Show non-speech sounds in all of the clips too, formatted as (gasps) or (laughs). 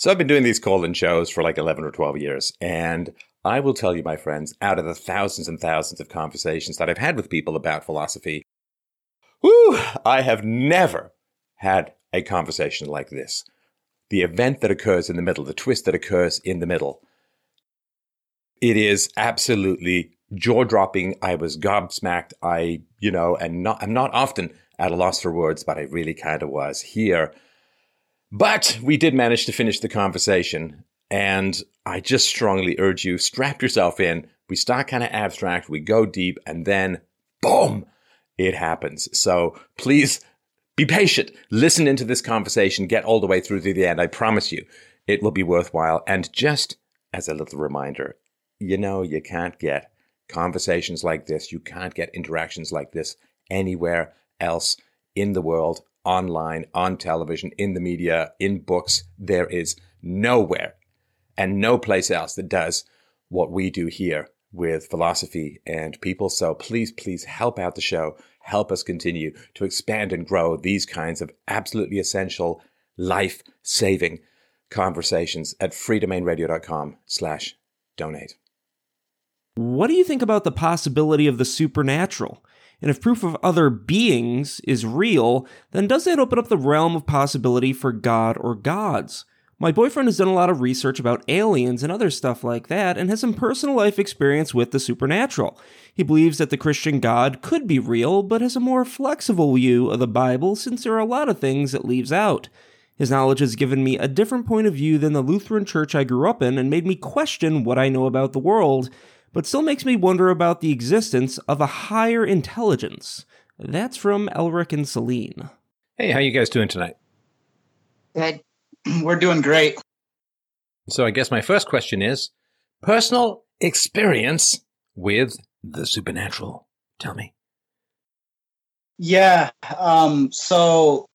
So I've been doing these call-in shows for like 11 or 12 years, and I will tell you, my friends, out of the thousands and thousands of conversations that I've had with people about philosophy, whew, I have never had a conversation like this. The event that occurs in the middle, the twist that occurs in the middle, it is absolutely jaw dropping. I was gobsmacked. I, you know, and not, I'm not often at a loss for words, but I really kind of was here. But we did manage to finish the conversation. And I just strongly urge you strap yourself in. We start kind of abstract, we go deep, and then boom, it happens. So please be patient. Listen into this conversation, get all the way through to the end. I promise you, it will be worthwhile. And just as a little reminder, you know, you can't get conversations like this, you can't get interactions like this anywhere else in the world, online, on television, in the media, in books. There is nowhere and no place else that does what we do here with philosophy and people. So please, please help out the show. Help us continue to expand and grow these kinds of absolutely essential, life saving conversations at freedomainradio.com slash donate. What do you think about the possibility of the supernatural? And if proof of other beings is real, then does that open up the realm of possibility for God or gods? My boyfriend has done a lot of research about aliens and other stuff like that and has some personal life experience with the supernatural. He believes that the Christian God could be real, but has a more flexible view of the Bible since there are a lot of things it leaves out. His knowledge has given me a different point of view than the Lutheran church I grew up in and made me question what I know about the world, but still makes me wonder about the existence of a higher intelligence. That's from Elric and Celine. Hey, how you guys doing tonight? Good. (clears throat) We're doing great. So I guess my first question is personal experience with the supernatural. Tell me. Yeah. Um, so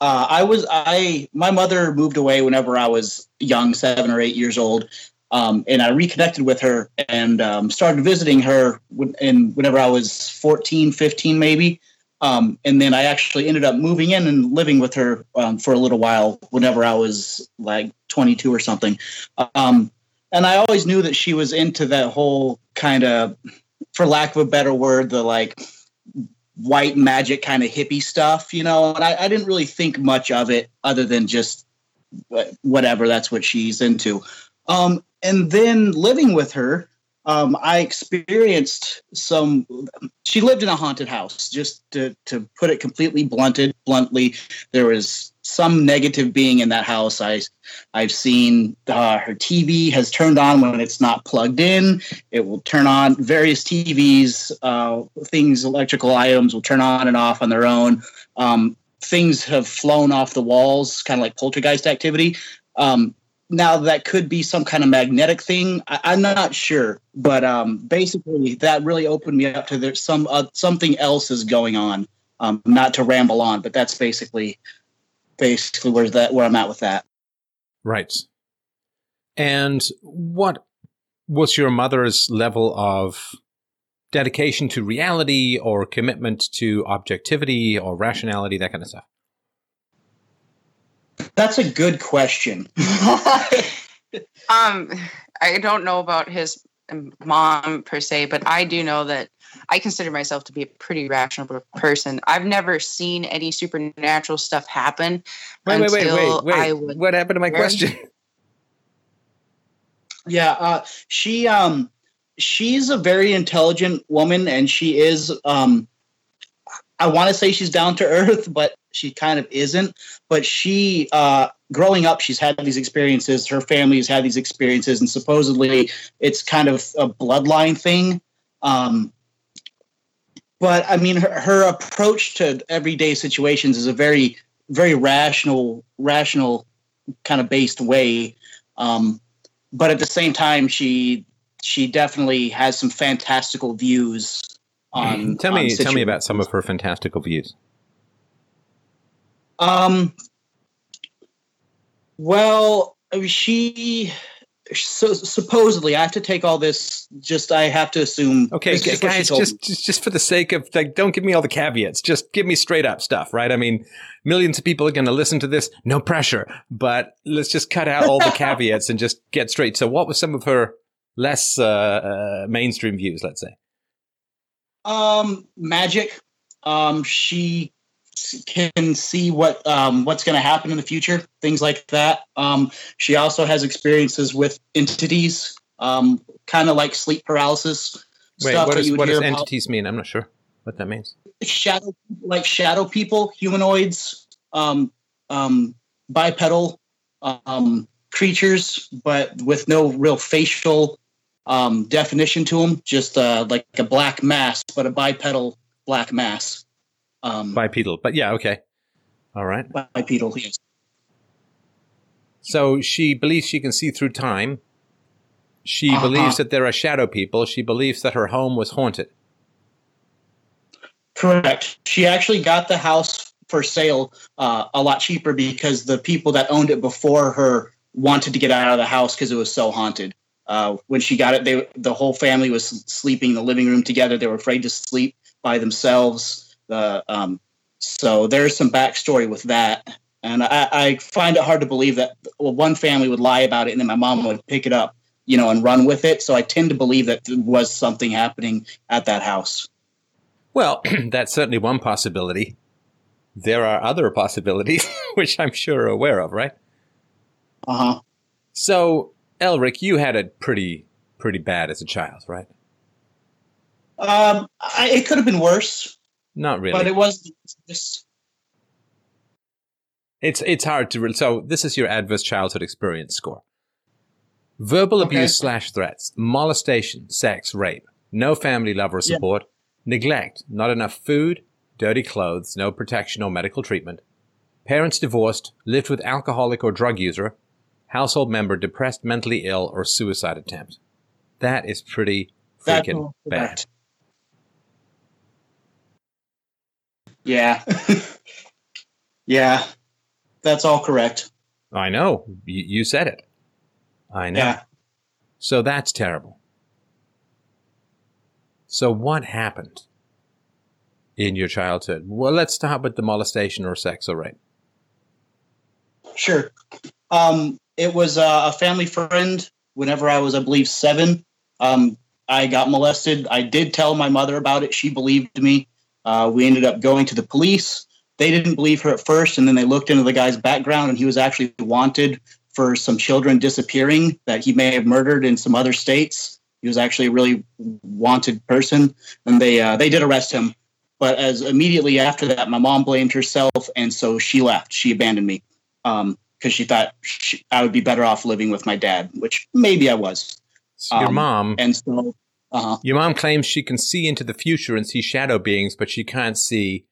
uh, I was I my mother moved away whenever I was young, seven or eight years old, um, and I reconnected with her and um, started visiting her when, in whenever I was 14, 15 maybe. Um, and then I actually ended up moving in and living with her um, for a little while whenever I was like 22 or something. Um, and I always knew that she was into that whole kind of, for lack of a better word, the like white magic kind of hippie stuff, you know. And I, I didn't really think much of it other than just whatever, that's what she's into. Um, and then living with her, um, I experienced some. She lived in a haunted house. Just to to put it completely blunted, bluntly, there was some negative being in that house. I I've seen uh, her TV has turned on when it's not plugged in. It will turn on various TVs, uh, things, electrical items will turn on and off on their own. Um, things have flown off the walls, kind of like poltergeist activity. Um, now that could be some kind of magnetic thing. I, am not sure, but um, basically that really opened me up to there's some uh, something else is going on. Um, not to ramble on, but that's basically basically where's that where I'm at with that. Right. And what was your mother's level of dedication to reality or commitment to objectivity or rationality, that kind of stuff? That's a good question. (laughs) um, I don't know about his mom per se, but I do know that I consider myself to be a pretty rational person. I've never seen any supernatural stuff happen. Wait, wait, wait, wait, wait. Would, what happened to my question? (laughs) Yeah, uh, she um, she's a very intelligent woman, and she is um, I want to say she's down to earth, but she kind of isn't. But she, uh, growing up, she's had these experiences. Her family's had these experiences, and supposedly it's kind of a bloodline thing. Um, but I mean, her, her approach to everyday situations is a very, very rational, rational kind of based way. Um, but at the same time, she she definitely has some fantastical views on. Tell me, on tell me about some of her fantastical views. Um. Well, she so supposedly I have to take all this. Just I have to assume. Okay, guys, just, just just for the sake of like, don't give me all the caveats. Just give me straight up stuff, right? I mean, millions of people are going to listen to this. No pressure, but let's just cut out all the (laughs) caveats and just get straight. So, what were some of her less uh, uh, mainstream views? Let's say. um magic. Um, she can see what um what's going to happen in the future. Things like that. Um, she also has experiences with entities. Um, kind of like sleep paralysis. Wait, stuff what, is, what does hear about. entities mean? I'm not sure what that means. shadow like shadow people humanoids um um bipedal um creatures but with no real facial um definition to them just uh like a black mass but a bipedal black mass um Bipedal, but yeah, okay, all right. bipedal yes. So she believes she can see through time. She Uh-huh. believes that there are shadow people. She believes that her home was haunted. correct she actually got the house for sale uh, a lot cheaper because the people that owned it before her wanted to get out of the house because it was so haunted uh, when she got it they the whole family was sleeping in the living room together they were afraid to sleep by themselves the um, so there's some backstory with that and I, I find it hard to believe that well, one family would lie about it and then my mom would pick it up you know and run with it so i tend to believe that there was something happening at that house Well, (clears throat) that's certainly one possibility. There are other (laughs) possibilities, which I'm sure you're aware of, right? uh-huh So, Elric, you had it pretty pretty bad as a child, right? Um, I, it could have been worse, Not really. but it was just It's it's hard to. Re- so this is your adverse childhood experience score: verbal Okay. abuse slash threats, molestation, sex, rape, no family love or Yeah. support, neglect, not enough food, dirty clothes, no protection or medical treatment, parents divorced, lived with alcoholic or drug user, household member depressed, mentally ill, or suicide attempt. That is pretty freaking bad. Yeah, (laughs) yeah, that's all correct. I know you, you said it. I know. Yeah. So that's terrible. So what happened in your childhood? Well, let's start with the molestation or sex or rape. Sure. Um, it was uh, a family friend. Whenever I was, I believe, seven, um, I got molested. I did tell my mother about it. She believed me. Uh, we ended up going to the police. They didn't believe her at first, and then they looked into the guy's background, and he was actually wanted for some children disappearing that he may have murdered in some other states. He was actually a really wanted person, and they uh, they did arrest him. But as immediately after that, my mom blamed herself, and so she left. She abandoned me because she thought she, I would be better off living with my dad, which maybe I was. So your Um, mom, And so, uh, your mom claims she can see into the future and see shadow beings, but she can't see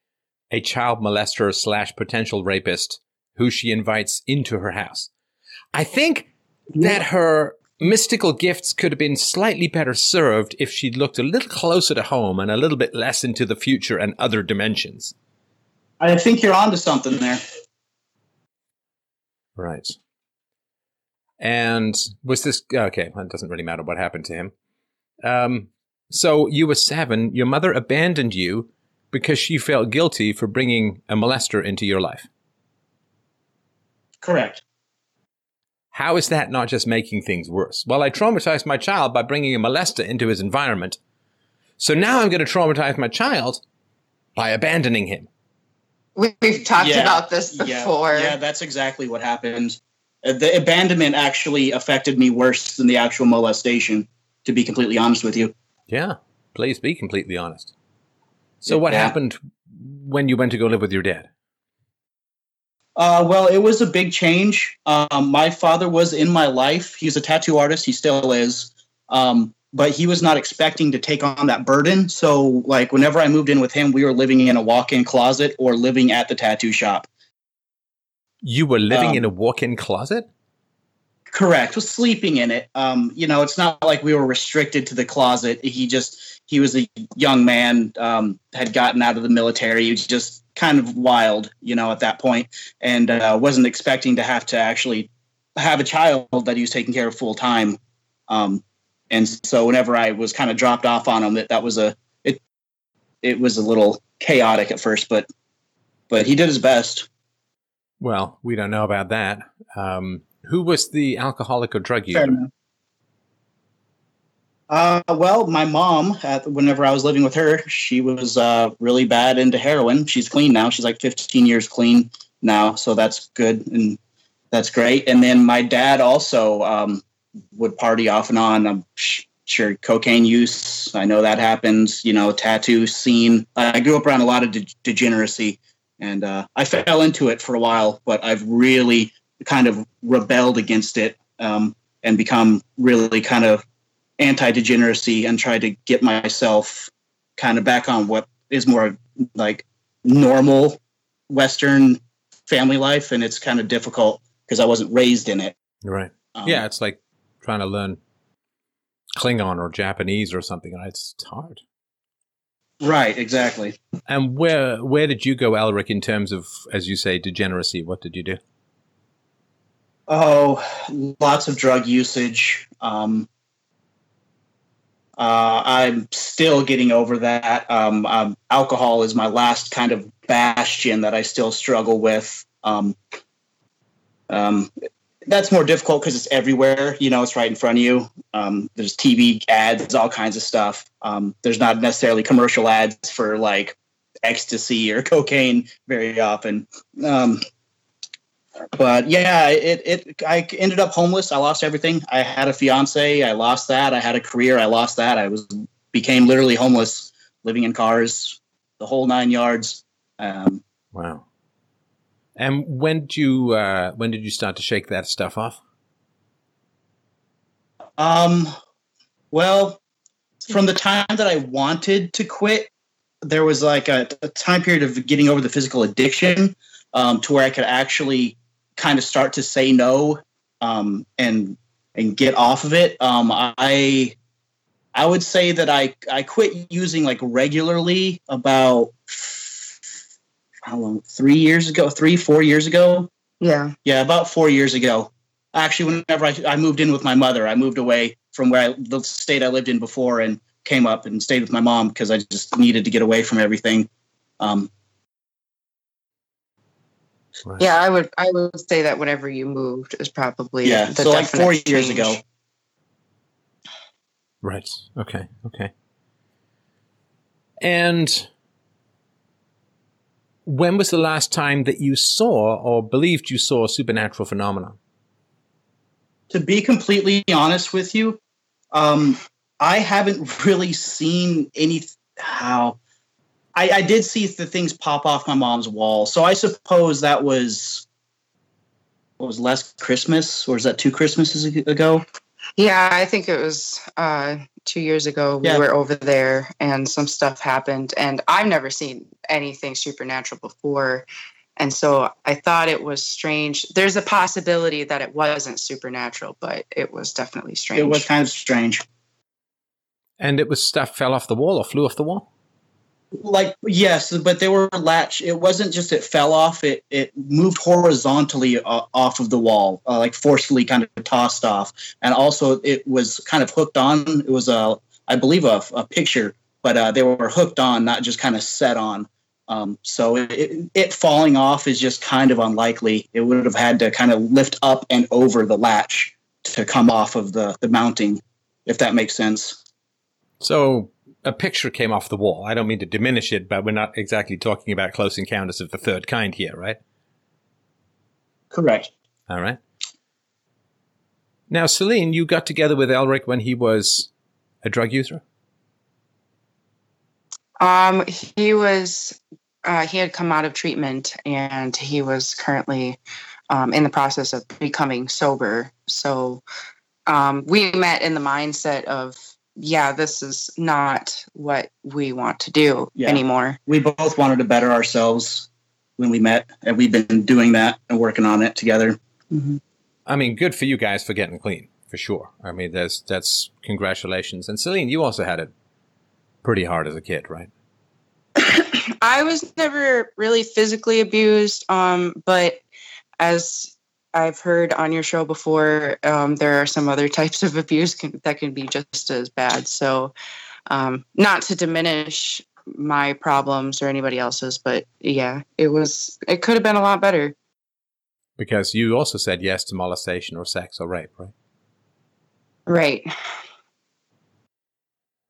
a child molester slash potential rapist who she invites into her house. I think that her mystical gifts could have been slightly better served if she'd looked a little closer to home and a little bit less into the future and other dimensions. I think you're onto something there. Right. And was this okay? It doesn't really matter what happened to him. Um, so you were seven. Your mother abandoned you because she felt guilty for bringing a molester into your life. Correct. How is that not just making things worse? Well, I traumatized my child by bringing a molester into his environment. So now I'm going to traumatize my child by abandoning him. We- We've talked Yeah, about this before. Yeah, that's exactly what happened. Uh, The abandonment actually affected me worse than the actual molestation, to be completely honest with you. Yeah, please be completely honest. So what Yeah. happened when you went to go live with your dad? Uh, well, it was a big change. Um, my father was in my life. He's a tattoo artist. He still is. Um, but he was not expecting to take on that burden. So, like, whenever I moved in with him, we were living in a walk in closet or living at the tattoo shop. You were living Um, in a walk-in closet? Correct. Was sleeping in it. Um, you know, it's not like we were restricted to the closet. He just he was a young man, um, had gotten out of the military. He was just kind of wild, you know, at that point, and uh, wasn't expecting to have to actually have a child that he was taking care of full time. Um, and so whenever I was kind of dropped off on him, that, that was a it it was a little chaotic at first, but but he did his best. Well, we don't know about that. Um, who was the alcoholic or drug user? Uh, well, my mom, whenever I was living with her, she was uh, really bad into heroin. She's clean now. She's like 15 years clean now, so that's good and that's great. And then my dad also um, would party off and on. I'm sure cocaine use. I know that happens. You know, tattoo scene. I grew up around a lot of de- degeneracy, and uh, I fell into it for a while. But I've really kind of rebelled against it um, and become really kind of anti-degeneracy and try to get myself kind of back on what is more like normal Western family life, and it's kind of difficult because I wasn't raised in it. Right. Um, yeah, it's like trying to learn Klingon or Japanese or something. It's, it's hard. Right. Exactly. And where where did you go, Elric, in terms of, as you say, degeneracy? What did you do? Oh, lots of drug usage. Um, uh, I'm still getting over that. Um, um, alcohol is my last kind of bastion that I still struggle with. Um, um that's more difficult because it's everywhere. You know, it's right in front of you. Um, there's TV ads, all kinds of stuff. There's not necessarily commercial ads for like ecstasy or (laughs) cocaine very often. But yeah, it, it, I ended up homeless. I lost everything. I had a fiance. I lost that. I had a career. I lost that. I was, became literally homeless, living in cars, the whole nine yards. Um, wow. And when did you, uh, when did you start to shake that stuff off? Um, well, from the time that I wanted to quit, there was like a, a time period of getting over the physical addiction um, to where I could actually kind of start to say no um, and and get off of it. Um, I I would say that I I quit using like regularly about how long? Three years ago, three four years ago. Yeah, yeah, about four years ago. Actually, whenever I, I moved in with my mother, I moved away from where I, the state I lived in before and came up and stayed with my mom because I just needed to get away from everything. Um, Right. Yeah, I would I would say that whenever you moved is probably yeah. so like four change. years ago. Right. Okay. Okay. And when was the last time that you saw or believed you saw a supernatural phenomenon? To be completely honest with you, um, I haven't really seen any how I, I did see the things pop off my mom's wall. So I suppose that was what was last Christmas, or is that two Christmases ago? Yeah, I think it was uh, two years ago. We yeah. were over there, and some stuff happened, and I've never seen anything supernatural before, and so I thought it was strange. There's a possibility that it wasn't supernatural, but it was definitely strange. It was kind of strange. And it was stuff fell off the wall or flew off the wall like yes but they were latch it wasn't just it fell off it it moved horizontally uh, off of the wall uh, like forcefully kind of tossed off. And also it was kind of hooked on it was a i believe a, a picture but uh, they were hooked on not just kind of set on. Um, so it, it falling off is just kind of unlikely. It would have had to kind of lift up and over the latch to come off of the the mounting if that makes sense. So a picture came off the wall. I don't mean to diminish it, but we're not exactly talking about close encounters of the third kind here, right? Correct. All right. Now, Celine, you got together with Elric when he was a drug user? Um, he was, uh, he had come out of treatment and he was currently um, in the process of becoming sober. So um, we met in the mindset of yeah, this is not what we want to do yeah. anymore. We both wanted to better ourselves when we met, and we've been doing that and working on it together. Mm-hmm. I mean, good for you guys for getting clean, for sure. I mean, that's that's congratulations. And Celine, you also had it pretty hard as a kid, right? (coughs) I was never really physically abused, um, but as I've heard on your show before, um, there are some other (laughs) types of abuse can, that can be just as bad. So, um, not to diminish my problems or anybody else's, but yeah, it was. It could have been a lot better. Because you also said yes to molestation or sex or rape, right? Right.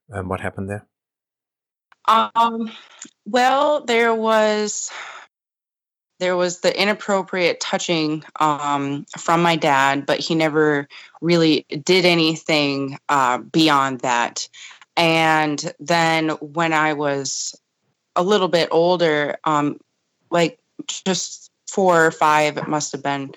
And what happened there? Um. Well, there was there was the inappropriate touching um, from my dad, but he never really did anything uh, beyond that. And then when I was a little bit older, um, like just four or five, it must have been,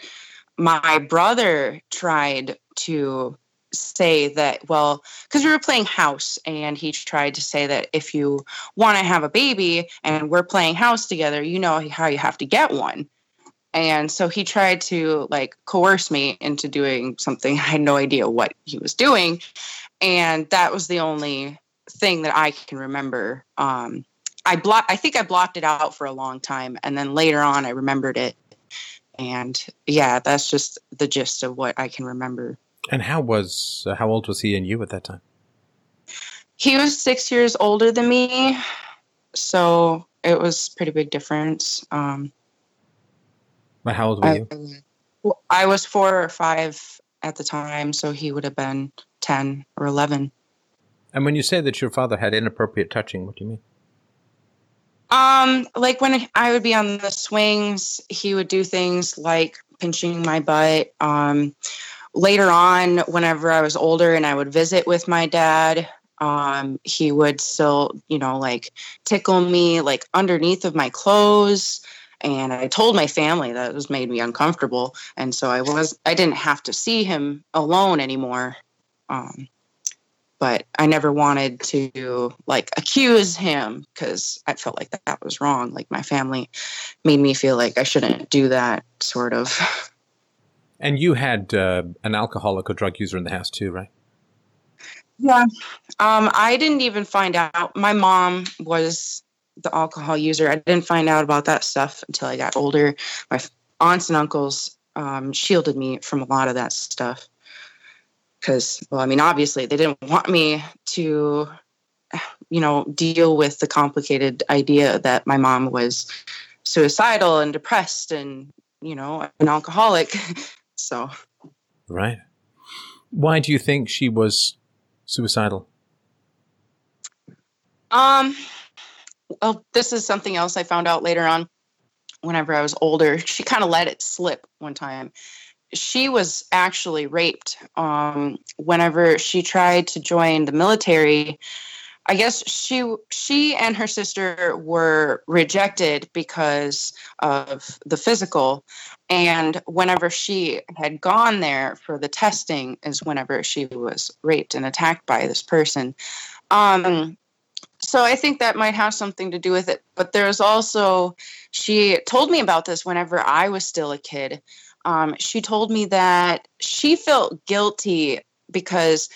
my brother tried to say that well because we were playing house and he tried to say that if you want to have a baby and we're playing house together you know how you have to get one. And so he tried to like coerce me into doing something i had no idea what he was doing and that was the only thing that i can remember. Um i block i think i blocked it out for a long time and then later on i remembered it. And yeah that's just the gist of what i can remember and how was uh, how old was he and you at that time? He was six years older than me, so it was pretty big difference. Um, but how old were I, you? I was four or five at the time, so he would have been ten or eleven. And when you say that your father had inappropriate touching, what do you mean? Um, like when I would be on the swings, he would do things like pinching my butt. Um, later on, whenever I was older and I would visit with my dad, um, he would still, you know, like tickle me like underneath of my clothes. And I told my family that it was made me uncomfortable. And so I was, I didn't have to see him alone anymore. Um, but I never wanted to like accuse him because I felt like that, that was wrong. Like my family made me feel like I shouldn't do that, sort of. And you had uh, an alcoholic or drug user in the house too, right? Yeah. Um, I didn't even find out. My mom was the alcohol user. I didn't find out about that stuff until I got older. My aunts and uncles um, shielded me from a lot of that stuff. Because, well, I mean, obviously, they didn't want me to, you know, deal with the complicated idea that my mom was suicidal and depressed and, you know, an alcoholic. (laughs) So, right. Why do you think she was suicidal? Um, well, this is something else I found out later on whenever I was older. She kind of let it slip one time. She was actually raped um, whenever she tried to join the military. I guess she she and her sister were rejected because of the physical, and whenever she had gone there for the testing is whenever she was raped and attacked by this person. Um, so I think that might have something to do with it. But there's also she told me about this whenever I was still a kid. Um, she told me that she felt guilty because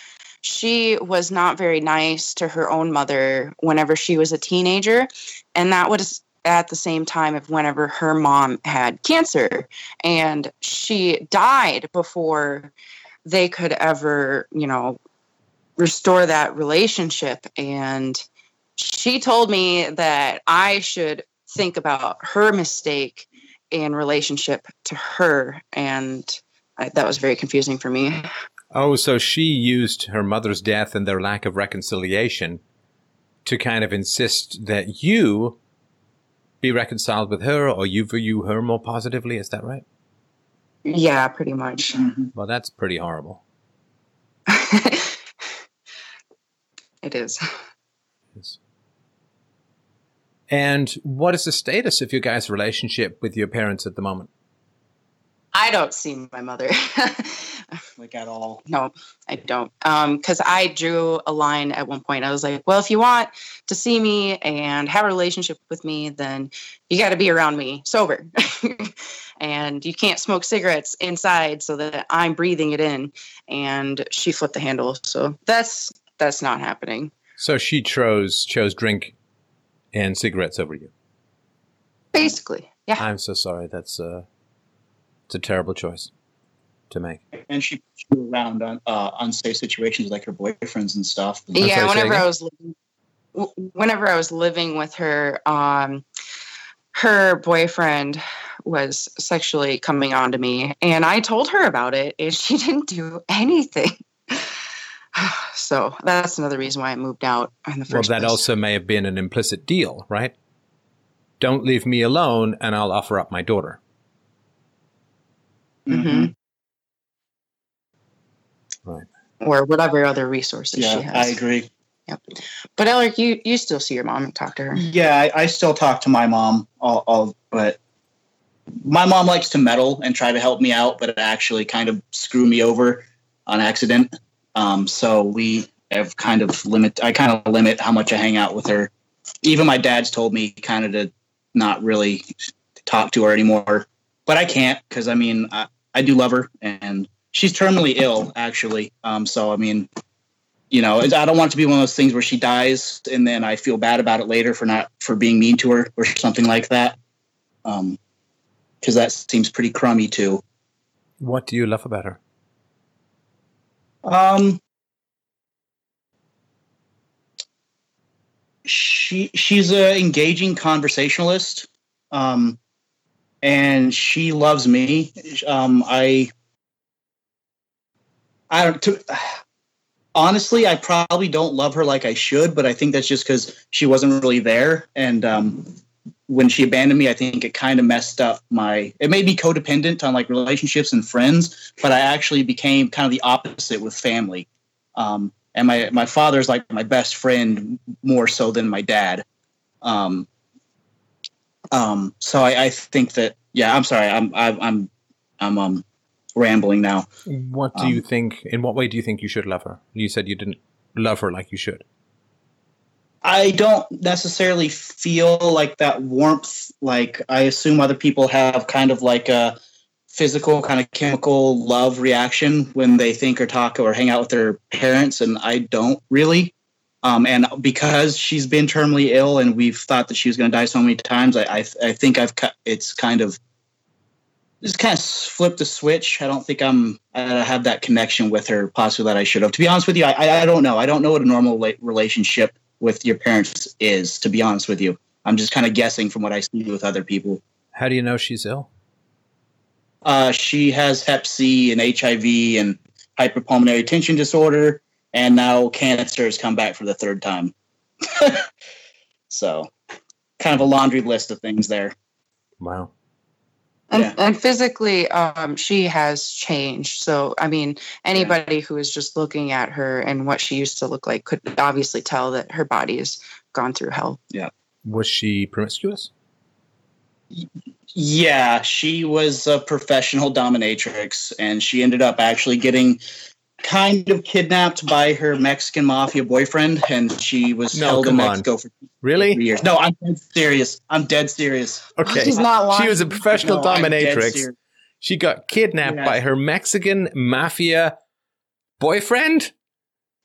she was not very nice to her own mother whenever she was a teenager and that was at the same time of whenever her mom had cancer. And she died before they could ever you know restore that relationship. And she told me that i should think about her mistake in relationship to her. And I, that was very confusing for me Oh, so she used her mother's death and their lack of reconciliation to kind of insist that you be reconciled with her or you view her more positively. Is that right? Yeah, pretty much. Mm-hmm. Well, that's pretty horrible. (laughs) it is. Yes. And what is the status of your guys' relationship with your parents at the moment? I don't see my mother. (laughs) like at all. No, I don't. Um, because I drew a line at one point. I was like, well, if you want to see me and have a relationship with me, then you got to be around me sober. (laughs) and you can't smoke cigarettes inside so that I'm breathing it in. And she flipped the handle. So that's that's not happening. So she chose chose drink and cigarettes over you. Basically. Yeah. I'm so sorry. That's uh it's a terrible choice. To make. and she pushed you around on uh, unsafe situations like her boyfriends and stuff. I'm yeah, whenever? I was living, whenever I was living with her, um, her boyfriend was sexually coming on to me, and I told her about it, and (laughs) she didn't do anything. (sighs) so that's another reason why I moved out in the Well, that place. also may have been an implicit deal, right? Don't leave me alone, and I'll offer up my daughter. Mhm. Right. Or whatever other resources she Yeah, has. I agree. Yep. But Elric, you you still see your mom and talk to her. Yeah, I, I still talk to my mom, all, all, but my mom likes to meddle and try to help me out, but it actually kind of screw me over on accident. Um, so we have kind of limit. I kind of limit how much I hang out with her. Even my dad's told me kind of to not really talk to her anymore, but I can't because I mean I, I do love her and she's terminally ill actually. Um, so I mean you know, I don't want it to be one of those things where she dies and then I feel bad about it later for not for being mean to her or something like that. Um, because that seems pretty crummy too. What do you love about her? Um, she she's a engaging conversationalist, um, and she loves me. Um, I I don't. To, honestly, I probably don't love her like I should, but I think that's just because she wasn't really there. And um, when she abandoned me, I think it kind of messed up my. It made me codependent on like relationships and friends, but I actually became kind of the opposite with family. Um, and my my father's like my best friend more so than my dad. Um, um, so I, I think that yeah, I'm sorry, I'm I, I'm I'm um rambling now. What do Um, you think? In what way do you think you should love her? You said you didn't love her like you should. I don't necessarily feel like that warmth. Like I assume other people have kind of like a physical kind of chemical love reaction when they think or talk or hang out with their parents, and I don't really. Um, and because she's been terminally ill, and we've thought that she was going to die so many times, I, I I think I've cut. It's kind of just kind of flipped the switch. I don't think I'm I have that connection with her possibly that I should have. To be honest with you, I I, don't know. I don't know what a normal relationship with your parents is. To be honest with you, I'm just kind of guessing from what I see with other people. How do you know she's ill? Uh, she has Hep C and HIV and hyperpulmonary tension disorder, and now cancer has come back for the third time. (laughs) so, kind of a laundry list of things there. Wow. And, Yeah. and physically, um, she has changed. So, I mean, anybody who is just looking at her and what she used to look like could obviously tell that her body has gone through hell. Yeah. Was she promiscuous? Yeah, she was a professional dominatrix, and she ended up actually getting kind of kidnapped by her Mexican mafia boyfriend, and she was No, held in come on. Mexico for three Really? years. No, I'm dead serious. I'm dead serious. Okay. She's not lying. She was a professional No, dominatrix. She got kidnapped Yeah. by her Mexican mafia boyfriend.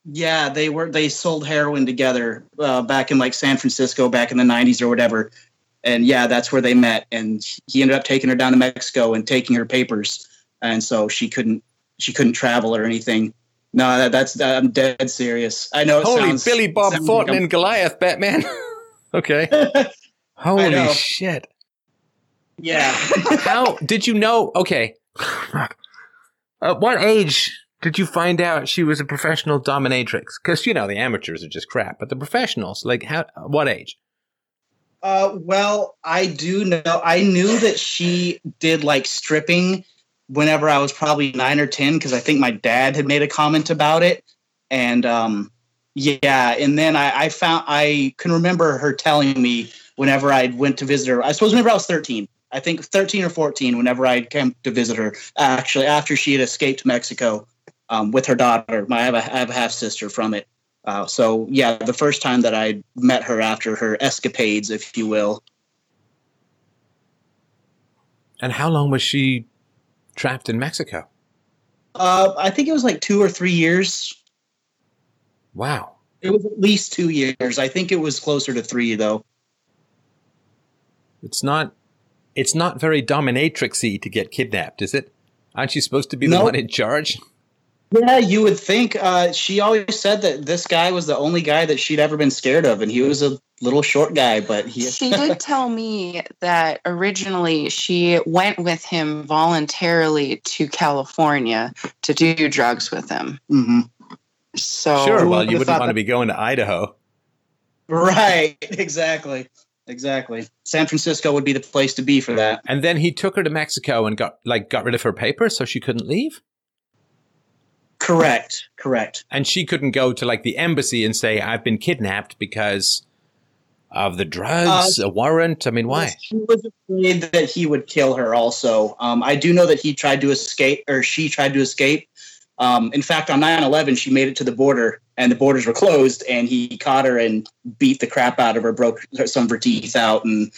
Yeah, they were. They sold heroin together uh, back in like San Francisco, back in the '90s or whatever. And yeah, that's where they met. And he ended up taking her down to Mexico and taking her papers, and so she couldn't she couldn't travel or anything. No, that, that's I'm dead serious. I know. It Holy sounds- Billy Bob Thornton like and Goliath, Batman. (laughs) okay. (laughs) Holy shit. yeah. (laughs) How did you know? Okay. At what age did you find out she was a professional dominatrix? Because you know the amateurs are just crap, but the professionals, like how? What age? Uh, well, I do know. I knew that she did like stripping whenever I was probably nine or ten because I think my dad had made a comment about it, and um, yeah. And then I, I found I can remember her telling me whenever I went to visit her. I suppose whenever I was thirteen. I think thirteen or fourteen. Whenever I came to visit her, actually after she had escaped Mexico um, with her daughter. My I have a, I have a half sister from it. Uh, so yeah, the first time that I met her after her escapades, if you will, And how long was she trapped in Mexico? uh, I think it was like two or three years. Wow. It was at least two years. I think it was closer to three though. It's not. It's not very dominatrixy to get kidnapped, is it? Aren't you supposed to be the Nope. one in charge? Yeah, you would think. Uh, she always said that this guy was the only guy that she'd ever been scared of, and he was a little short guy. But he, She did (laughs) tell me that originally she went with him voluntarily to California to do drugs with him. Mm-hmm. So sure. Well, you wouldn't thought want to be going to Idaho. right, (laughs) exactly, exactly. San Francisco would be the place to be for that. And then he took her to Mexico and got like got rid of her papers so she couldn't leave. Correct, correct. And she couldn't go to like the embassy and say, I've been kidnapped because of the drugs, a warrant. I mean, why? She was afraid that he would kill her. Also, um, I do know that he tried to escape, or she tried to escape. Um, in fact, on 9-11, she made it to the border, and the borders were closed, and he caught her and beat the crap out of her, broke some of her teeth out, and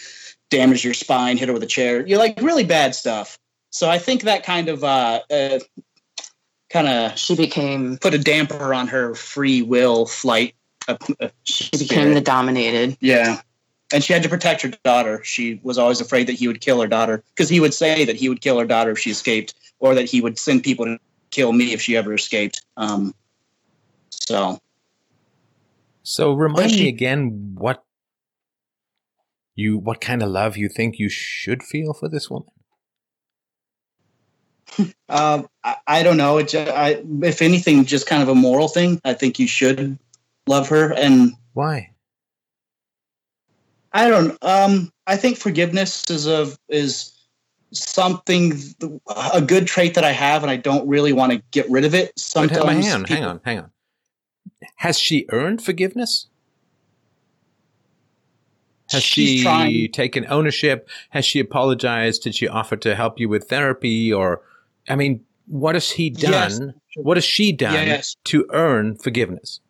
damaged her spine, hit her with a chair. You're like really bad stuff. So I think that kind of uh, uh, kind of she became put a damper on her free will flight. Uh, uh, she became the dominated. yeah. And she had to protect her daughter. She was always afraid that he would kill her daughter because he would say that he would kill her daughter if she escaped, or that he would send people to kill me if she ever escaped. Um, so So remind she- me again what you what kind of love you think you should feel for this woman. Uh, I, I don't know. It I, if anything, just kind of a moral thing. I think you should love her, and Why? I don't. Um, I think forgiveness is a is something a good trait that I have, and I don't really want to get rid of it. Sometimes, hang on, hang on, hang on. Has she earned forgiveness? Has she trying. taken ownership? Has she apologized? Did she offer to help you with therapy? Or, I mean, what has he Yes. done? What has she done Yes. to earn forgiveness?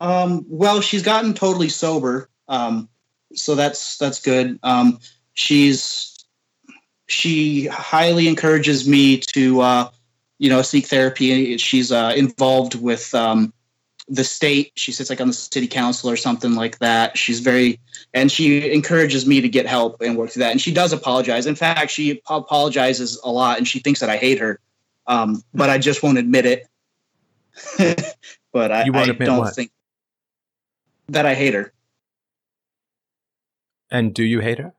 Um, well, she's gotten totally sober, um, so that's that's good. Um, she's she highly encourages me to uh, you know seek therapy. She's uh, involved with um, the state. She sits like on the city council or something like that. She's very and she encourages me to get help and work through that. And she does apologize. In fact, she apologizes a lot, and she thinks that I hate her, um, but I just won't admit it. (laughs) but I, I don't what? think that I hate her. And do you hate her?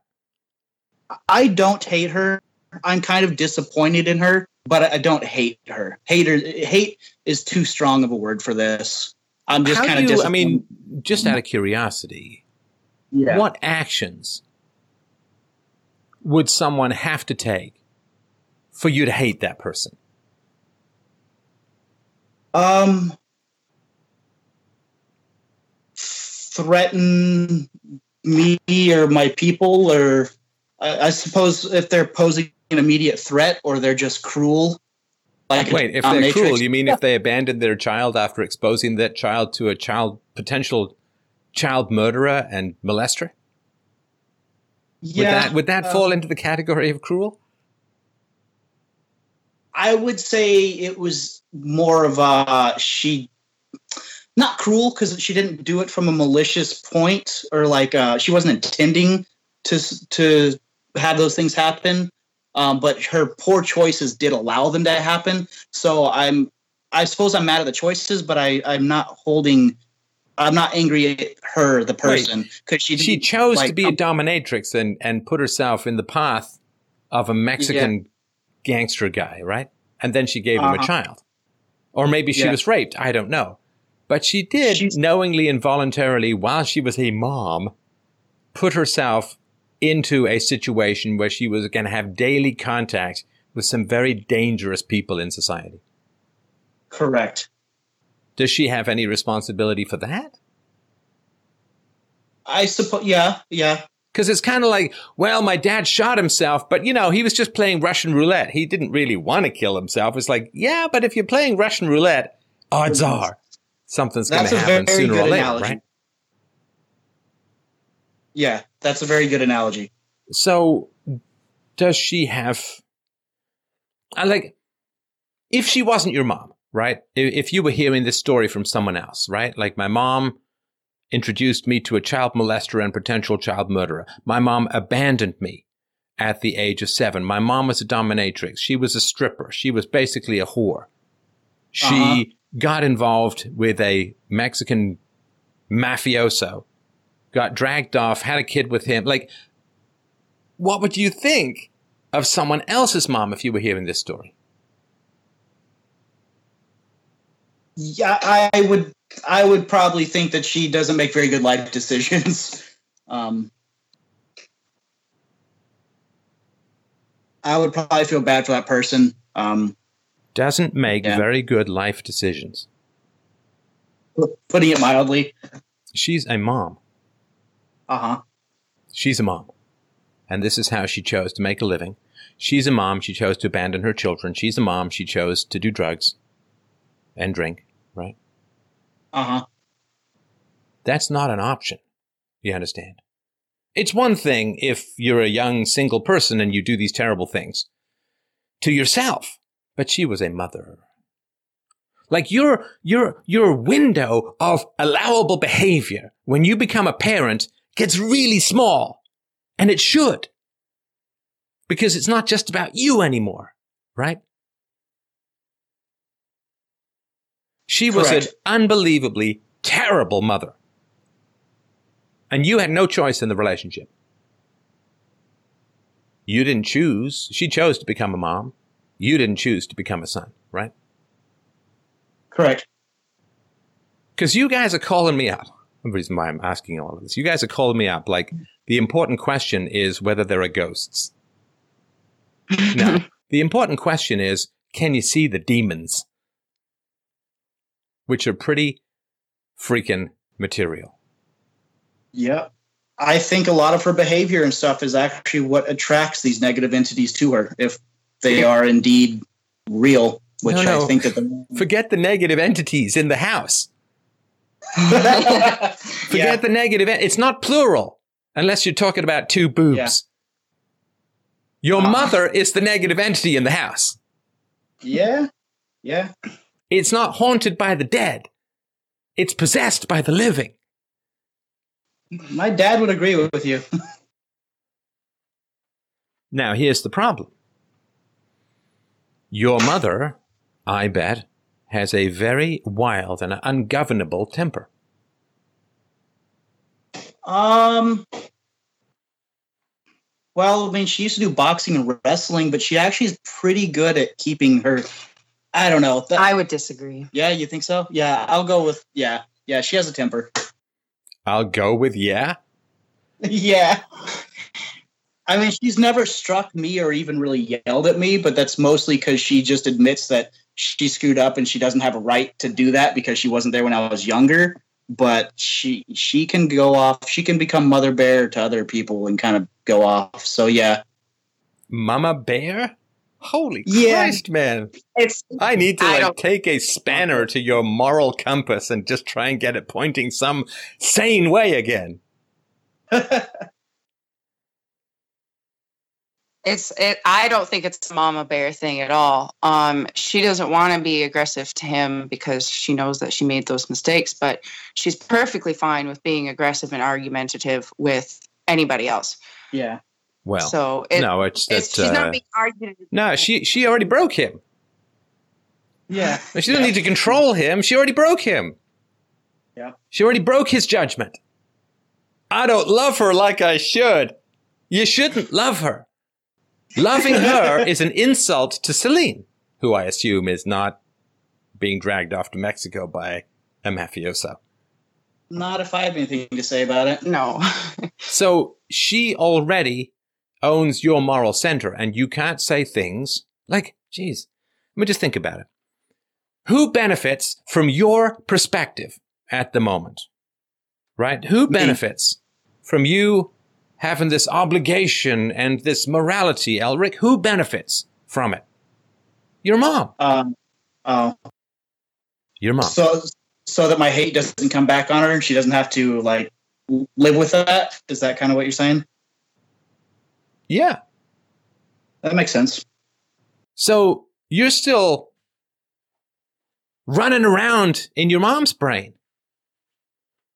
I don't hate her. I'm kind of disappointed in her, but I don't hate her. Hater, hate is too strong of a word for this. I'm just kind do of you, I mean, just out of curiosity, yeah. what actions would someone have to take for you to hate that person? Um, threaten me or my people, or I, I suppose if they're posing an immediate threat, or they're just cruel. Like Wait, if um, they're Matrix. cruel, you mean if they abandoned their child after exposing that child to a child potential child murderer and molester? Would yeah, that would that uh, fall into the category of cruel? I would say it was more of a she, not cruel because she didn't do it from a malicious point or like uh, she wasn't intending to to have those things happen. Um, but her poor choices did allow them to happen. So I'm, I suppose I'm mad at the choices, but I I'm not holding, I'm not angry at her the person because she She didn't, chose to like, be a um, dominatrix and and put herself in the path of a Mexican gangster guy, right? And then she gave him a Uh-huh. child, or maybe she Yeah. was raped. I don't know, but she did She's- knowingly and voluntarily, while she was a mom, put herself into a situation where she was going to have daily contact with some very dangerous people in society. correct. Does she have any responsibility for that? I suppose, yeah, yeah. Because it's kind of like, well, my dad shot himself, but you know, he was just playing Russian roulette. He didn't really want to kill himself. It's like, yeah, but if you're playing Russian roulette, odds mm-hmm. are something's going to happen sooner or later, analogy. right? Yeah, that's a very good analogy. So, does she have, I like, if she wasn't your mom, right? If, if you were hearing this story from someone else, right? Like my mom introduced me to a child molester and potential child murderer. My mom abandoned me at the age of seven. My mom was a dominatrix. She was a stripper. She was basically a whore. She Uh-huh. got involved with a Mexican mafioso, got dragged off, had a kid with him. Like, what would you think of someone else's mom if you were hearing this story? Yeah, I would. I would probably think that she doesn't make very good life decisions. (laughs) Um, I would probably feel bad for that person. Um, Doesn't make Yeah. very good life decisions. putting it mildly. She's a mom. Uh huh. She's a mom. And this is how she chose to make a living. She's a mom. She chose to abandon her children. She's a mom. She chose to do drugs and drink, right? Uh huh. That's not an option. You understand? It's one thing if you're a young single person and you do these terrible things to yourself, but she was a mother. Like your, your, your window of allowable behavior when you become a parent gets really small. And it should. Because it's not just about you anymore, right? She was an unbelievably terrible mother. And you had no choice in the relationship. You didn't choose. She chose to become a mom. You didn't choose to become a son, right? Correct. Because you guys are calling me up. The reason why I'm asking all of this. You guys are calling me up. Like, the important question is whether there are ghosts. (laughs) No. the important question is can you see the demons? Which are pretty freaking material. Yeah. I think a lot of her behavior and stuff is actually what attracts these negative entities to her, if they are indeed real, which No, no. I think that the Forget the negative entities in the house. (laughs) yeah. Forget the negative. It's not plural unless you're talking about two boobs. Yeah. Your Ah. mother is the negative entity in the house. yeah, yeah, It's not haunted by the dead. It's possessed by the living. my dad would agree with you. (laughs) Now, here's the problem. Your mother, I bet, has a very wild and ungovernable temper. Um. Well, I mean, she used to do boxing and wrestling, but she actually is pretty good at keeping her. I don't know. That- I would disagree. yeah, you think so? Yeah, I'll go with yeah. Yeah, she has a temper. I'll go with yeah. (laughs) yeah. I mean, she's never struck me or even really yelled at me, but that's mostly because she just admits that she screwed up and she doesn't have a right to do that because she wasn't there when I was younger. But she she can go off. She can become mother bear to other people and kind of go off. So yeah, Mama Bear? Holy Yeah. Christ, man. it's I need to I like take a spanner to your moral compass and just try and get it pointing some sane way again. (laughs) It's it. I don't think it's a mama bear thing at all. Um, she doesn't want to be aggressive to him because she knows that she made those mistakes, but she's perfectly fine with being aggressive and argumentative with anybody else. yeah. Well, so it, no, it's that. it's, she's uh, not being argumentative. no, she she already broke him. Yeah. She doesn't need to control him. She already broke him. Yeah. She already broke his judgment. I don't love her like I should. You shouldn't love her. Loving her is an insult to Celine, who I assume is not being dragged off to Mexico by a mafioso. Not if I have anything to say about it. No, (laughs) So she already owns your moral center, and you can't say things like, geez, let me just think about it. Who benefits from your perspective at the moment? Right? Who Me. benefits from you having this obligation and this morality, Elric? Who benefits from it? Your mom. Um. Oh. Your mom. So so that my hate doesn't come back on her and she doesn't have to like live with that. Is that kind of what you're saying? yeah. That makes sense. So you're still running around in your mom's brain.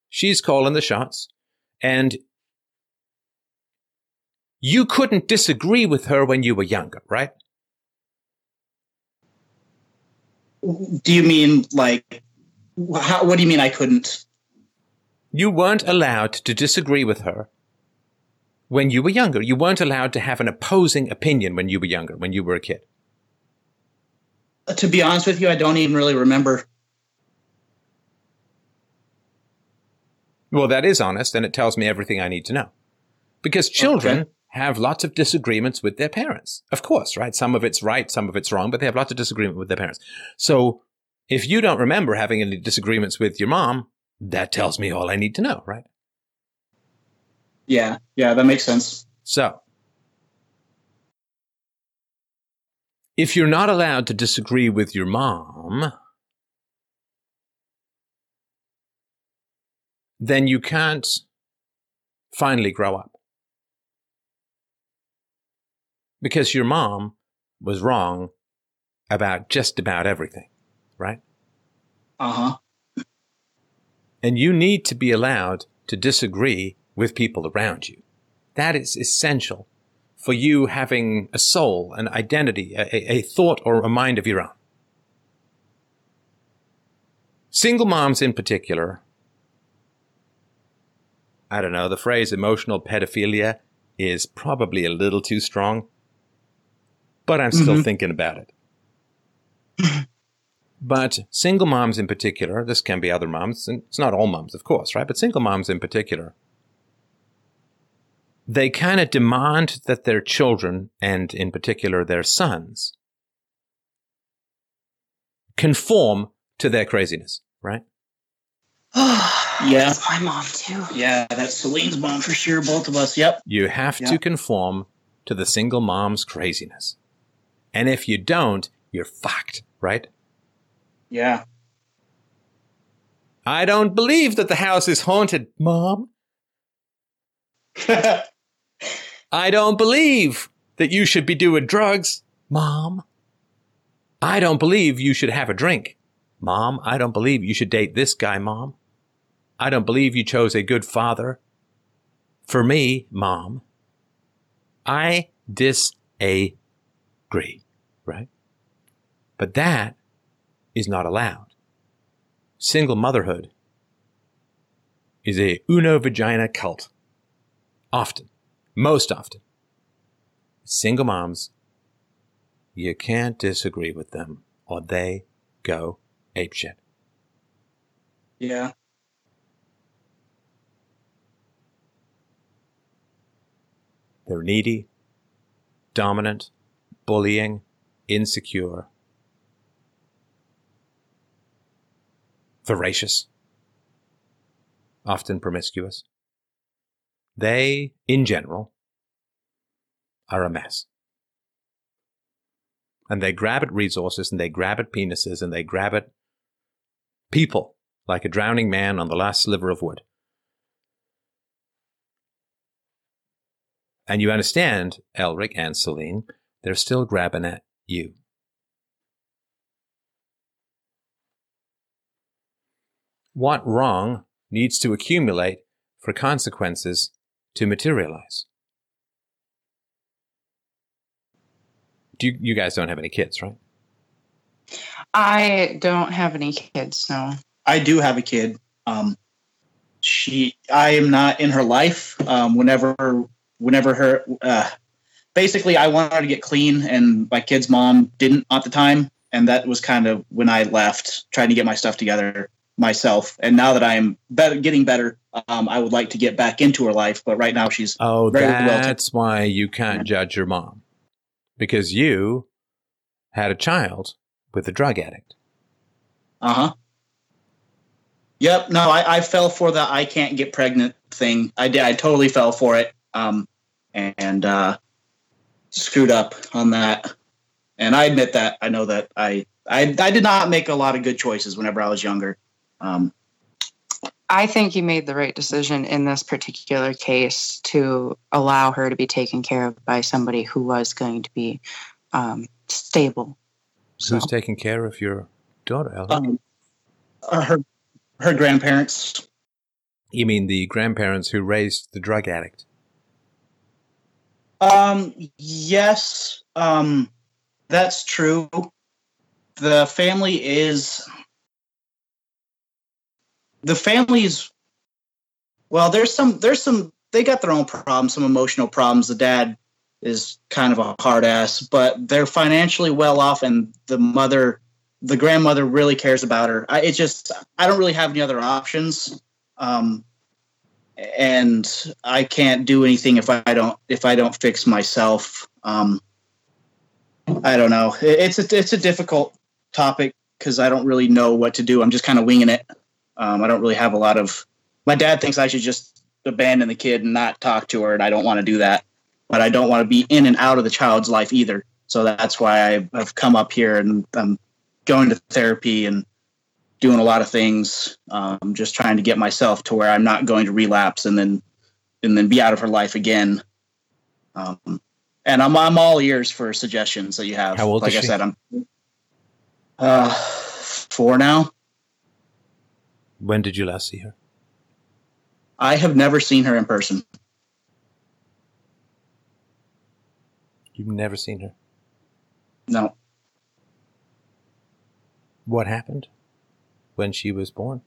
She's calling the shots. And you couldn't disagree with her when you were younger, right? Do you mean like how, what do you mean I couldn't? You weren't allowed to disagree with her when you were younger. You weren't allowed to have an opposing opinion when you were younger, when you were a kid. Uh, to be honest with you, I don't even really remember. Well, that is honest, and it tells me everything I need to know. Because children okay. Have lots of disagreements with their parents. Of course, right? Some of it's right, some of it's wrong, but they have lots of disagreement with their parents. So if you don't remember having any disagreements with your mom, that tells me all I need to know, right? Yeah, yeah, that makes sense. So, if you're not allowed to disagree with your mom, then you can't finally grow up. Because your mom was wrong about just about everything right? Uh huh. And you need to be allowed to disagree with people around you. That is essential for you having a soul, an identity, a, a thought, or a mind of your own. Single moms in particular, I don't know, the phrase emotional pedophilia is probably a little too strong, but I'm still mm-hmm. thinking about it. But single moms in particular, this can be other moms, and it's not all moms, of course, right? But single moms in particular, they kind of demand that their children, and in particular their sons, conform to their craziness, right? (sighs) yeah. That's my mom too. Yeah, that's Celine's mom for sure, both of us. Yep. You have yep. to conform to the single mom's craziness. And if you don't, you're fucked, right? Yeah. I don't believe that the house is haunted, Mom. (laughs) I don't believe that you should be doing drugs, Mom. I don't believe you should have a drink, Mom. I don't believe you should date this guy, Mom. I don't believe you chose a good father for me, Mom. I disagree, right? But that is not allowed. Single motherhood is a uno vagina cult. Often, most often. Single moms, you can't disagree with them or they go apeshit. Yeah. They're needy, dominant, bullying, insecure, voracious, often promiscuous. They, in general, are a mess. And they grab at resources and they grab at penises and they grab at people like a drowning man on the last sliver of wood. And you understand, Elric and Celine, they're still grabbing at you. what wrong needs to accumulate for consequences to materialize? Do you, you guys don't have any kids, right? I don't have any kids, no. I do have a kid. Um, she, I am not in her life. Um, whenever, whenever her, uh, basically, I wanted to get clean, and my kid's mom didn't at the time, and that was kind of when I left, trying to get my stuff together myself. And now that I'm better, getting better, um, I would like to get back into her life. But right now, she's oh, that's well why you can't judge your mom because you had a child with a drug addict. Uh huh. Yep. No, I, I fell for the I can't get pregnant thing. I did. I totally fell for it. Um, and uh, screwed up on that. And I admit that. I know that I, I I did not make a lot of good choices whenever I was younger. Um, I think you made the right decision in this particular case to allow her to be taken care of by somebody who was going to be um, stable. So. Who's taking care of your daughter, Elric? Um, uh, her, her grandparents. You mean the grandparents who raised the drug addict? Um, yes, um, that's true. The family is the family's well. There's some. There's some. They got their own problems, some emotional problems. The dad is kind of a hard ass, but they're financially well off, and the mother, the grandmother, really cares about her. I, it just, I don't really have any other options. Um, and I can't do anything if I don't if I don't fix myself. Um, I don't know. It's a it's a difficult topic because I don't really know what to do. I'm just kind of winging it. Um, I don't really have a lot of. My dad thinks I should just abandon the kid and not talk to her, and I don't want to do that. But I don't want to be in and out of the child's life either. So that's why I've come up here and I'm going to therapy and doing a lot of things, um, just trying to get myself to where I'm not going to relapse and then and then be out of her life again. Um, and I'm I'm all ears for suggestions that you have. How old like is I she? said, I'm uh, four now. When did you last see her? I have never seen her in person. You've never seen her. No. What happened when she was born?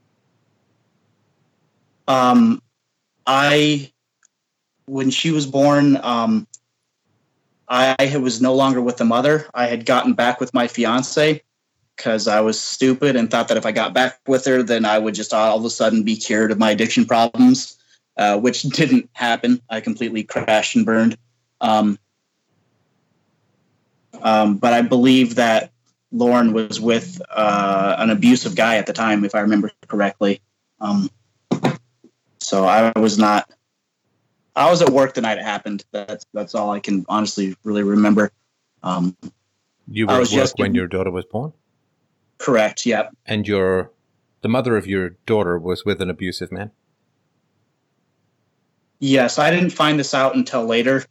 Um, I when she was born, um, I was no longer with the mother. I had gotten back with my fiance because I was stupid and thought that if I got back with her, then I would just all of a sudden be cured of my addiction problems, uh, which (laughs) didn't happen. I completely crashed and burned. Um, um, but I believe that Lauren was with uh, an abusive guy at the time, if I remember correctly. Um, so I was not. I was at work the night it happened. That's that's all I can honestly really remember. Um, You were at work just when your daughter was born, correct. Yep. and your the mother of your daughter was with an abusive man. Yes, I didn't find this out until later.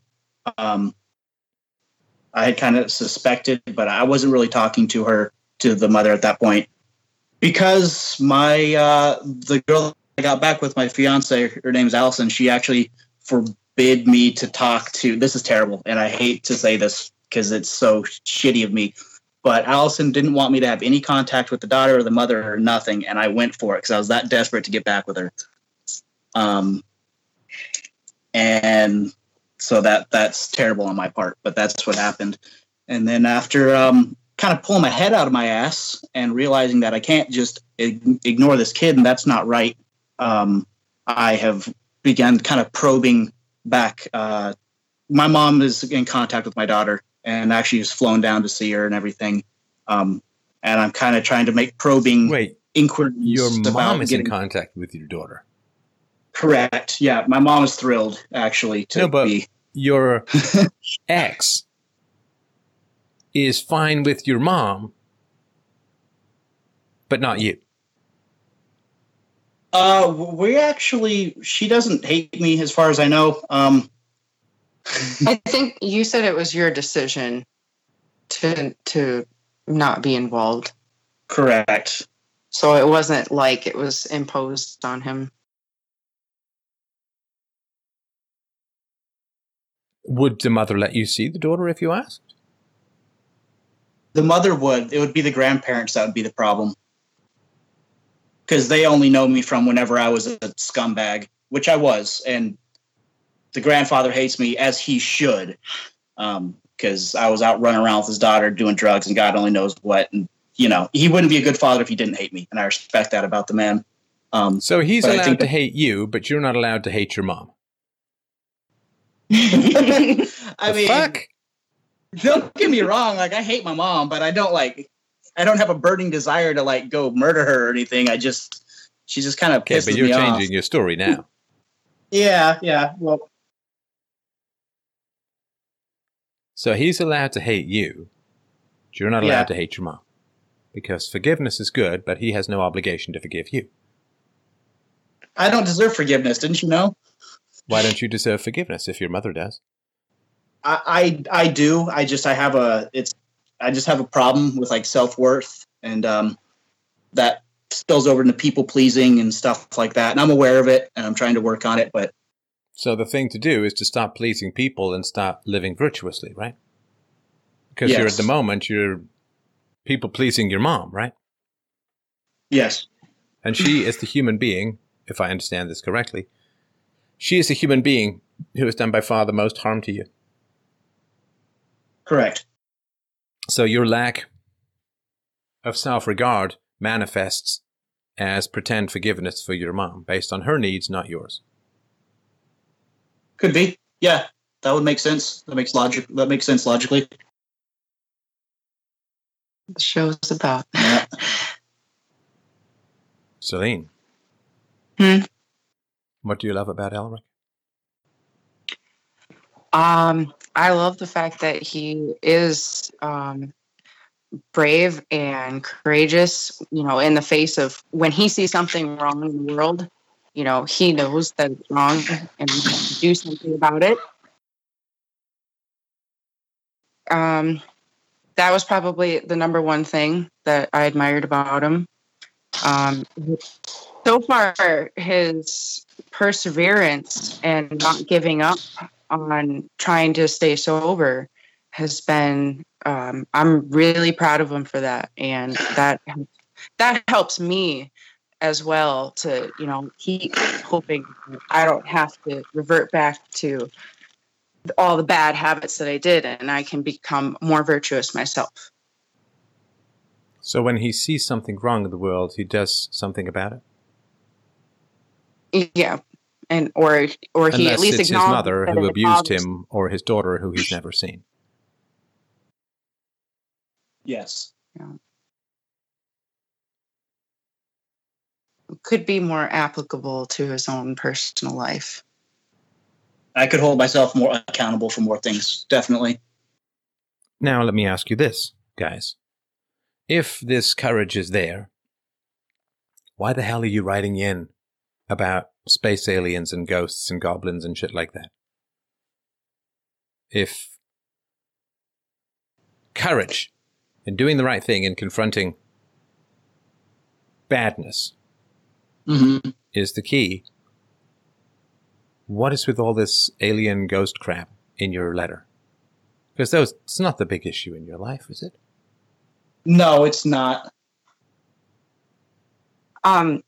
Um, I had kind of suspected, but I wasn't really talking to her, to the mother at that point, because my uh, the girl I got back with, my fiance, her name's Allison. She actually forbid me to talk to. This is terrible, and I hate to say this because it's so shitty of me. But Allison didn't want me to have any contact with the daughter or the mother or nothing, and I went for it because I was that desperate to get back with her. Um, and so that that's terrible on my part but that's what happened and then after um, kind of pulling my head out of my ass and realizing that i can't just ignore this kid and that's not right um, i have begun kind of probing back uh, my mom is in contact with my daughter and actually has flown down to see her and everything um, and i'm kind of trying to make probing Wait, inquiries your mom is in contact with your daughter. correct yeah my mom is thrilled actually to No, but- be Your (laughs) ex is fine with your mom, but not you. Uh, we actually, she doesn't hate me as far as I know. Um, I think you said it was your decision to to not be involved. correct. So it wasn't like it was imposed on him. Would the mother let you see the daughter if you asked? The mother would. It would be the grandparents that would be the problem. Because they only know me from whenever I was a scumbag, which I was. And the grandfather hates me as he should. Because I was out running around with his daughter doing drugs and God only knows what. And, you know, he wouldn't be a good father if he didn't hate me. And I respect that about the man. Um, So he's allowed think to hate you, but you're not allowed to hate your mom. (laughs) I mean, fuck? don't get me wrong like i hate my mom but i don't like i don't have a burning desire to like go murder her or anything i just she just kind of Okay, but you're changing off your story now. yeah yeah well So he's allowed to hate you, but you're not allowed Yeah. to hate your mom. Because forgiveness is good, but he has no obligation to forgive you. i don't deserve forgiveness didn't you know Why don't you deserve forgiveness if your mother does? i i, I do i just i have a it's i just have a problem with like self-worth and um that spills over into people pleasing and stuff like that and i'm aware of it and i'm trying to work on it but So the thing to do is to stop pleasing people and start living virtuously, right? Because you're at the moment you're people pleasing your mom, right? Yes. And she is the human being, if I understand this correctly. She is the human being who has done by far the most harm to you. Correct. So your lack of self regard manifests as pretend forgiveness for your mom based on her needs, not yours. Could be. Yeah. That would make sense. That makes logic. That makes sense logically. The show's about. Yeah. (laughs) Celine. Hmm? What do you love about Elric? Um, I love the fact that he is um, brave and courageous. You know, in the face of when he sees something wrong in the world, you know, he knows that it's wrong and do something about it. Um, that was probably the number one thing that I admired about him. Um, so far, his perseverance and not giving up on trying to stay sober has been um, i'm really proud of him for that and that that helps me as well to you know keep hoping i don't have to revert back to all the bad habits that i did and i can become more virtuous myself So when he sees something wrong in the world, he does something about it. Yeah and or or he Unless at least it's his mother who abused him or his daughter who he's never seen. Yes. Yeah. could be more applicable to his own personal life I could hold myself more accountable for more things. Definitely. Now let me ask you this, guys. If this courage is there, why the hell are you writing in about space aliens and ghosts and goblins and shit like that? If courage and doing the right thing and confronting badness hmm is the key, what is with all this alien ghost crap in your letter? Because those it's not the big issue in your life, is it? No, it's not. Um,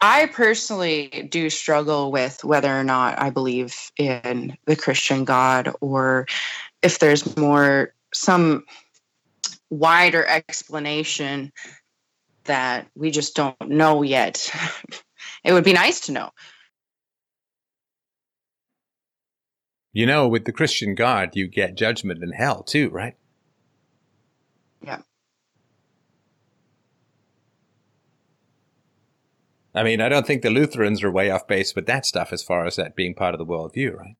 I personally do struggle with whether or not I believe in the Christian God or if there's more, some wider explanation that we just don't know yet. (laughs) it would be nice to know. You know, with the Christian God, you get judgment in hell too, right? Yeah. I mean, I don't think the Lutherans are way off base with that stuff as far as that being part of the worldview, right?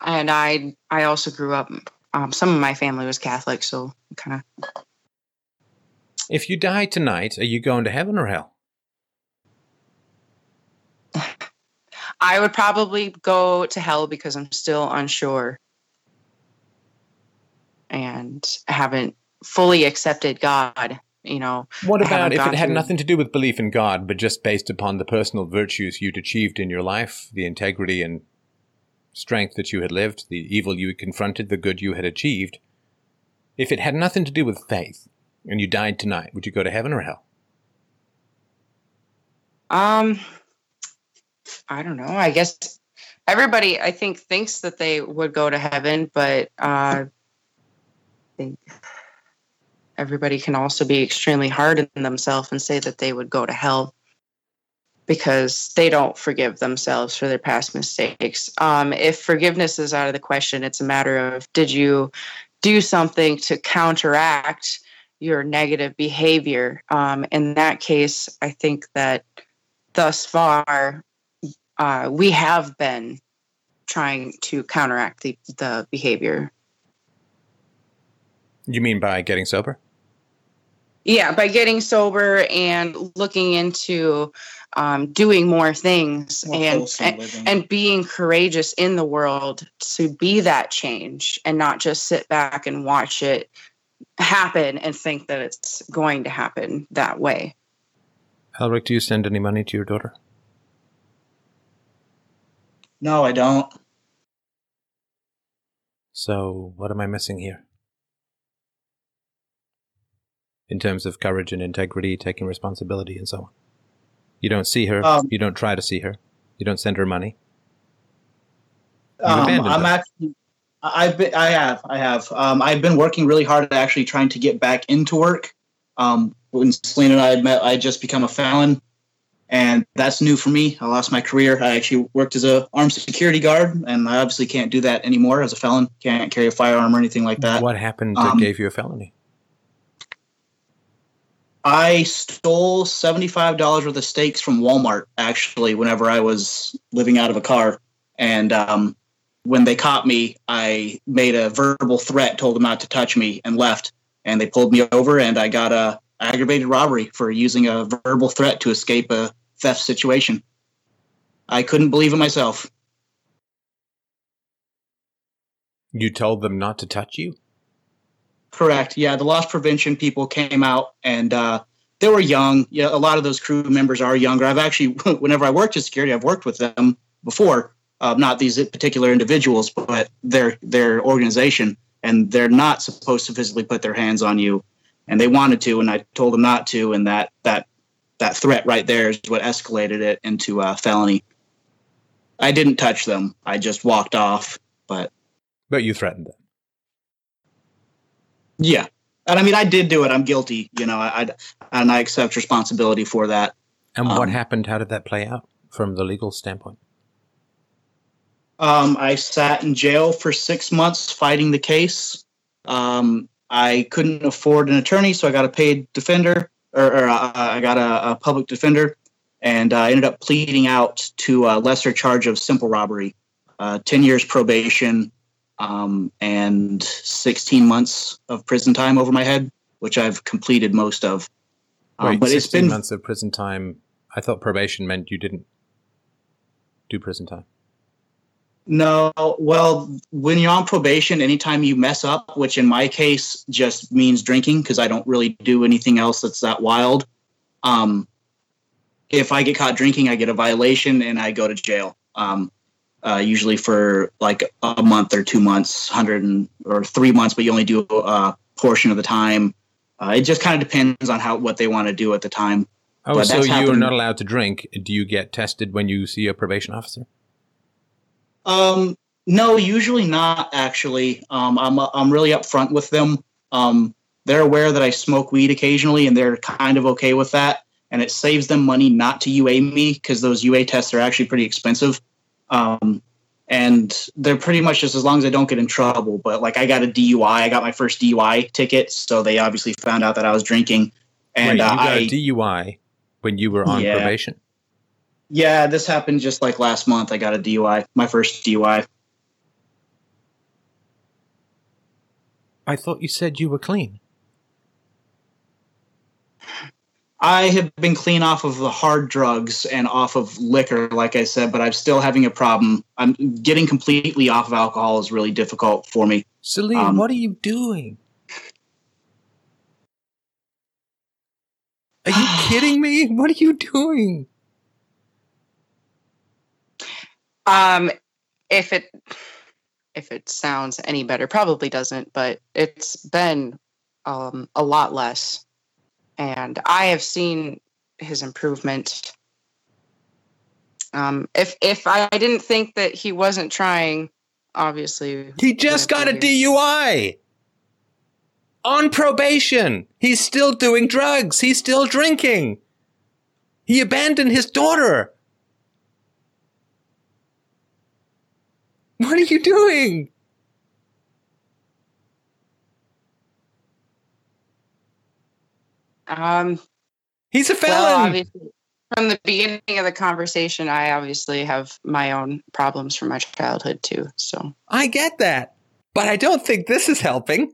And I, I also grew up. Um, some of my family was Catholic, so kind of If you die tonight, are you going to heaven or hell? (laughs) I would probably go to hell because I'm still unsure and haven't fully accepted God. You know, What about if it had through- nothing to do with belief in God, but just based upon the personal virtues you'd achieved in your life, the integrity and strength that you had lived, the evil you had confronted, the good you had achieved? If it had nothing to do with faith and you died tonight, would you go to heaven or hell? um, I don't know. I guess everybody, I think, thinks that they would go to heaven, but uh, I think everybody can also be extremely hard on themselves and say that they would go to hell because they don't forgive themselves for their past mistakes. Um, if forgiveness is out of the question, it's a matter of did you do something to counteract your negative behavior? Um, in that case, I think that thus far uh, we have been trying to counteract the, the behavior. You mean by getting sober? Yeah, by getting sober and looking into um, doing more things More and, and and being courageous in the world to be that change and not just sit back and watch it happen and think that it's going to happen that way. Elric, do you send any money to your daughter? No, I don't. So, what am I missing here? In terms of courage and integrity, taking responsibility, and so on. You don't see her. Um, you don't try to see her. You don't send her money. Um, I'm her. actually. I- I've been. I have. I have. Um, I've been working really hard at actually trying to get back into work. Um, when Celine and I had met, I had just become a felon, and that's new for me. I lost my career. I actually worked as a armed security guard, and I obviously can't do that anymore as a felon. Can't carry a firearm or anything like that. what happened that um, gave you a felony? I stole seventy-five dollars worth of steaks from Walmart. Actually, whenever I was living out of a car, and um, when they caught me, I made a verbal threat, told them not to touch me, and left. And they pulled me over, and I got a aggravated robbery for using a verbal threat to escape a theft situation. I couldn't believe it myself. You told them not to touch you? Correct. Yeah, the loss prevention people came out and uh, they were young. Yeah, a lot of those crew members are younger. I've actually, (laughs) whenever I worked as security, I've worked with them before. Uh, not these particular individuals, but their their organization, and they're not supposed to physically put their hands on you, and they wanted to, and I told them not to, and that that that threat right there is what escalated it into a felony. I didn't touch them. I just walked off, but But you threatened them. Yeah, and I mean, I did do it. I'm guilty, you know, I, I and I accept responsibility for that. And what Um, happened? How did that play out from the legal standpoint? Um, I sat in jail for six months fighting the case. Um, I couldn't afford an attorney, so I got a paid defender, or, or uh, I got a, a public defender, and I ended up pleading out to a lesser charge of simple robbery, uh, ten years probation, um, and sixteen months of prison time over my head, which I've completed most of. Um, Wait, but it's been months of prison time. I thought probation meant you didn't do prison time. No, well, when you're on probation, anytime you mess up, which in my case just means drinking because I don't really do anything else that's that wild. Um, if I get caught drinking, I get a violation and I go to jail. Um, uh, usually for like a month or two months, hundred and or three months, but you only do a portion of the time. Uh, it just kind of depends on how what they want to do at the time. Oh, But so you are not allowed to drink. Do you get tested when you see a probation officer? Um, no, usually not. Actually, um, I'm I'm really upfront with them. Um, they're aware that I smoke weed occasionally, and they're kind of okay with that. And it saves them money not to UA me because those UA tests are actually pretty expensive. Um, and they're pretty much just as long as I don't get in trouble. But like I got a DUI, I got my first DUI ticket, so they obviously found out that I was drinking. And Wait, you uh, got I, a DUI when you were on Yeah. probation. yeah, this happened just like last month. I got a DUI, my first DUI. I thought you said you were clean. I have been clean off of the hard drugs and off of liquor, like I said, but I'm still having a problem. I'm getting completely off of alcohol is really difficult for me. Celine, Um, what are you doing? Are you (sighs) kidding me? What are you doing? Um, if it if it sounds any better, probably doesn't, but it's been um, a lot less, and I have seen his improvement. Um, if if I didn't think that he wasn't trying, obviously He just got a wouldn't be here. DUI. On probation. He's still doing drugs. He's still drinking. He abandoned his daughter. What are you doing? Um, He's a well, felon. obviously, from the beginning of the conversation, I obviously have my own problems from my childhood too. So. I get that. But I don't think this is helping.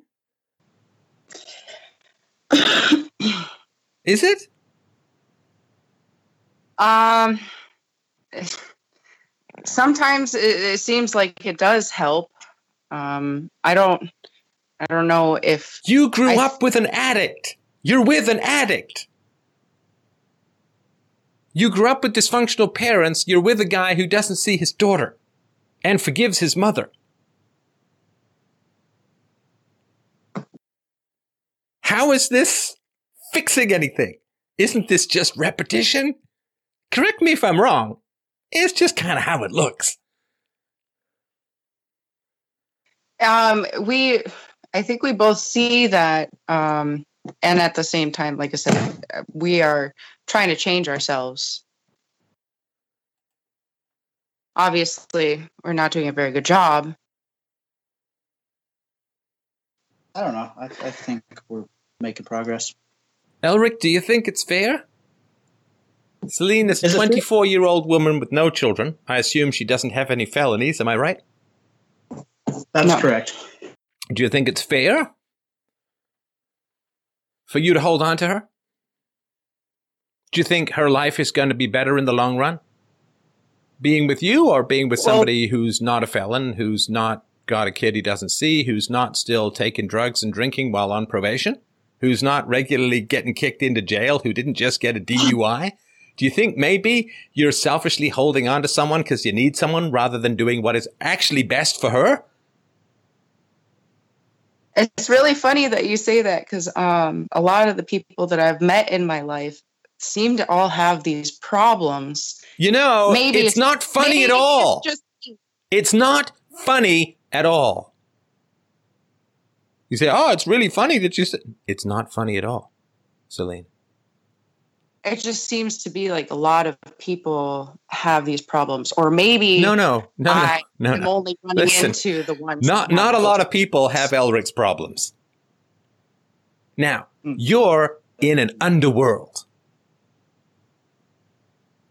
Is it? Um, sometimes it, it seems like it does help. Um, I don't, I don't know if You grew I- up with an addict. You're with an addict. You grew up with dysfunctional parents. You're with a guy who doesn't see his daughter and forgives his mother. How is this fixing anything? Isn't this just repetition? Correct me if I'm wrong. It's just kind of how it looks. Um, we, I think we both see that, um, and at the same time, like I said, we are trying to change ourselves. Obviously, we're not doing a very good job. I don't know. I, I think we're making progress. Elric, do you think it's fair? Celine is a Is it fair? 24 year old woman with no children. I assume she doesn't have any felonies. Am I right? That's No. correct. Do you think it's fair for you to hold on to her? Do you think her life is going to be better in the long run? Being with you or being with Well- somebody who's not a felon, who's not got a kid he doesn't see, who's not still taking drugs and drinking while on probation, who's not regularly getting kicked into jail, who didn't just get a DUI? Do you think maybe you're selfishly holding on to someone because you need someone rather than doing what is actually best for her? It's really funny that you say that because um, a lot of the people that I've met in my life seem to all have these problems. You know, Maybe it's not funny at it's all. Just It's not funny at all. You say, "Oh, it's really funny that you said." It's not funny at all, Celine. It just seems to be like a lot of people have these problems, or maybe No, no, no, I no, no, no. only running Listen, into the ones. Not not a lot of people have Elric's problems. Now, Mm. you're in an underworld,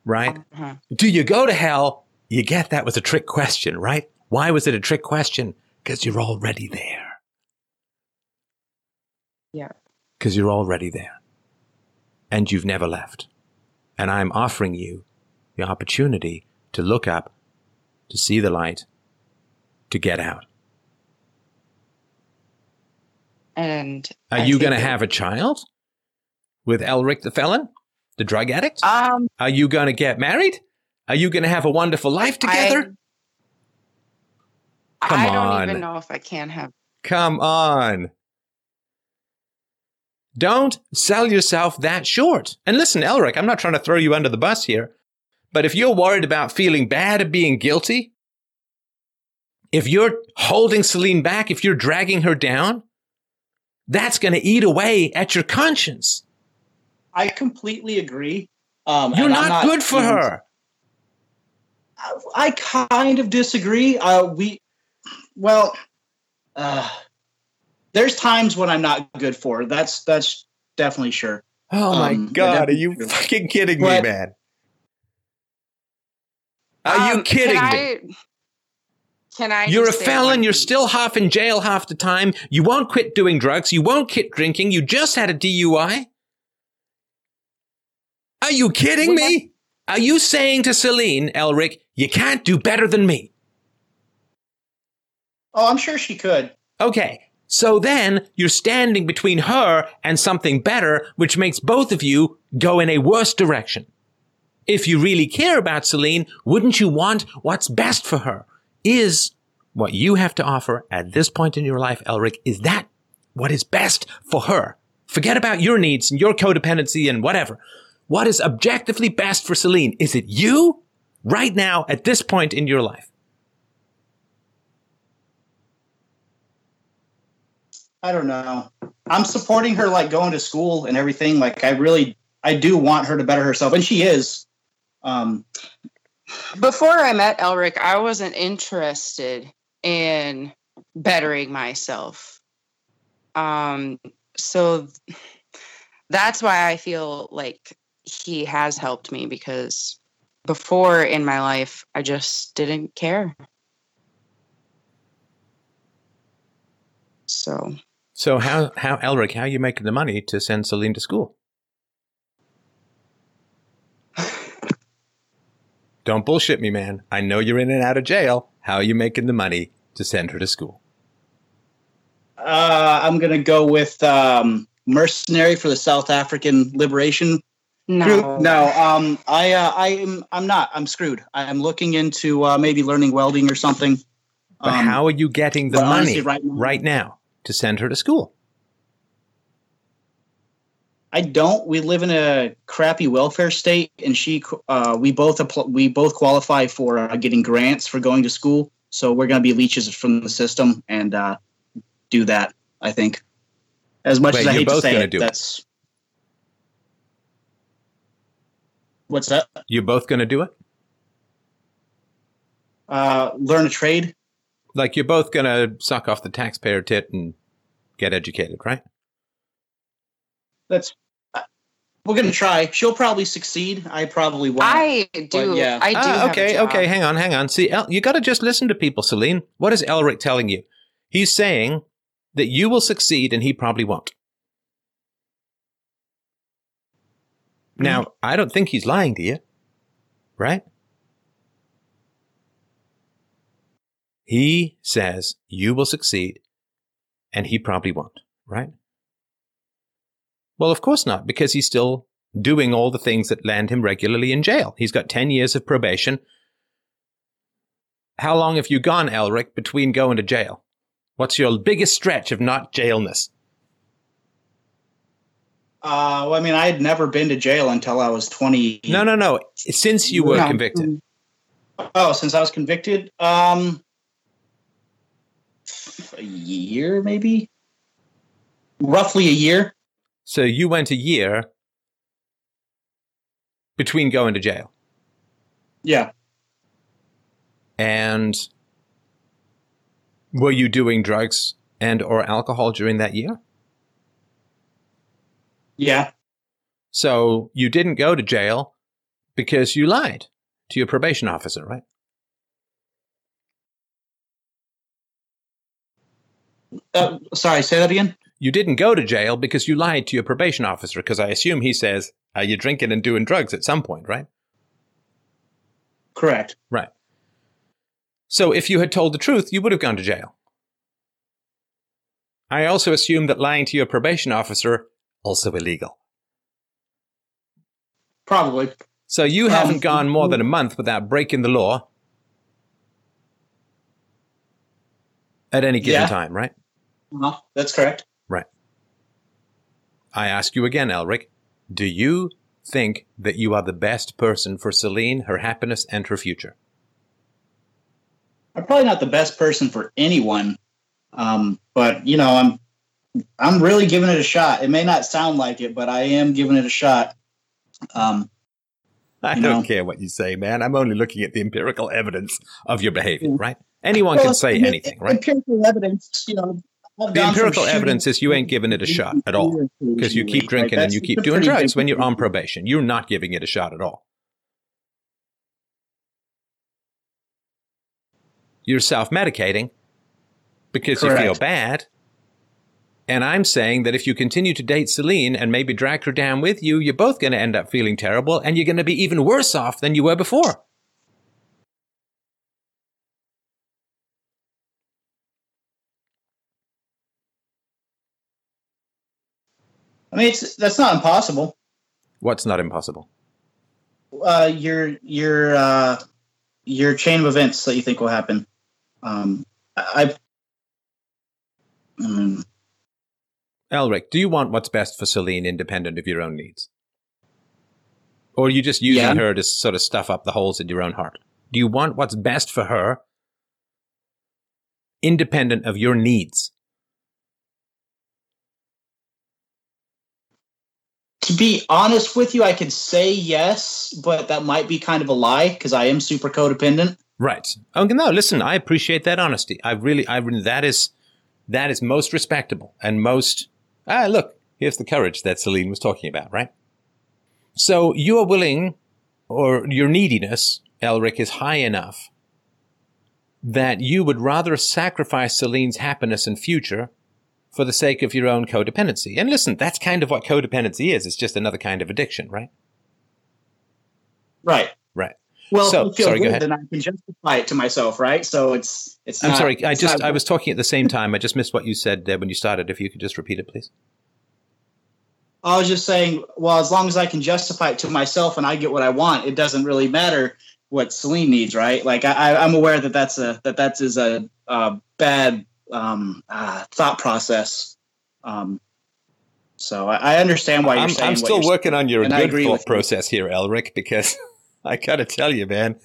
right? Uh-huh. Do you go to hell? You get that was a trick question, right? Why was it a trick question? Because you're already there. Yeah. Because you're already there. And you've never left. And I'm offering you the opportunity to look up, to see the light, to get out. And Are I you going to have a child with Elric the felon, the drug addict? Um, Are you going to get married? Are you going to have a wonderful life together? I, Come I don't even know if I can have. Come on. Don't sell yourself that short. And listen, Elric, I'm not trying to throw you under the bus here, but if you're worried about feeling bad of being guilty, if you're holding Celine back, if you're dragging her down, that's going to eat away at your conscience. I completely agree. Um, You're and I'm not, good for her. I, I kind of disagree. Uh, we, well, uh, there's times when I'm not good for her. That's that's definitely sure. Oh my Um, God, are you that's- fucking kidding me, man? Are you Um, kidding can me? I, can I? You're a felon. You're still half in jail half the time. You won't quit doing drugs. You won't quit drinking. You just had a DUI. Are you kidding me? Are you saying to Celine, Elric, you can't do better than me? Oh, I'm sure she could. Okay. So then you're standing between her and something better, which makes both of you go in a worse direction. If you really care about Celine, wouldn't you want what's best for her? Is what you have to offer at this point in your life, Elric, is that what is best for her? Forget about your needs and your codependency and whatever. What is objectively best for Celine? Is it you right now at this point in your life? I don't know. I'm supporting her, like going to school and everything. Like I really, I do want her to better herself, and she is. Um, Before I met Elric, I wasn't interested in bettering myself. Um, so that's why I feel like he has helped me because before in my life, I just didn't care. So So how how Elric, how are you making the money to send Celine to school? (laughs) Don't bullshit me, man. I know you're in and out of jail. How are you making the money to send her to school? uh, I'm gonna go with um, mercenary for the South African Liberation No. (laughs) No, um, I, uh, I am, I'm not. I'm screwed. I'm looking into uh, maybe learning welding or something. But Um, how are you getting the money honestly, right now- right now to send her to school? I don't. We live in a crappy welfare state, and she, uh, we both, appl- we both qualify for uh, getting grants for going to school. So we're going to be leeches from the system and uh, do that. I think, as much Wait, as I hate to say it, do it? that's what's that? You're both going to do it? Uh, learn a trade. Like you're both going to suck off the taxpayer tit and get educated, right? That's uh, we're going to try. She'll probably succeed. I probably won't. I do. yeah. I do. Ah, have a okay, job. okay, hang on, hang on. See, El- you got to just listen to people, Celine. What is Elric telling you? He's saying that you will succeed and he probably won't. Now, I don't think he's lying to you, right? He says you will succeed and he probably won't, right? Well, of course not, because he's still doing all the things that land him regularly in jail. He's got 10 years of probation. How long have you gone, Elric, between going to jail? What's your biggest stretch of not jailness? Uh, well, I mean, I had never been to jail until I was 20. No, no, no. Since you were No. convicted. Oh, since I was convicted? Um, a year, maybe? Roughly a year. So you went a year between going to jail. Yeah. And were you doing drugs and or alcohol during that year? Yeah. So you didn't go to jail because you lied to your probation officer, right? Uh, sorry, say that again? You didn't go to jail because you lied to your probation officer because I assume he says, are you drinking and doing drugs at some point, right? Correct. Right. So if you had told the truth, you would have gone to jail. I also assume that lying to your probation officer also illegal. Probably. So you Um, haven't gone more than a month without breaking the law at any given Yeah. time, right? Uh-huh. That's correct. Right. I ask you again, Elric, do you think that you are the best person for Celine, her happiness, and her future? I'm probably not the best person for anyone, um, but you know, I'm I'm really giving it a shot. It may not sound like it, but I am giving it a shot. Um, I don't know. care what you say, man. I'm only looking at the empirical evidence of your behavior, right? Anyone well, can say anything, right? Empirical evidence, you know. The empirical evidence is you ain't giving it a shot at all because you keep Right, drinking and you keep doing drugs when you're on probation. You're not giving it a shot at all. You're self medicating because you feel bad. And I'm saying that if you continue to date Celine and maybe drag her down with you, you're both going to end up feeling terrible and you're going to be even worse off than you were before. I mean, it's that's not impossible. What's not impossible? Uh, your your uh, your chain of events that you think will happen. Um, I, um, Elric, do you want what's best for Celine independent of your own needs? Or are you just using Yeah. her to sort of stuff up the holes in your own heart? Do you want what's best for her independent of your needs? To be honest with you, I could say yes, but that might be kind of a lie because I am super codependent. Right. Okay, no, listen, I appreciate that honesty. I really, I really, that is, that is most respectable and most, ah, look, here's the courage that Celine was talking about, right? So you are willing, or your neediness, Elric, is high enough that you would rather sacrifice Celine's happiness and future for the sake of your own codependency. And listen, that's kind of what codependency is. It's just another kind of addiction, right? Right. Right. Well, So- if I feel sorry, go good, ahead. then I can justify it to myself, right? So it's it's. I'm not- sorry. I just I was talking at the same time. I just missed what you said uh, when you started. If you could just repeat it, please. I was just saying, well, as long as I can justify it to myself and I get what I want, it doesn't really matter what Celine needs, right? Like I, I'm aware that that's a that that is a, a bad um, uh, thought process. Um, so I, I understand why you're I'm, saying. I'm still working on your and good thought with you. process here, Elric, because (laughs) I gotta tell you, man,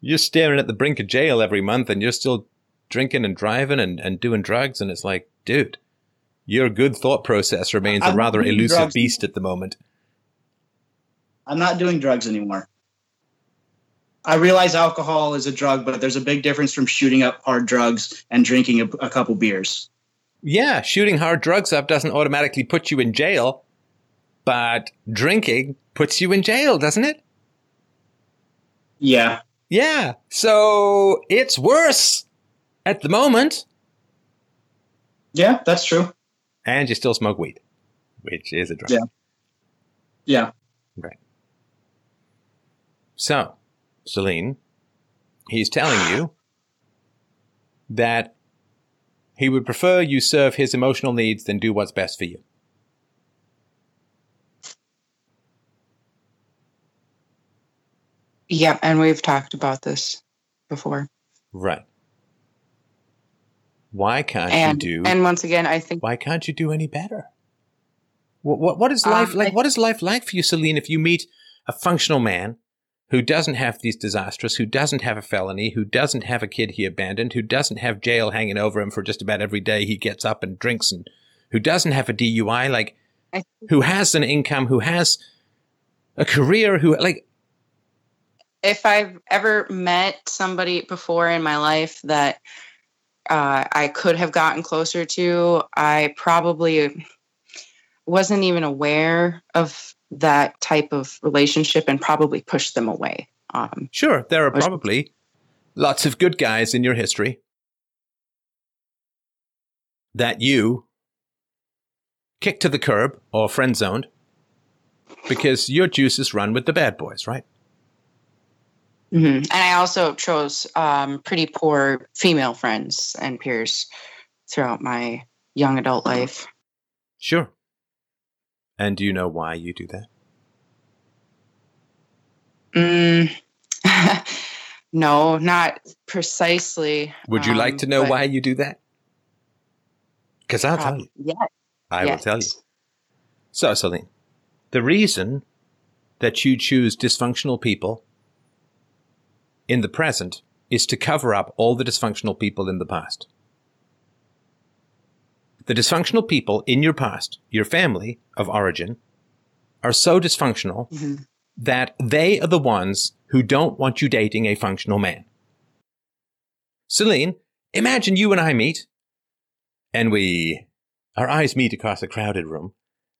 you're staring at the brink of jail every month and you're still drinking and driving and, and doing drugs, and it's like, dude, your good thought process remains a I'm rather elusive drugs. beast at the moment. I'm not doing drugs anymore. I realize alcohol is a drug, but there's a big difference from shooting up hard drugs and drinking a, a couple beers. Yeah, shooting hard drugs up doesn't automatically put you in jail, but drinking puts you in jail, doesn't it? Yeah. Yeah. So it's worse at the moment. Yeah, that's true. And you still smoke weed, which is a drug. Yeah. Yeah. Right. So, Celine, he's telling you that he would prefer you serve his emotional needs than do what's best for you. Yep, and we've talked about this before. Right. Why can't And you do and once again, I think why can't you do any better? What, what, what is Um, life like? I- What is life like for you, Celine, if you meet a functional man who doesn't have these disasters, who doesn't have a felony, who doesn't have a kid he abandoned, who doesn't have jail hanging over him for just about every day he gets up and drinks, and who doesn't have a DUI, like who has an income, who has a career, who like if I've ever met somebody before in my life that uh, I could have gotten closer to, I probably wasn't even aware of that type of relationship and probably push them away. Um, Sure, there are probably lots of good guys in your history that you kicked to the curb or friend zoned because your juices run with the bad boys, right? mhm. And I also chose um, pretty poor female friends and peers throughout my young adult life. Sure. And do you know why you do that? Mm, (laughs) no, not precisely. Would you like um, to know why you do that? Because I'll tell you. Yeah, I will tell you. So, Celine, the reason that you choose dysfunctional people in the present is to cover up all the dysfunctional people in the past. The dysfunctional people in your past, your family of origin, are so dysfunctional Mhm. that they are the ones who don't want you dating a functional man. Celine, imagine you and I meet, and we, our eyes meet across a crowded room,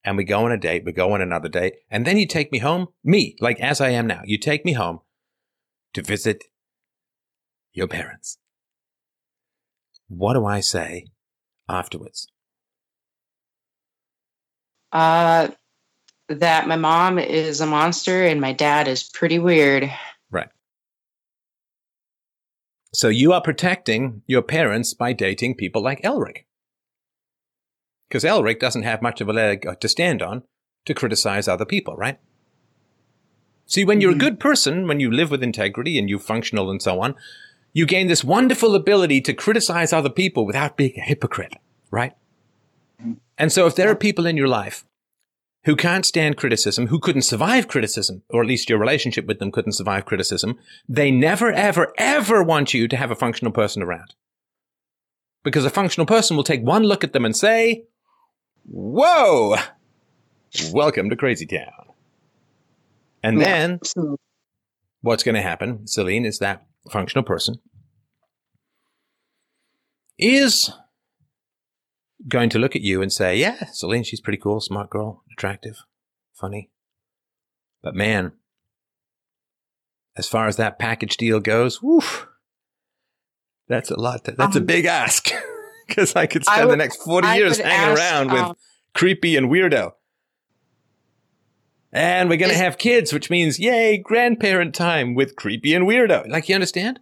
and we go on a date, we go on another date, and then you take me home, me, like as I am now, you take me home to visit your parents. What do I say afterwards? Uh, that my mom is a monster and my dad is pretty weird. Right. So you are protecting your parents by dating people like Elric. Because Elric doesn't have much of a leg uh, to stand on to criticize other people, right? See, when you're a Mhm. good person, when you live with integrity and you're functional and so on, you gain this wonderful ability to criticize other people without being a hypocrite, right? And so if there are people in your life who can't stand criticism, who couldn't survive criticism, or at least your relationship with them couldn't survive criticism, they never, ever, ever want you to have a functional person around. Because a functional person will take one look at them and say, Whoa, welcome to Crazy Town. And Yeah. then what's going to happen, Celine, is that functional person is going to look at you and say, Yeah, Celine, she's pretty cool, smart girl, attractive, funny. But man, as far as that package deal goes, woof, that's a lot. To, that's a Um, big ask (laughs) because I could I spend the next 40 I years hanging ask, around with um, creepy and weirdo. And we're going to have kids, which means, yay, grandparent time with creepy and weirdo. Like, you understand?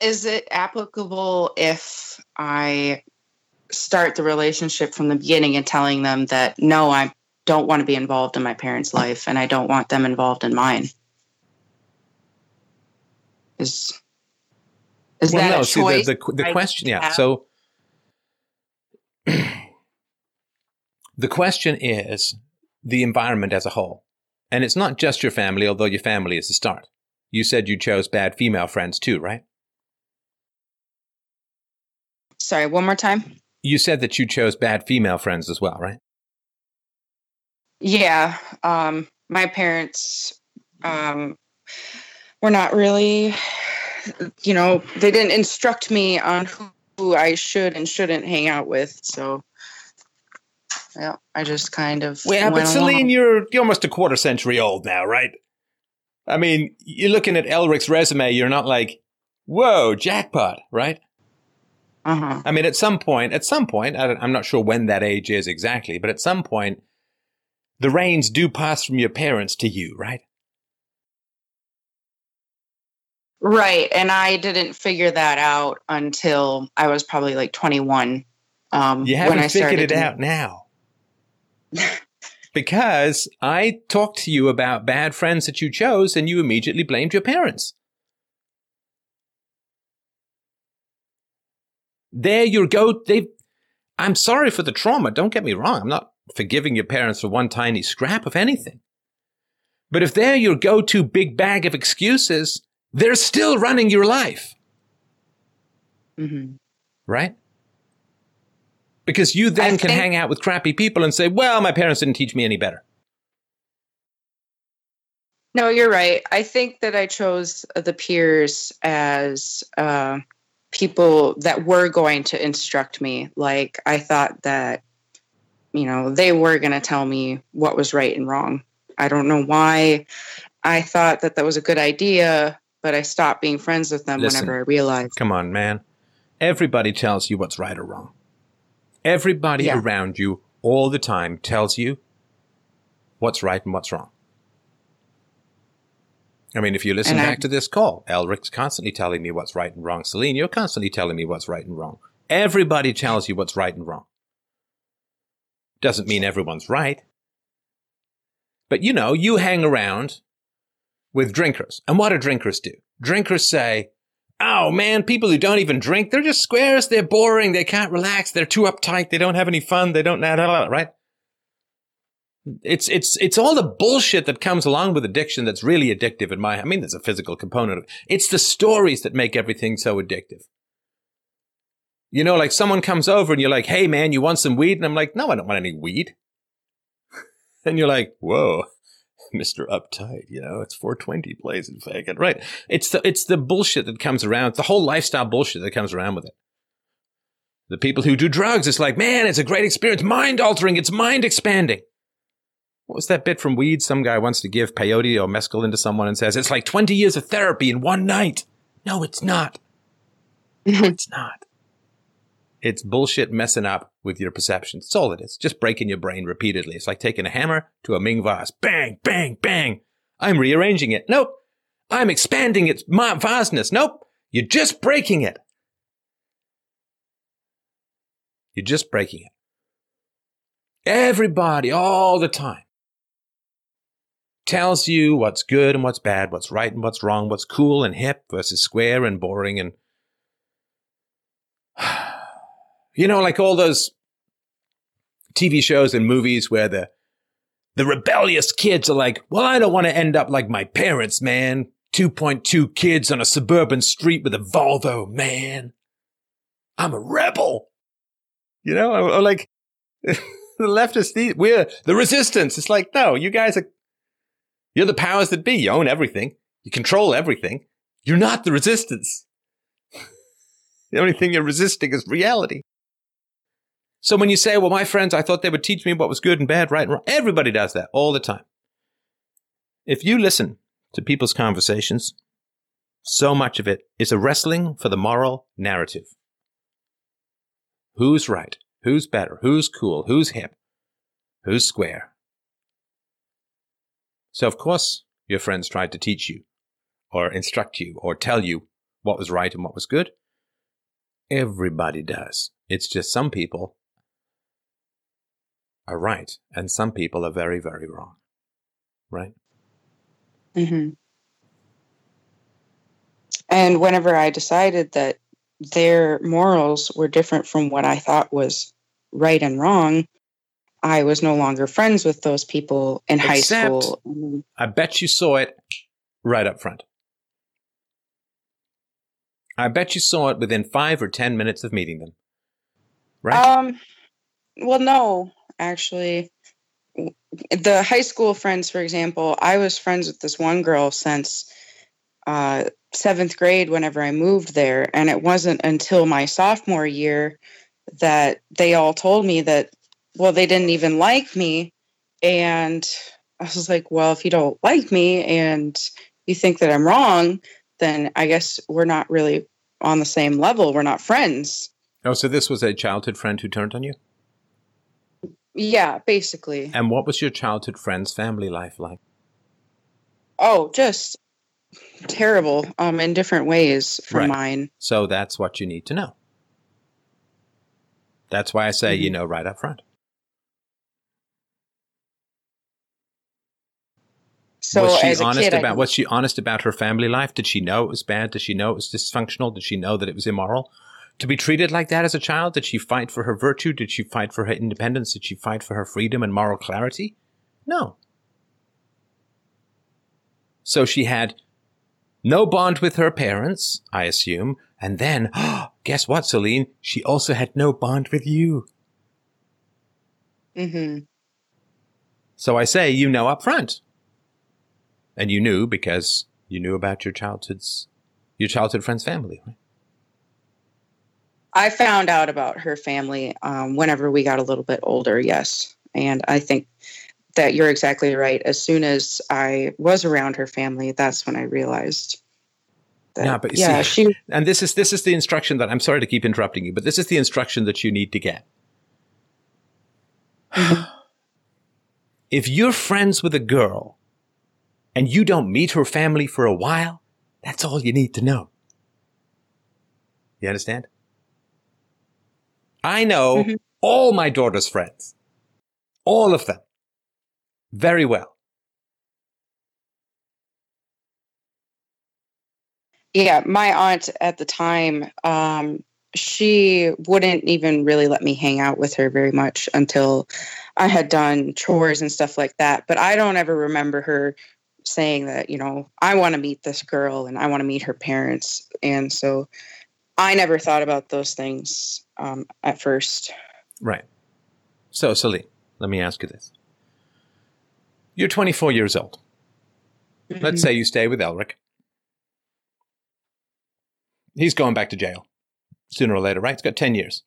is it applicable if I start the relationship from the beginning and telling them that no, I'm don't want to be involved in my parents' life and I don't want them involved in mine. Is is well, that no, a see, choice? the, the, the question, yeah. have? So (clears throat) the question is the environment as a whole. And it's not just your family, although your family is the start. You said you chose bad female friends too, right? Sorry, one more time. You said that you chose bad female friends as well, right? Yeah, um, my parents um, were not really, you know, they didn't instruct me on who, I should and shouldn't hang out with. So, yeah, I just kind of Well, but Celine, along. you're, you're almost a quarter century old now, right? I mean, you're looking at Elric's resume, you're not like, whoa, jackpot, right? Uh-huh. I mean, at some point, at some point, I don't- I'm not sure when that age is exactly, but at some point, the reins do pass from your parents to you, right? Right, and I didn't figure that out until I was probably like 21. Um, You when haven't I figured it to- out now. (laughs) because I talked to you about bad friends that you chose and you immediately blamed your parents. There you go. They I'm sorry for the trauma, don't get me wrong. I'm not forgiving your parents for one tiny scrap of anything. But if they're your go-to big bag of excuses, they're still running your life, Mhm. right? Because you then I can think- hang out with crappy people and say, well, my parents didn't teach me any better. No, you're right. I think that I chose the peers as uh, people that were going to instruct me. Like, I thought that, you know, they were going to tell me what was right and wrong. I don't know why I thought that that was a good idea, but I stopped being friends with them Listen. whenever I realized. Come on, man. Everybody tells you what's right or wrong. Everybody Yeah. around you all the time tells you what's right and what's wrong. I mean, if you listen And I- back to this call, Elric's constantly telling me what's right and wrong. Celine, you're constantly telling me what's right and wrong. Everybody tells you what's right and wrong. Doesn't mean everyone's right. But you know, you hang around with drinkers. And what do drinkers do? Drinkers say, Oh man, people who don't even drink, they're just squares, they're boring, they can't relax, they're too uptight, they don't have any fun, they don't know, right? It's it's it's all the bullshit that comes along with addiction that's really addictive in my I mean there's a physical component of it. It's the stories that make everything so addictive. You know, like someone comes over and you're like, hey man, you want some weed? And I'm like, no, I don't want any weed. (laughs) and you're like, whoa, (laughs) Mr. Uptight, you know, it's 420 blaze it faggot. Right. It's the it's the bullshit that comes around, it's the whole lifestyle bullshit that comes around with it. The people who do drugs, it's like, man, it's a great experience, mind altering, it's mind expanding. What was that bit from Weed? Some guy wants to give peyote or mescaline to someone and says, it's like 20 years of therapy in one night. No, it's not. (laughs) No, it's not. It's bullshit messing up with your perceptions. That's all it is. Just breaking your brain repeatedly. It's like taking a hammer to a Ming vase. Bang, bang, bang. I'm rearranging it. Nope. I'm expanding its vastness. Nope. You're just breaking it. You're just breaking it. Everybody, all the time, tells you what's good and what's bad, what's right and what's wrong, what's cool and hip versus square and boring and (sighs) you know, like all those TV shows and movies where the the rebellious kids are like, "Well, I don't want to end up like my parents, man. 2.2 kids on a suburban street with a Volvo, man. I'm a rebel." You know, like (laughs) the leftists, we're the resistance. It's like, no, you guys are you're the powers that be. You own everything. You control everything. You're not the resistance. (laughs) the only thing you're resisting is reality. So when you say, well, my friends, I thought they would teach me what was good and bad, right and wrong, everybody does that all the time. If you listen to people's conversations, so much of it is a wrestling for the moral narrative. Who's right? Who's better? Who's cool? Who's hip? Who's square? So, of course, your friends tried to teach you, or instruct you, or tell you what was right and what was good. Everybody does. It's just some people are right and some people are very, very wrong. Right? Mm-hmm. And whenever I decided that their morals were different from what I thought was right and wrong, I was no longer friends with those people in high school. I bet you saw it right up front. I bet you saw it within five or ten minutes of meeting them. Right? Um, well, no, actually, the high school friends, for example, I was friends with this one girl since uh, seventh grade. Whenever I moved there, and it wasn't until my sophomore year that they all told me that, well, they didn't even like me, and I was like, well, if you don't like me and you think that I'm wrong, then I guess we're not really on the same level. We're not friends. oh, so this was a childhood friend who turned on you? Yeah, basically. And what was your childhood friend's family life like? Oh, just terrible um in different ways from Right. mine. So that's what you need to know. That's why I say you Mhm. know right up front. So was she honest kid, about I, was she honest about her family life? Did she know it was bad? Did she know it was dysfunctional? Did she know that it was immoral? To be treated like that as a child? Did she fight for her virtue? Did she fight for her independence? Did she fight for her freedom and moral clarity? No. So she had no bond with her parents, I assume, and then, (gasps) guess what, Celine? She also had no bond with you. Mm-hmm. So I say you know up front. And you knew because you knew about your childhood's your childhood friend's family. Right? I found out about her family um, whenever we got a little bit older. Yes, and I think that you're exactly right. As soon as I was around her family, that's when I realized. That, Yeah, but you yeah, see- she. And this is this is the instruction that I'm sorry to keep interrupting you, but this is the instruction that you need to get. (sighs) if you're friends with a girl and you don't meet her family for a while, that's all you need to know. You understand? I know Mhm. all my daughter's friends. All of them. Very well. Yeah, my aunt at the time, um, she wouldn't even really let me hang out with her very much until I had done chores and stuff like that. But I don't ever remember her saying that, you know, I want to meet this girl and I want to meet her parents. And so I never thought about those things um, at first. Right. So, Celine, let me ask you this. You're 24 years old. Let's say you stay with Elric. He's going back to jail sooner or later, right? He's got 10 years.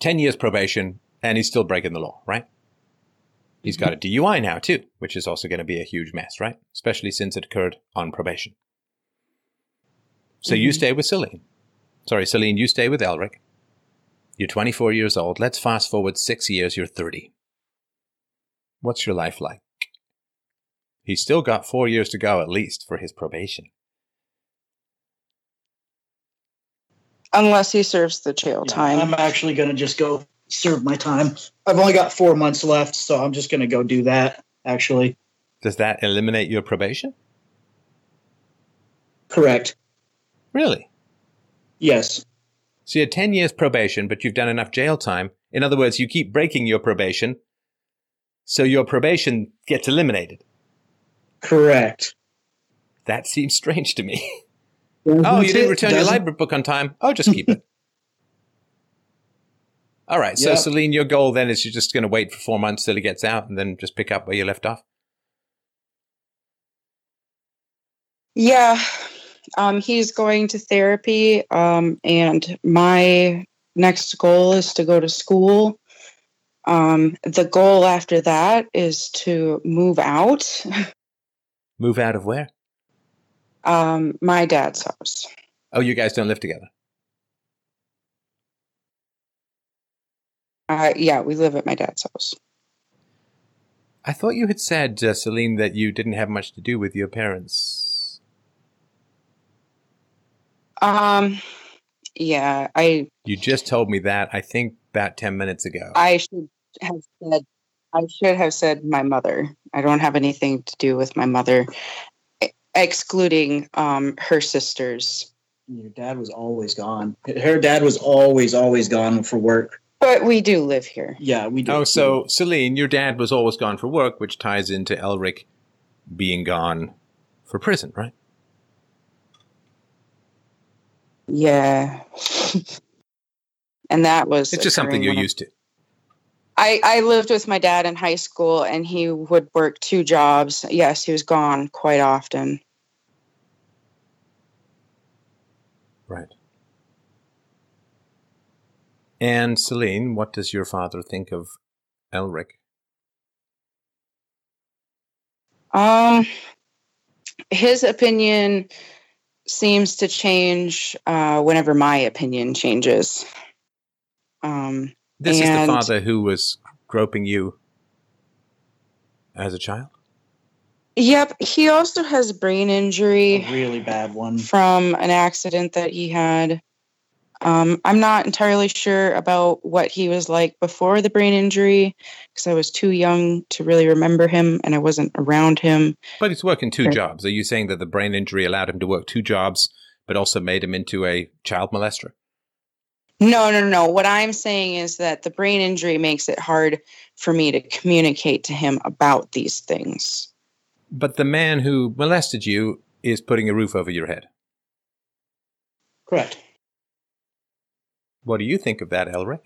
10 years probation, and he's still breaking the law, right? He's got a DUI now, too, which is also going to be a huge mess, right? Especially since it occurred on probation. So you Mhm. stay with Celine. Sorry, Celine, you stay with Elric. You're 24 years old. Let's fast forward six years, you're 30. What's your life like? He's still got four years to go at least for his probation. Unless he serves the jail Yeah, time. I'm actually going to just go serve my time. I've only got four months left, so I'm just going to go do that. Actually, Does that eliminate your probation? correct. Really? Yes, So you had 10 years probation, but you've done enough jail time. In other words, you keep breaking your probation, so your probation gets eliminated. correct. That seems strange to me. Oh, you didn't return your Doesn't- library book on time? Oh, just keep it. (laughs) All right. So, Yep. Celine, your goal then is you're just going to wait for four months till he gets out and then just pick up where you left off? Yeah, um, he's going to therapy, um, and my next goal is to go to school. Um, the goal after that is to move out. (laughs) Move out of where? Um, my dad's house. Oh, you guys don't live together. Uh, yeah, we live at my dad's house. I thought you had said, uh, Celine, that you didn't have much to do with your parents. Um, yeah, I You just told me that, I think, about 10 minutes ago. I should have said I should have said my mother. I don't have anything to do with my mother, excluding um, her sisters. Your dad was always gone. Her dad was always, always gone for work. But we do live here. Yeah, we do. Oh, so Celine, your dad was always gone for work, which ties into Elric being gone for prison, right? Yeah. (laughs) and that was It's just something you're used to. I, I lived with my dad in high school and he would work two jobs. Yes, he was gone quite often. Right. And Celine, what does your father think of Elric? Um, his opinion seems to change uh, whenever my opinion changes. Um, This is the father who was groping you as a child? yep, he also has brain injury a really bad one. from an accident that he had. Um, I'm not entirely sure about what he was like before the brain injury because I was too young to really remember him and I wasn't around him. But he's working two jobs. Are you saying that the brain injury allowed him to work two jobs, but also made him into a child molester? No, no, no. What I'm saying is that the brain injury makes it hard for me to communicate to him about these things. But the man who molested you is putting a roof over your head. Correct. What do you think of that, Elric?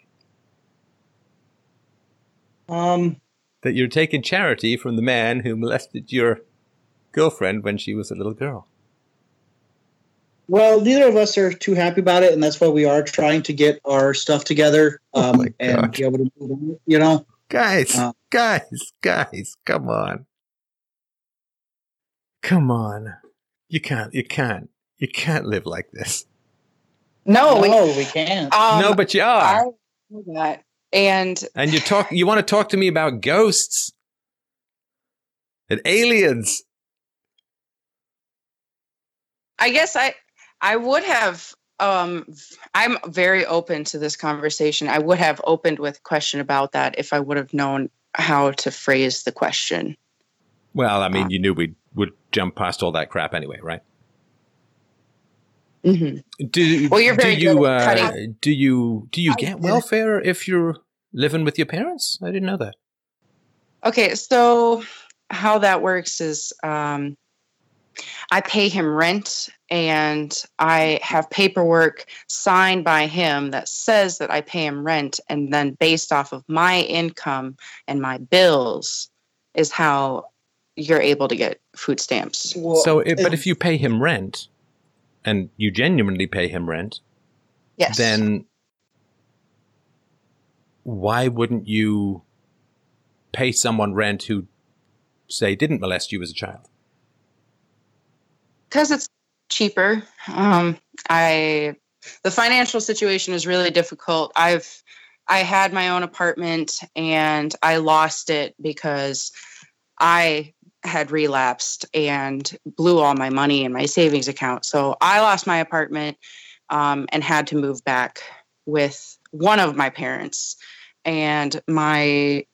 Um, That you're taking charity from the man who molested your girlfriend when she was a little girl. well, neither of us are too happy about it, and that's why we are trying to get our stuff together Oh um, my and be able to move on. You know, Guys, Uh. guys, guys, come on. Come on. You can't, you can't, you can't live like this. No, we, no, we can't. um, no, but you I are. know that. And And you talk, you want to talk to me about ghosts and aliens. I guess I I would have um I'm very open to this conversation. I would have opened with a question about that if I would have known how to phrase the question. Well, I mean, Uh. you knew we would jump past all that crap anyway, right? Hmm Do Well, you're do you uh, do you do you get get welfare if you're living with your parents? I didn't know that. Okay, so how that works is um, I pay him rent and I have paperwork signed by him that says that I pay him rent. And then, based off of my income and my bills, is how you're able to get food stamps. Well, so, it, but if you pay him rent, and you genuinely pay him rent, Yes. then why wouldn't you pay someone rent who, say, didn't molest you as a child? because it's cheaper um i the financial situation is really difficult i've i had my own apartment and i lost it because i had relapsed and blew all my money in my savings account so i lost my apartment um, and had to move back with one of my parents and my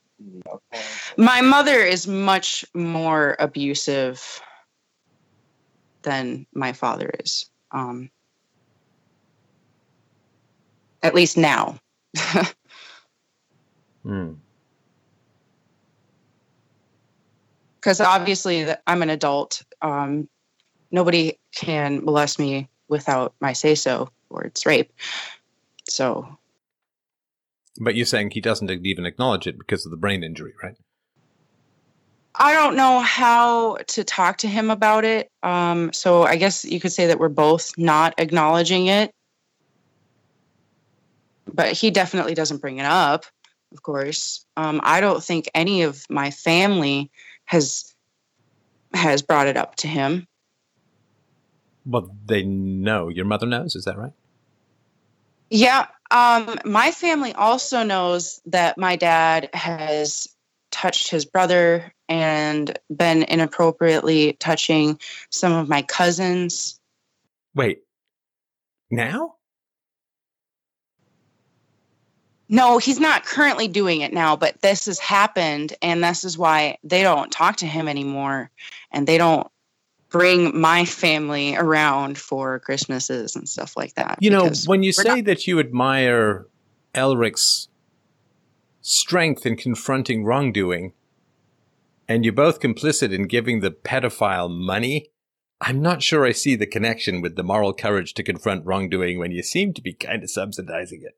my mother is much more abusive than my father is. Um, at least now. (laughs) Hmm. Because obviously I'm an adult. Um, nobody can molest me without my say so, or it's rape. So But you're saying he doesn't even acknowledge it because of the brain injury, right? I don't know how to talk to him about it. Um, so I guess you could say that we're both not acknowledging it. But he definitely doesn't bring it up, of course. Um, I don't think any of my family has has brought it up to him. Well, they know. Your mother knows, is that right? Yeah. Um, my family also knows that my dad has touched his brother and been inappropriately touching some of my cousins. Wait. Now? No, he's not currently doing it now, but this has happened, and this is why they don't talk to him anymore, and they don't bring my family around for Christmases and stuff like that. You know, when you say not- that you admire Elric's strength in confronting wrongdoing, and you're both complicit in giving the pedophile money, I'm not sure I see the connection with the moral courage to confront wrongdoing when you seem to be kind of subsidizing it.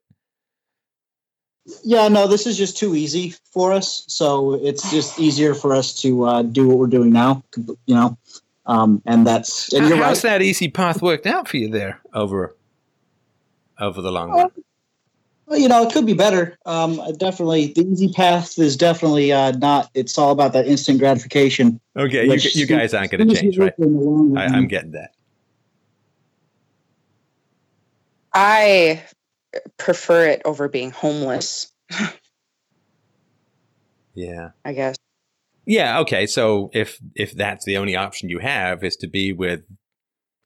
Yeah, no, this is just too easy for us. So it's just easier for us to uh, do what we're doing now. You know, um, and that's and you're How's right. that easy path worked out for you there over over the long run? Well, you know, it could be better. Um, definitely, the easy path is definitely uh, not. It's all about that instant gratification. Okay, you, you guys aren't going to change, right? in the long I. I'm getting that. I prefer it over being homeless, Yeah. I guess. Yeah, okay. So if if that's the only option you have is to be with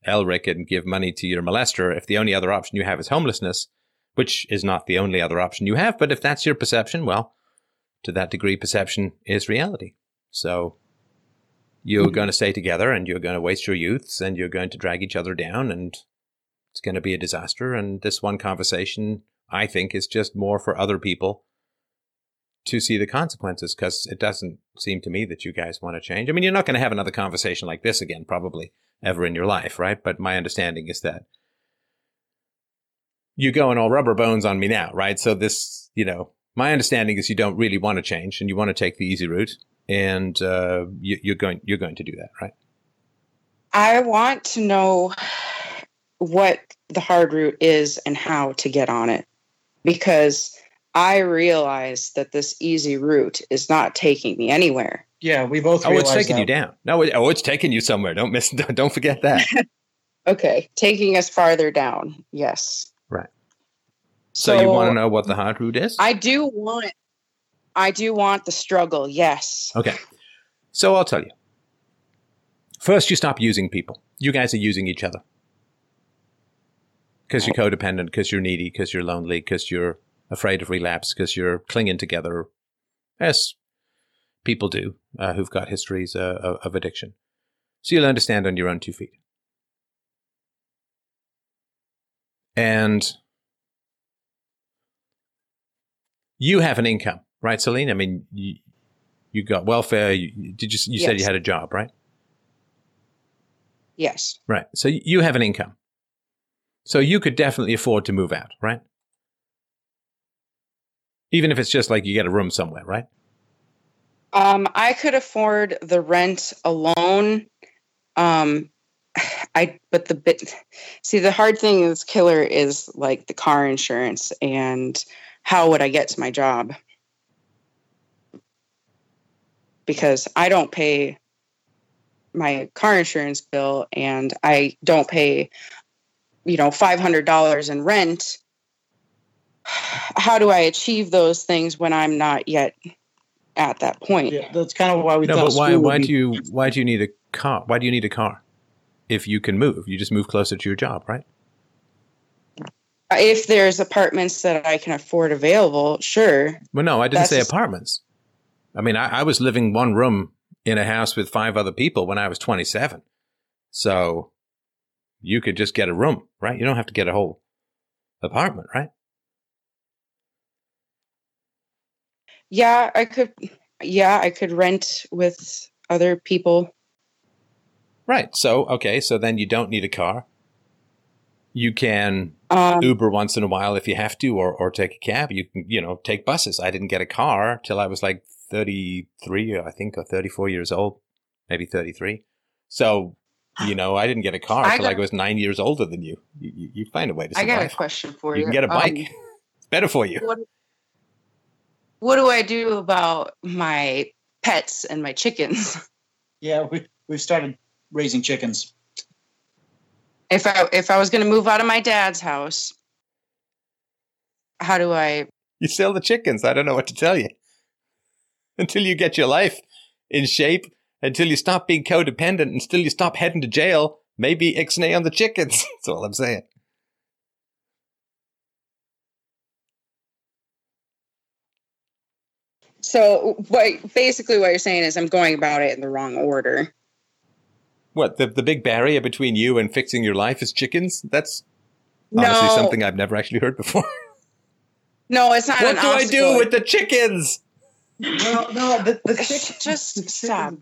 Elric and give money to your molester, if the only other option you have is homelessness, which is not the only other option you have, but if that's your perception, well, to that degree perception is reality. So you're mm-hmm. going to stay together and you're going to waste your youths and you're going to drag each other down and it's going to be a disaster and this one conversation I think is just more for other people to see the consequences because it doesn't seem to me that you guys want to change. I mean, you're not going to have another conversation like this again, probably ever in your life, right? But my understanding is that you're going all rubber bones on me now, right? So this, you know, my understanding is you don't really want to change and you want to take the easy route, and uh, you, you're going you're going to do that, right? I want to know what the hard route is and how to get on it because I realize that this easy route is not taking me anywhere. Yeah, we both. Oh, it's realize taking you down. No, it, oh, it's taking you somewhere. Don't miss. (laughs) Don't forget that. (laughs) Okay, taking us farther down. Yes. Right. So, you want to know what the hard route is? I do want I do want the struggle. Yes. Okay. So I'll tell you. First, you stop using people. You guys are using each other. Because you're codependent, because you're needy, because you're lonely, because you're afraid of relapse, because you're clinging together, as people do uh, who've got histories uh, of, addiction. So you learn to stand on your own two feet. And you have an income, right, Celine? I mean, you, you got welfare. You, did you? You said you had a job, right? Yes. Right. So you have an income. So you could definitely afford to move out, right? Even if it's just like you get a room somewhere, right? Um, I could afford the rent alone. Um, I but the bit see the hard thing is killer is like the car insurance and how would I get to my job? Because I don't pay my car insurance bill and I don't pay you know $500 in rent. How do I achieve those things when I'm not yet at that point? Yeah, that's kind of why we no, thought. but why? Why be- do you? Why do you need a car? Why do you need a car? If you can move, you just move closer to your job, right? if there's apartments that I can afford available, sure. Well, no, I didn't That's say apartments. I mean, I, I was living one room in a house with five other people when I was 27. So you could just get a room, right? You don't have to get a whole apartment, right? Yeah, I could. Yeah, I could rent with other people. Right. So, okay. So then you don't need a car. You can Um, Uber once in a while if you have to, or, or take a cab. You can, you know, take buses. I didn't get a car till I was like 33, I think, or 34 years old, maybe 33. So, (sighs) you know, I didn't get a car I till I was nine years older than you. You, you, you find a way to survive. I got a question for you. you can get a bike. Um, it's better for you. what, what do I do about my pets and my chickens? (laughs) Yeah, we we've started raising chickens. If I if I was going to move out of my dad's house, how do I? You sell the chickens. I don't know what to tell you. (laughs) Until you get your life in shape, until you stop being codependent, and still you stop heading to jail, maybe ixnay on the chickens. (laughs) That's all I'm saying. So what basically what you're saying is I'm going about it in the wrong order. What the the big barrier between you and fixing your life is chickens? That's honestly no, something I've never actually heard before. no, it's not. what an do I do with the chickens? No, no, the, the (laughs) Just the stop.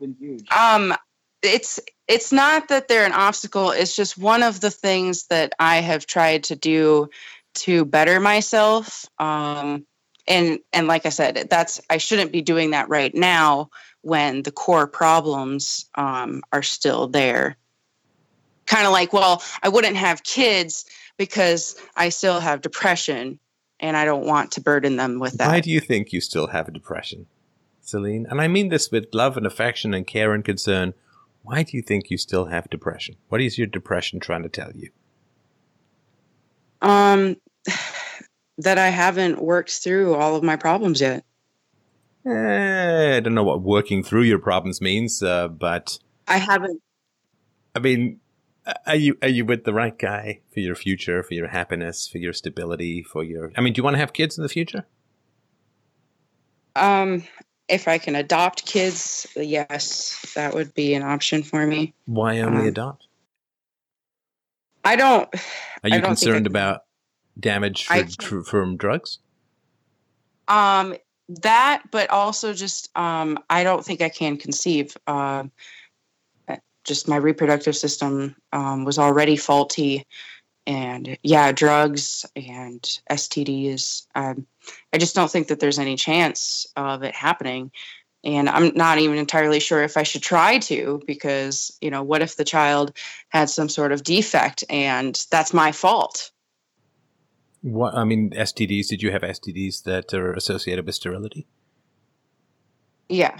Um, it's it's not that they're an obstacle. It's just one of the things that I have tried to do to better myself. Um, and and like I said, that's I shouldn't be doing that right now when the core problems um, are still there. Kind of like, well, I wouldn't have kids because I still have depression, and I don't want to burden them with that. Why do you think you still have a depression, Celine? And I mean this with love and affection and care and concern. Why do you think you still have depression? What is your depression trying to tell you? Um, (sighs) that I haven't worked through all of my problems yet. Eh, I don't know what working through your problems means, uh, but I haven't. I mean, are you are you with the right guy for your future, for your happiness, for your stability, for your? I mean, do you want to have kids in the future? Um, if I can adopt kids, yes, that would be an option for me. Why only Um, adopt? I don't. Are you don't concerned I- about damage for, from drugs? Um, that, but also just um, I don't think I can conceive. Um, uh, just my reproductive system um, was already faulty, and yeah, drugs and STDs. Um, I just don't think that there's any chance of it happening. And I'm not even entirely sure if I should try to, because you know, what if the child had some sort of defect and that's my fault? What I mean, STDs. Did you have STDs that are associated with sterility? Yeah.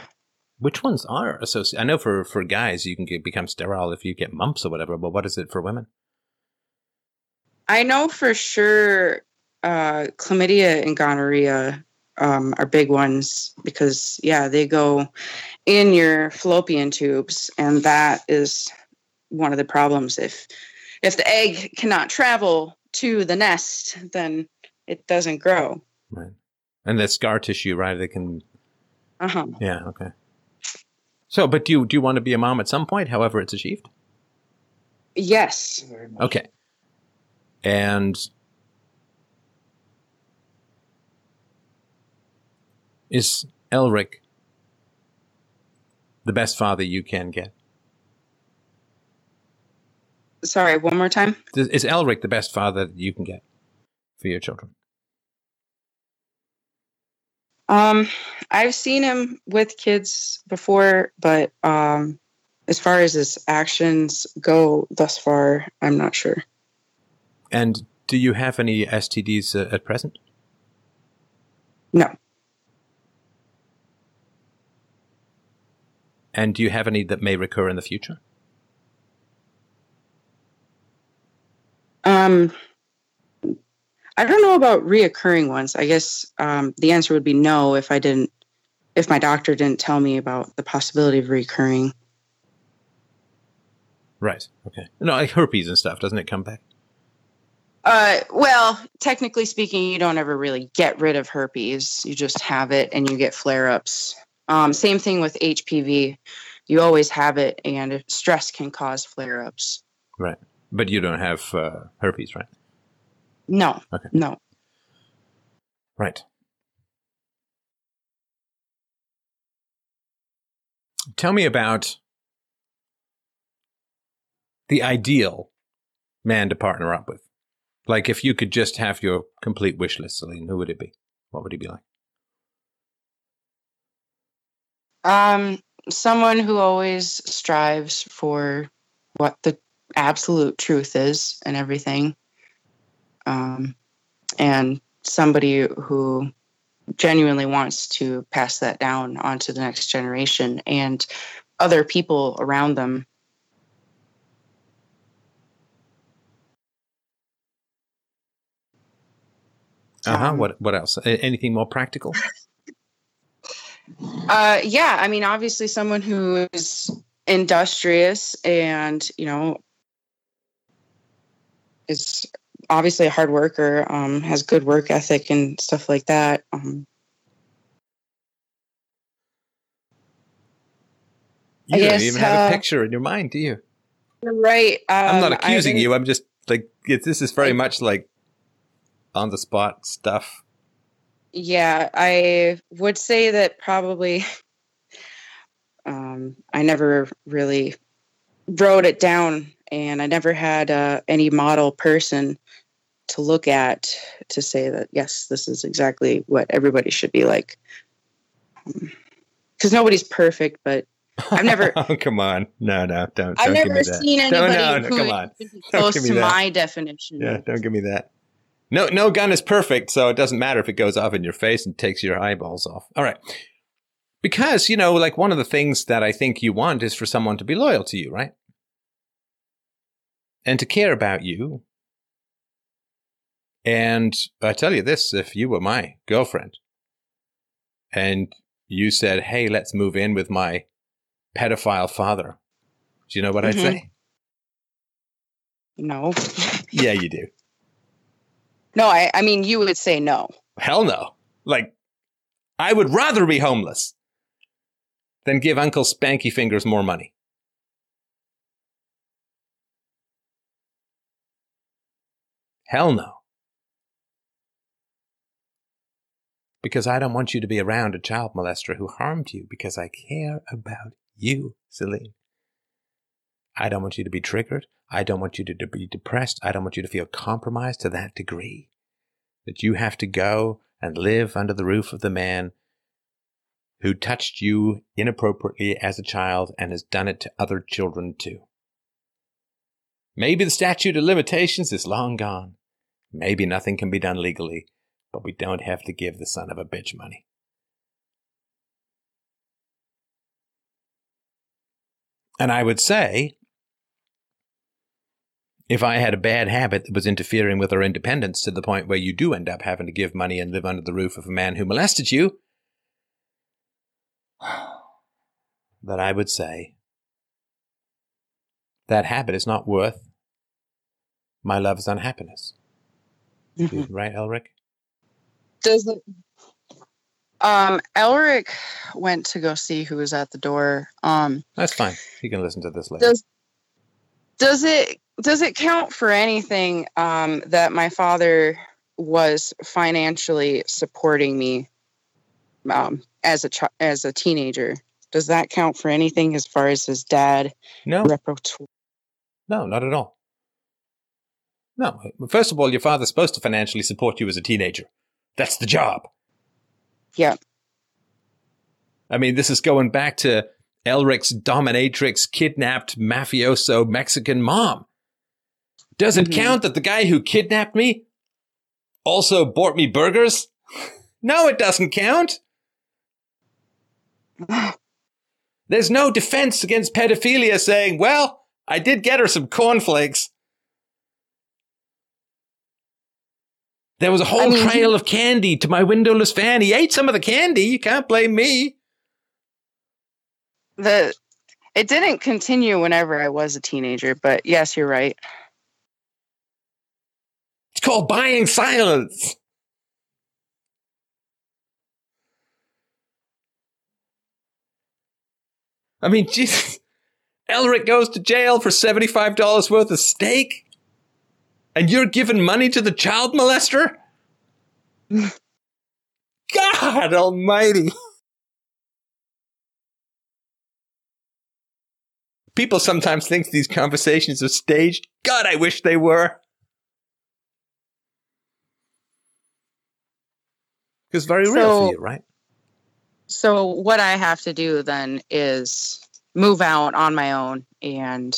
Which ones are associated? I know for for guys, you can get, become sterile if you get mumps or whatever. But what is it for women? I know for sure uh, chlamydia and gonorrhea um, are big ones because, yeah, they go in your fallopian tubes, and that is one of the problems. If if the egg cannot travel to the nest, then it doesn't grow. Right. And that scar tissue, right? They can. Uh huh. Yeah. Okay. So, but do you do you want to be a mom at some point? However, it's achieved. Yes. Okay. And is Elric the best father you can get? Sorry, one more time. Is Elric the best father that you can get for your children? Um, I've seen him with kids before, but um, as far as his actions go thus far, I'm not sure. And do you have any STDs uh, at present? No. And do you have any that may recur in the future? Um, I don't know about reoccurring ones. I guess um, the answer would be no if I didn't, if my doctor didn't tell me about the possibility of recurring. Right. Okay. No, like herpes and stuff. Doesn't it come back? Uh, well, technically speaking, you don't ever really get rid of herpes. You just have it and you get flare ups. Um, same thing with HPV. You always have it, and stress can cause flare ups. Right. But you don't have uh, herpes, right? No, Okay. no. Right. Tell me about the ideal man to partner up with. Like, if you could just have your complete wish list, Celine, who would it be? What would he be like? Um, someone who always strives for what the absolute truth is and everything. Um, and somebody who genuinely wants to pass that down onto the next generation and other people around them. Uh huh. Um, What What else? Anything more practical? (laughs) Uh, yeah, I mean, obviously, someone who is industrious and you know is obviously a hard worker, um, has good work ethic and stuff like that. Um, you I don't guess, even have uh, a picture in your mind, do you? Right. Um, I'm not accusing you. I'm just like this is very much like on the spot stuff. Yeah, I would say that probably. (laughs) Um, I never really wrote it down and I never had uh, any model person to look at to say that yes, this is exactly what everybody should be like. Because nobody's perfect, but I've never- (laughs) oh, come on. No, no, don't. I've don't never seen No, anybody no, no, who come on. (laughs) close to that. my definition. Yeah, don't give me that. No, no gun is perfect, so it doesn't matter if it goes off in your face and takes your eyeballs off. All right. Because, you know, like one of the things that I think you want is for someone to be loyal to you, right? And to care about you. And I tell you this if you were my girlfriend and you said, hey, let's move in with my pedophile father, do you know what I'd Mhm. say? No, (laughs) Yeah, you do. no. I, I mean, you would say no. Hell no. Like, I would rather be homeless than give Uncle Spanky Fingers more money. Hell no. Because I don't want you to be around a child molester who harmed you because I care about you, Celine. I don't want you to be triggered. I don't want you to be depressed. I don't want you to feel compromised to that degree that you have to go and live under the roof of the man who touched you inappropriately as a child and has done it to other children too. Maybe the statute of limitations is long gone. Maybe nothing can be done legally, but we don't have to give the son of a bitch money. And I would say, if I had a bad habit that was interfering with our independence to the point where you do end up having to give money and live under the roof of a man who molested you, (sighs) that I would say that habit is not worth my love's unhappiness. Mhm. (laughs) Right, Elric? Does it? Um, Elric went to go see who was at the door. Um, That's fine. You can listen to this later. does does it does it count for anything um, that my father was financially supporting me um, as a chi- as a teenager? Does that count for anything as far as his dad no, repertoire? no, not at all. No. First of all, your father's supposed to financially support you as a teenager. That's the job. Yeah. I mean, this is going back to Elric's dominatrix kidnapped mafioso Mexican mom. Does it Mhm. count that the guy who kidnapped me also bought me burgers? (laughs) No, it doesn't count. (sighs) There's no defense against pedophilia saying, well, I did get her some cornflakes. There was a whole I mean, trail of candy to my windowless fan. He ate some of the candy. You can't blame me. the it didn't continue whenever I was a teenager, but yes, you're right. It's called buying silence. I mean, (laughs) Jesus. Elric goes to jail for $75 worth of steak? And you're giving money to the child molester? (laughs) God almighty. People sometimes think these conversations are staged. God, I wish they were. Because very real for you, right? So what I have to do then is move out on my own and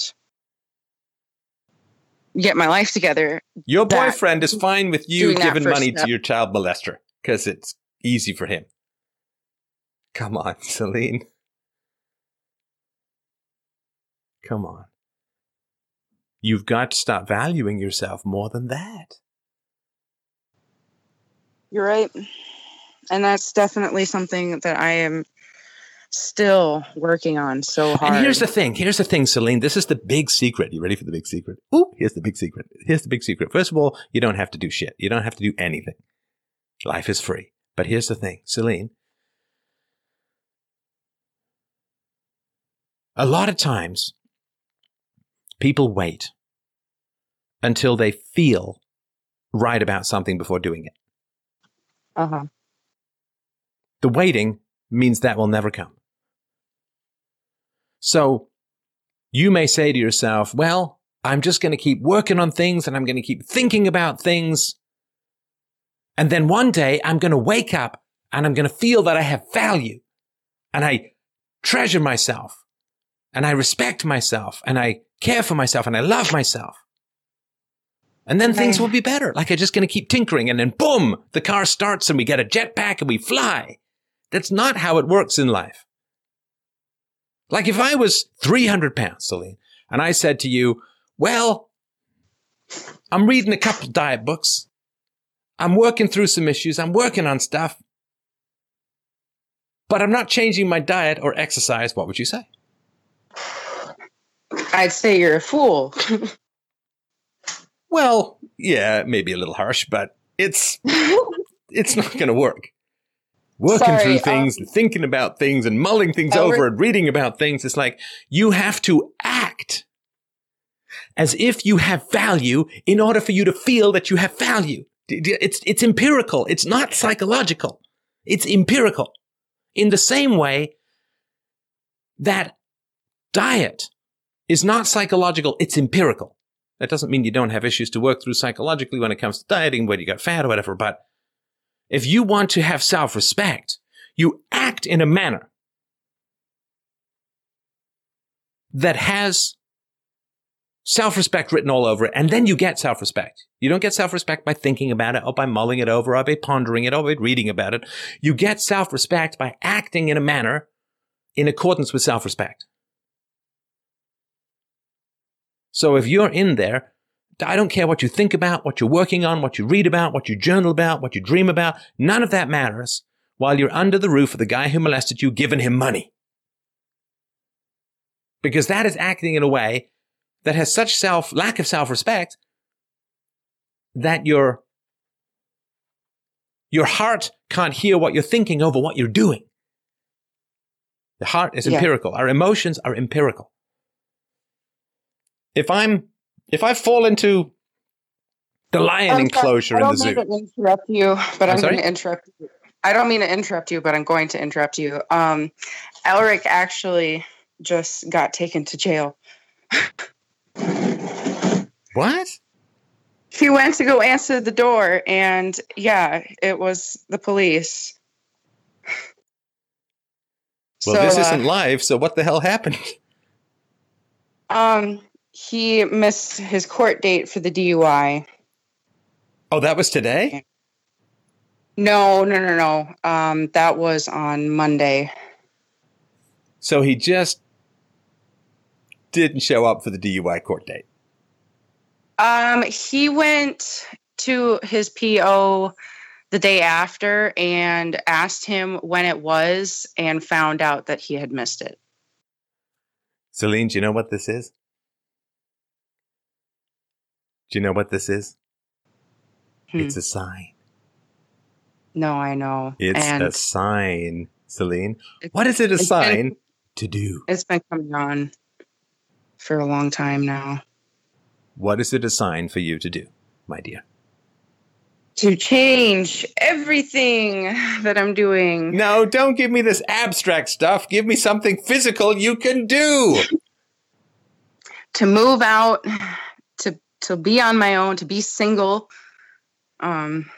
get my life together. Your boyfriend is fine with you giving money step. to your child molester because it's easy for him. Come on, (laughs) Celine. Come on. You've got to stop valuing yourself more than that. You're right. And that's definitely something that I am still working on so hard. And here's the thing. Here's the thing, Celine. This is the big secret. You ready for the big secret? Ooh, here's the big secret. Here's the big secret. First of all, you don't have to do shit. You don't have to do anything. Life is free. But here's the thing, Celine. a lot of times people wait until they feel right about something before doing it. Uh huh. The waiting means that will never come. So you may say to yourself, well, I'm just going to keep working on things and I'm going to keep thinking about things. And then one day I'm going to wake up and I'm going to feel that I have value and I treasure myself and I respect myself and I care for myself and I love myself. And then things will be better. Like I'm just going to keep tinkering and then boom, the car starts and we get a jetpack and we fly. That's not how it works in life. Like if I was 300 pounds, Celine, and I said to you, well, I'm reading a couple diet books. I'm working through some issues. I'm working on stuff, but I'm not changing my diet or exercise. What would you say? I'd say you're a fool. (laughs) Well, yeah, maybe a little harsh, but it's it's not going to work. Working Sorry, through um, things and thinking about things and mulling things over and reading about things, it's like you have to act as if you have value in order for you to feel that you have value. It's, it's empirical. It's not psychological. It's empirical. In the same way that diet is not psychological, it's empirical. That doesn't mean you don't have issues to work through psychologically when it comes to dieting, whether you got fat or whatever. But if you want to have self respect, you act in a manner that has self respect written all over it, and then you get self respect. You don't get self respect by thinking about it or by mulling it over or by pondering it or by reading about it. You get self respect by acting in a manner in accordance with self respect. So if you're in there, I don't care what you think about, what you're working on, what you read about, what you journal about, what you dream about. None of that matters while you're under the roof of the guy who molested you, giving him money. Because that is acting in a way that has such self, lack of self-respect that your, your heart can't hear what you're thinking over what you're doing. The heart is Yeah. empirical. Our emotions are empirical if I'm if I fall into the lion I'm enclosure sorry, in the zoo. I don't mean to interrupt you, but I'm I'm, going to interrupt you. I don't mean to interrupt you, but I'm going to interrupt you. Um, Elric actually just got taken to jail. what? He went to go answer the door, and yeah, it was the police. Well, So, this uh, isn't live, so what the hell happened? Um, he missed his court date for the DUI. Oh, that was today. No, no, no, no. Um, that was on Monday. So he just didn't show up for the DUI court date. Um, he went to his PO the day after and asked him when it was and found out that he had missed it. Celine, do you know what this is? Do you know what this is? Hmm. It's a sign. No, I know. It's and a sign, Celine. What is it a it's been- sign to do? it's been coming on for a long time now. What is it a sign for you to do, my dear? To change everything that I'm doing. No, don't give me this abstract stuff. Give me something physical you can do. to move out to to be on my own to be single um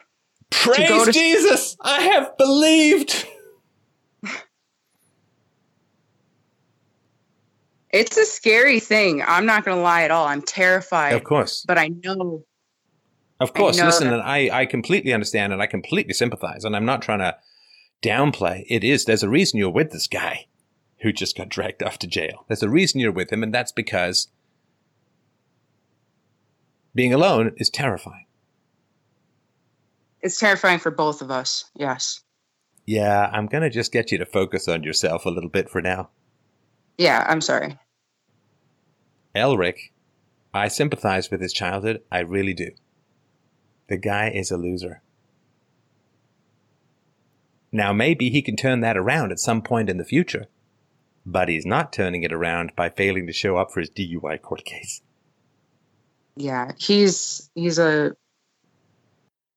Praise go to- Jesus! I have believed. it's a scary thing i'm not gonna lie at all i'm terrified Of course, but i know of course. know Listen, that- and I, I completely understand and I completely sympathize. And I'm not trying to downplay. It is. There's a reason you're with this guy who just got dragged off to jail. There's a reason you're with him, and that's because being alone is terrifying. it's terrifying for both of us yes Yeah, I'm gonna just get you to focus on yourself a little bit for now. yeah i'm sorry Elric, I sympathize with his childhood. I really do. The guy is a loser. Now, maybe he can turn that around at some point in the future. but he's not turning it around by failing to show up for his DUI court case. Yeah, he's he's a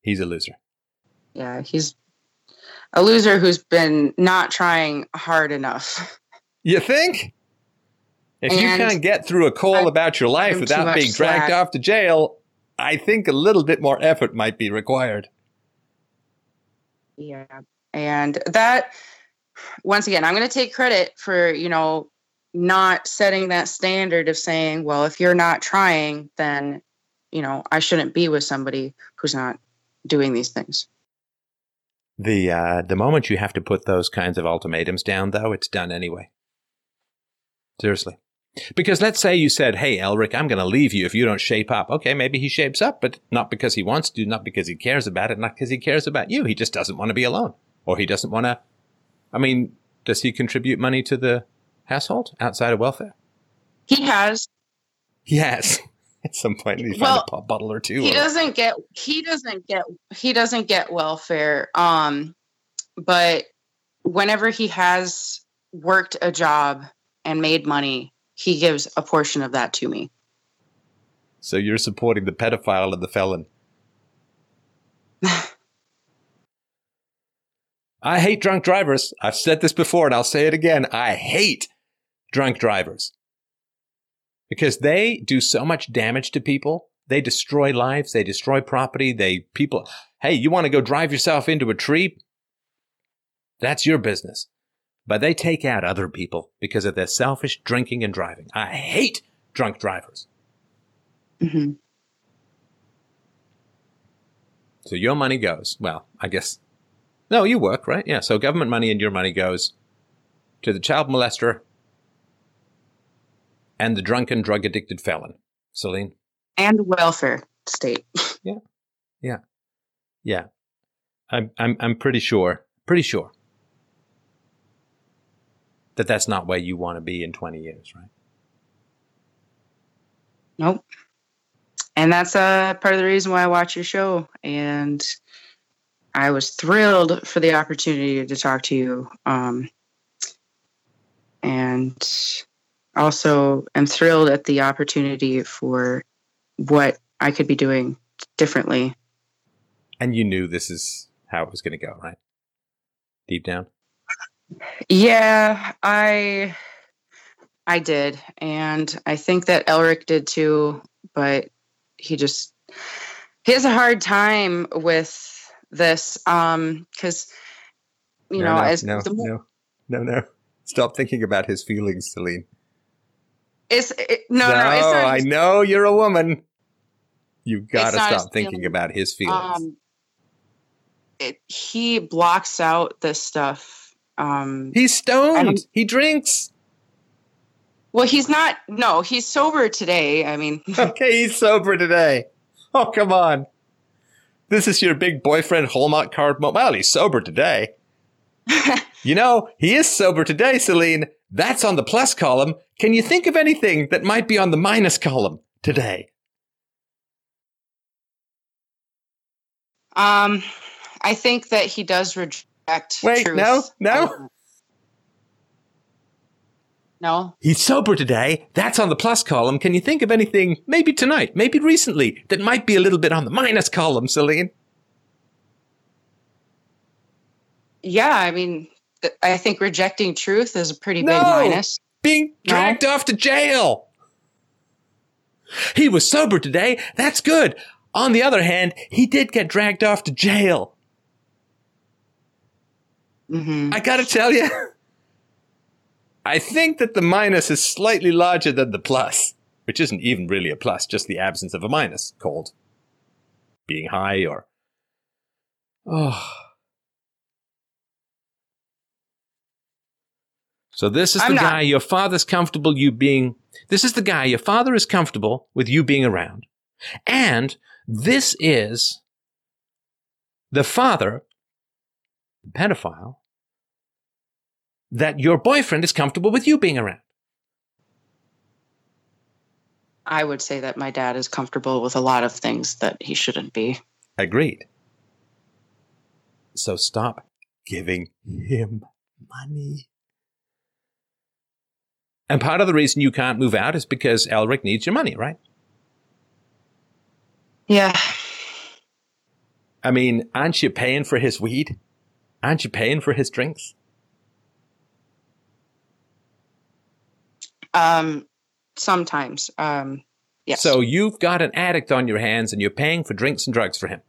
He's a loser. yeah he's a loser who's been not trying hard enough. You think? If you can't get through a call I about your life too without being dragged slack. off to jail, I think a little bit more effort might be required. Yeah. And that, once again, I'm going to take credit for, you know, not setting that standard of saying, well, if you're not trying, then, you know, I shouldn't be with somebody who's not doing these things. The uh, the moment you have to put those kinds of ultimatums down, though, it's done anyway. Seriously. Because let's say you said, hey, Elric, I'm going to leave you if you don't shape up. Okay, maybe he shapes up, but not because he wants to, not because he cares about it, not because he cares about you. He just doesn't want to be alone. Or he doesn't want to. I mean, does he contribute money to the household outside of welfare? He has. He has. (laughs) At some point, he find Well, a bottle or two. He or- doesn't get. He doesn't get. He doesn't get welfare. Um, but whenever he has worked a job and made money, he gives a portion of that to me. So you're supporting the pedophile and the felon. (laughs) I hate drunk drivers. I've said this before and I'll say it again. I hate drunk drivers because they do so much damage to people. They destroy lives. They destroy property. They people. Hey, you want to go drive yourself into a tree? That's your business. But they take out other people because of their selfish drinking and driving. I hate drunk drivers. hmm So your money goes, well, I guess, no, you work, right? Yeah. So government money and your money goes to the child molester and the drunken, drug addicted felon. Celine? And welfare state. (laughs) Yeah. Yeah. Yeah. I'm, I'm, I'm pretty sure, pretty sure that that's not where you want to be in 20 years, right? Nope. And that's uh, part of the reason why I watch your show. And I was thrilled for the opportunity to talk to you. Um, and also am thrilled at the opportunity for what I could be doing differently. And you knew this is how it was going to go, right? Deep down. Yeah, I I did. And I think that Elric did too, but he just he has a hard time with this um cuz you no, know no, as no, the mo- no, no, no. Stop thinking about his feelings, Celine. It's it, no no it's not I know you're a woman. You gotta stop thinking feelings. about his feelings. um it, he blocks out this stuff um He's stoned. He drinks. well he's not no he's sober today i mean (laughs) Okay, he's sober today. Oh, come on. This is your big boyfriend Hallmark card. Well, he's sober today. (laughs) You know, he is sober today, Celine. That's on the plus column. Can you think of anything that might be on the minus column today? Um, I think that he does reject. Wait, truth. no, no. No. He's sober today. That's on the plus column. Can you think of anything, maybe tonight, maybe recently, that might be a little bit on the minus column, Celine? Yeah, I mean, I think rejecting truth is a pretty No. big minus. Being No. dragged off to jail. He was sober today. That's good. On the other hand, he did get dragged off to jail. hmm I gotta tell you, (laughs) I think that the minus is slightly larger than the plus, which isn't even really a plus, just the absence of a minus, called being high or. Oh. So this is I'm the not- guy your father's comfortable you being. This is the guy your father is comfortable with you being around. And this is the father, the pedophile, that your boyfriend is comfortable with you being around. I would say that my dad is comfortable with a lot of things that he shouldn't be. Agreed. So stop giving him money. And part of the reason you can't move out is because Elric needs your money, right? Yeah. I mean, aren't you paying for his weed? Aren't you paying for his drinks? Um, sometimes. Um, yes. So you've got an addict on your hands and you're paying for drinks and drugs for him.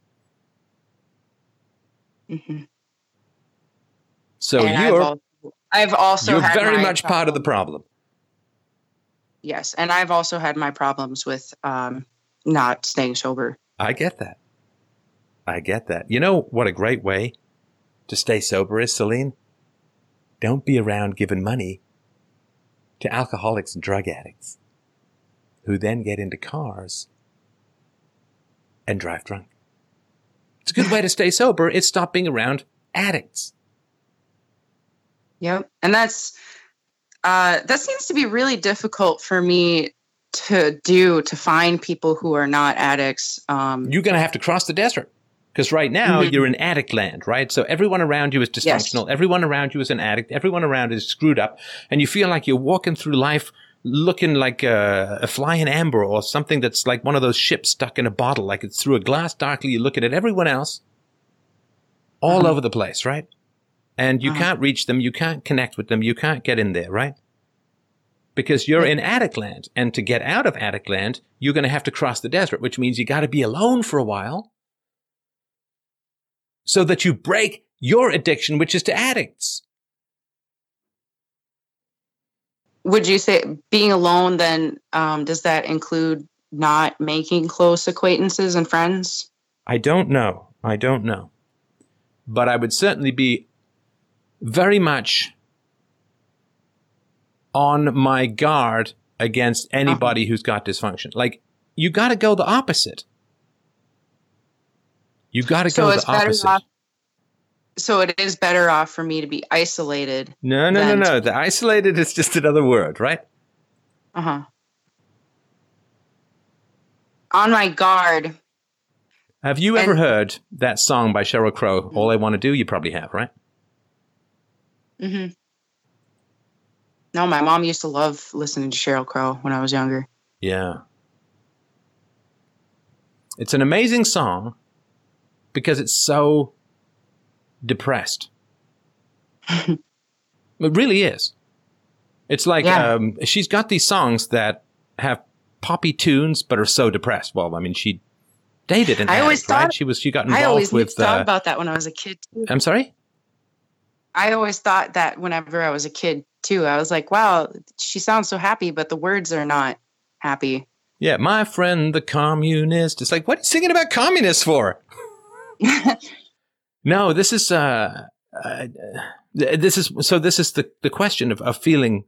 hmm So And I've you're also, I've also you're had very much part of the problem- problem. Yes, and I've also had my problems with um, not staying sober. I get that. I get that. You know what a great way to stay sober is, Celine? Don't be around giving money to alcoholics and drug addicts who then get into cars and drive drunk. It's a good way to stay sober. It's stop being around addicts. Yep, and that's uh, that seems to be really difficult for me to do to find people who are not addicts. Um, You're going to have to cross the desert. Because right now Mhm. you're in addict land, right? So everyone around you is Yes. dysfunctional. Everyone around you is an addict. Everyone around is screwed up. And you feel like you're walking through life looking like a, a fly in amber or something that's like one of those ships stuck in a bottle, like it's through a glass darkly. You're looking at everyone else all Uh-huh. over the place, right? And you Uh-huh. can't reach them. You can't connect with them. You can't get in there, right? Because you're in addict land. And to get out of addict land, you're going to have to cross the desert, which means you got to be alone for a while so that you break your addiction, which is to addicts. would you say being alone? Then um, does that include not making close acquaintances and friends? I don't know. I don't know. But I would certainly be very much on my guard against anybody who's got dysfunction. Like, you got to go the opposite. You got to So go it's the better opposite. off. So it is better off for me to be isolated. no, no, no, no. The isolated is just another word, right? Uh huh. On my guard. Have you ever And- heard that song by Sheryl Crow, All I Want to Do? You probably have, right? Hmm No, my mom used to love listening to Cheryl Crow when I was younger. Yeah. It's an amazing song because it's so depressed. (laughs) it really is. It's like Yeah. um, she's got these songs that have poppy tunes but are so depressed. Well, I mean, she dated an I always right? thought- She was she got involved I always with. thought Uh, about that when I was a kid. Too. I'm sorry. I always thought that whenever I was a kid too. I was like, wow, she sounds so happy, but the words are not happy. Yeah, my friend, the communist. It's like, what are you singing about communists for? (laughs) No, this is uh, uh this is so this is the the question of, of feeling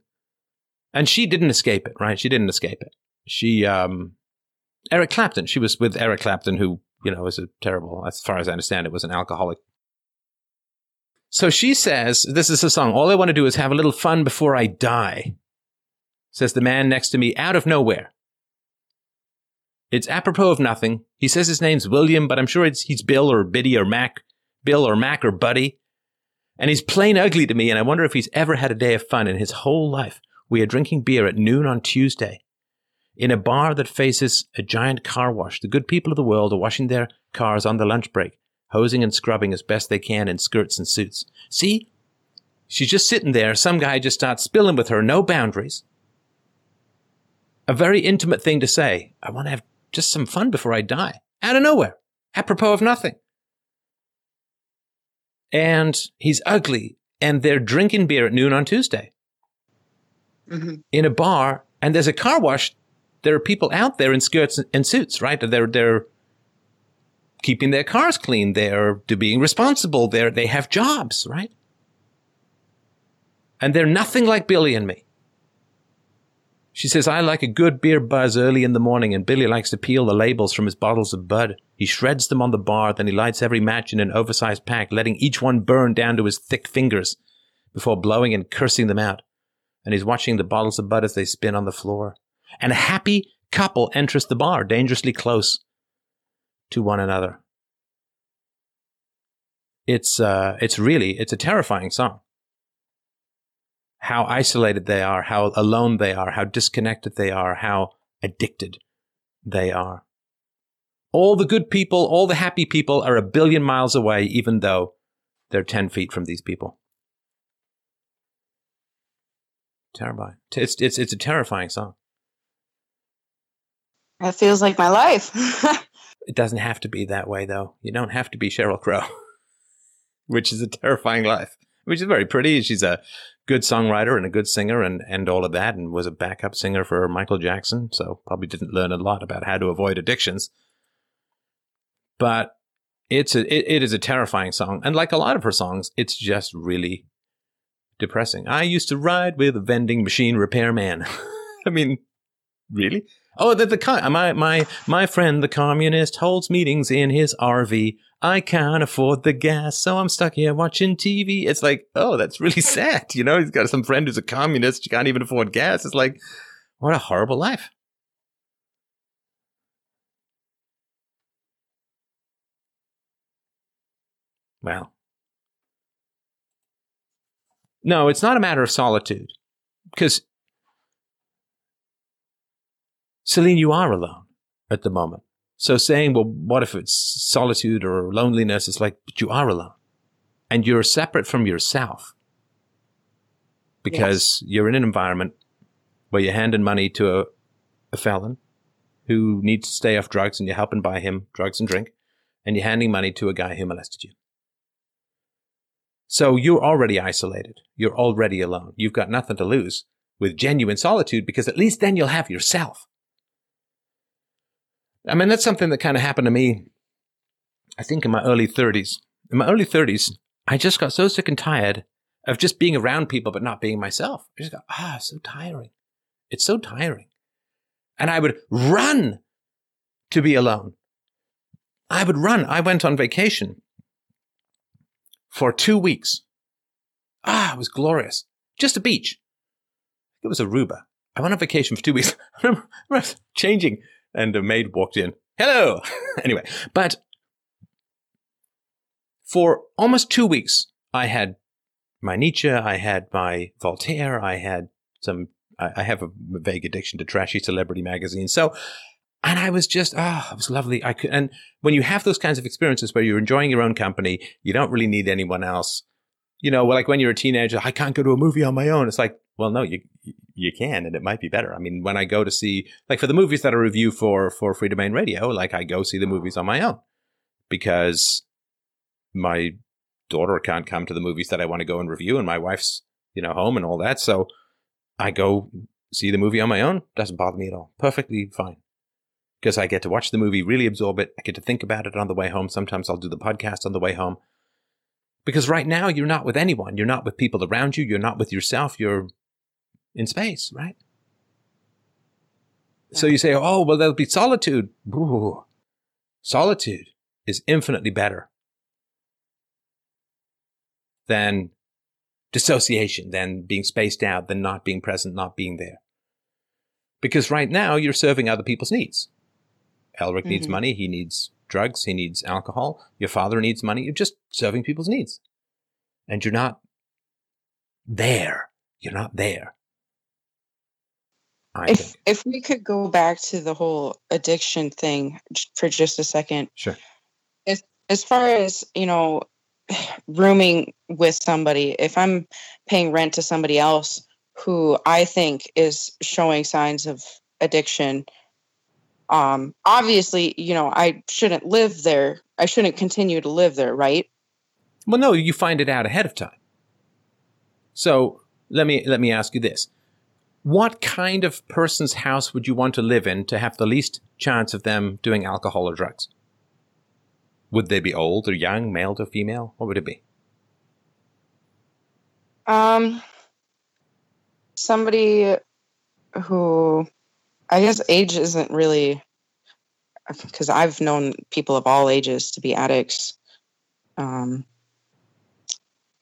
and she didn't escape it, right? She didn't escape it. She um Eric Clapton, she was with Eric Clapton who, you know, is a terrible as far as I understand it was an alcoholic. So she says, this is a song, all I want to do is have a little fun before I die. Says the man next to me out of nowhere. It's apropos of nothing. He says his name's William, but I'm sure it's, he's Bill or Biddy or Mac. Bill or Mac or Buddy. And he's plain ugly to me, and I wonder if he's ever had a day of fun in his whole life. We are drinking beer at noon on Tuesday in a bar that faces a giant car wash. The good people of the world are washing their cars on their lunch break, hosing and scrubbing as best they can in skirts and suits. See? She's just sitting there. Some guy just starts spilling with her, no boundaries. A very intimate thing to say. I want to have just some fun before I die. Out of nowhere. Apropos of nothing. And he's ugly. And they're drinking beer at noon on Tuesday hmm in a bar. And there's a car wash. There are people out there in skirts and suits, right? They're, they're keeping their cars clean. They're, being responsible. They're, they have jobs, right? And they're nothing like Billy and me. She says, I like a good beer buzz early in the morning, and Billy likes to peel the labels from his bottles of Bud. He shreds them on the bar, then he lights every match in an oversized pack, letting each one burn down to his thick fingers before blowing and cursing them out. And he's watching the bottles of Bud as they spin on the floor. And a happy couple enters the bar, dangerously close to one another. It's, uh, it's really, it's a terrifying song. how isolated they are, how alone they are, how disconnected they are, how addicted they are. All the good people, all the happy people are a billion miles away, even though they're 10 feet from these people. Terrifying. It's, it's, it's a terrifying song. That feels like my life. (laughs) It doesn't have to be that way, though. You don't have to be Cheryl Crow, (laughs) which is a terrifying life, which is very pretty. She's a good songwriter and a good singer and, and all of that, and was a backup singer for Michael Jackson, so probably didn't learn a lot about how to avoid addictions. But it's a, it, it is a terrifying song. And like a lot of her songs, it's just really depressing. I used to ride with a vending machine repairman. (laughs) I mean, really? Oh, the, the my my my friend the communist holds meetings in his RV. I can't afford the gas, so I'm stuck here watching TV. It's like, oh, that's really (laughs) sad. You know, he's got some friend who's a communist. You can't even afford gas. It's like, what a horrible life. Well, no, it's not a matter of solitude because Celine, you are alone at the moment. So saying, well, what if it's solitude or loneliness? It's like, but you are alone and you're separate from yourself because yes. you're in an environment where you're handing money to a, a felon who needs to stay off drugs and you're helping buy him drugs and drink and you're handing money to a guy who molested you. So you're already isolated. You're already alone. You've got nothing to lose with genuine solitude because at least then you'll have yourself. I mean, that's something that kind of happened to me, I think, in my early 30s. In my early 30s, I just got so sick and tired of just being around people but not being myself. I just got, ah, so tiring. It's so tiring. And I would run to be alone. I would run. I went on vacation for two weeks. Ah, it was glorious. Just a beach. It was Aruba. I went on vacation for two weeks. (laughs) I remember changing and a maid walked in. Hello. (laughs) anyway, but for almost two weeks, I had my Nietzsche, I had my Voltaire, I had some, I, have a vague addiction to trashy celebrity magazines. So, and I was just, ah, oh, it was lovely. I could, and when you have those kinds of experiences where you're enjoying your own company, you don't really need anyone else. You know, like when you're a teenager, I can't go to a movie on my own. It's like, well, no, you you can, and it might be better. I mean, when I go to see, like for the movies that I review for for Freedomain Radio, like I go see the movies on my own because my daughter can't come to the movies that I want to go and review, and my wife's you know home and all that, so I go see the movie on my own. Doesn't bother me at all. Perfectly fine. Because I get to watch the movie, really absorb it. I get to think about it on the way home. Sometimes I'll do the podcast on the way home. Because right now you're not with anyone. You're not with people around you. You're not with yourself. You're in space, right? So you say, oh, well, there'll be solitude. Ooh. Solitude is infinitely better than dissociation, than being spaced out, than not being present, not being there. Because right now you're serving other people's needs. Elric mm-hmm. needs money. He needs drugs. He needs alcohol. Your father needs money. You're just serving people's needs. And you're not there. You're not there. I if think. if we could go back to the whole addiction thing for just a second. Sure. As as far as, you know, rooming with somebody, if I'm paying rent to somebody else who I think is showing signs of addiction, um obviously, you know, I shouldn't live there. I shouldn't continue to live there, right? Well, no, you find it out ahead of time. So, let me let me ask you this what kind of person's house would you want to live in to have the least chance of them doing alcohol or drugs? Would they be old or young, male or female? What would it be? Um, somebody who, I guess, age isn't really because I've known people of all ages to be addicts. Um,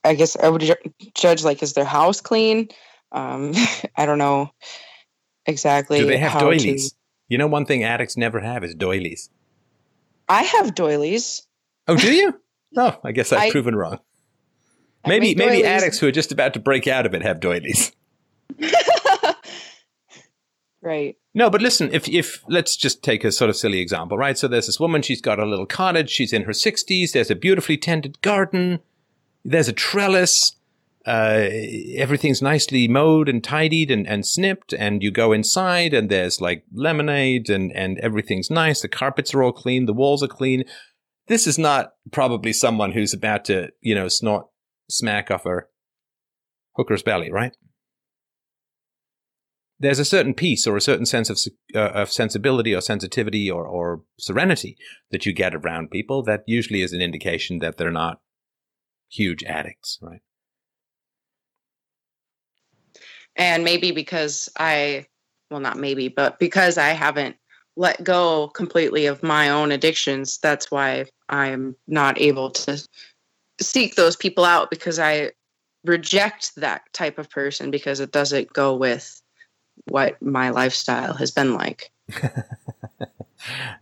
I guess I would judge like, is their house clean? Um, (laughs) I don't know exactly. Do they have doilies? To... You know, one thing addicts never have is doilies. I have doilies. Oh, do you? no, (laughs) I guess I've I, proven wrong. Maybe maybe addicts who are just about to break out of it have doilies. (laughs) right. No, but listen, if if let's just take a sort of silly example, right? So there's this woman, she's got a little cottage, she's in her 60s, there's a beautifully tended garden, there's a trellis, uh, everything's nicely mowed and tidied and, and snipped, and you go inside and there's like lemonade and, and everything's nice, the carpets are all clean, the walls are clean. This is not probably someone who's about to, you know, snort smack off her hooker's belly, right? there's a certain peace or a certain sense of, uh, of sensibility or sensitivity or, or serenity that you get around people that usually is an indication that they're not huge addicts, right? And maybe because I, well, not maybe, but because I haven't let go completely of my own addictions, that's why I'm not able to seek those people out because I reject that type of person because it doesn't go with what my lifestyle has been like. (laughs)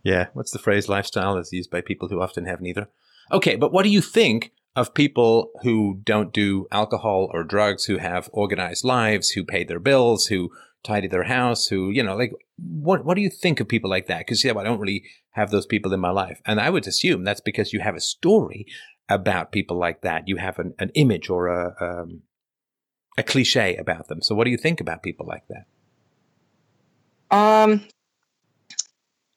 yeah. What's the phrase? Lifestyle is used by people who often have neither. Okay, but what do you think of people who don't do alcohol or drugs, who have organized lives, who pay their bills, who tidy their house, who, you know, like, what, what do you think of people like that? Because, yeah, I don't really have those people in my life. And I would assume that's because you have a story about people like that. You have an, an image or a, um, a cliche about them. So what do you think about people like that? Um,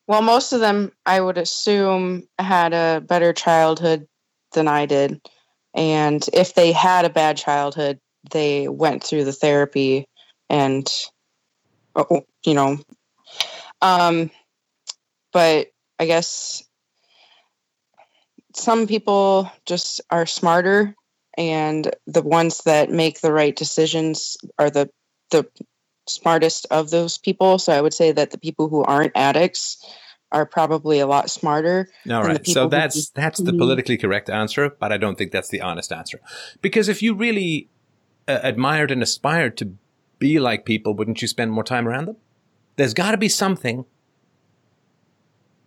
well, most of them, I would assume, had a better childhood than I did. And if they had a bad childhood, they went through the therapy and, oh, you know, um, but I guess some people just are smarter and the ones that make the right decisions are the the smartest of those people. So I would say that the people who aren't addicts are probably a lot smarter. All than the right. So that's just- that's the politically correct answer, but I don't think that's the honest answer. Because if you really uh, admired and aspired to be like people, wouldn't you spend more time around them? There's got to be something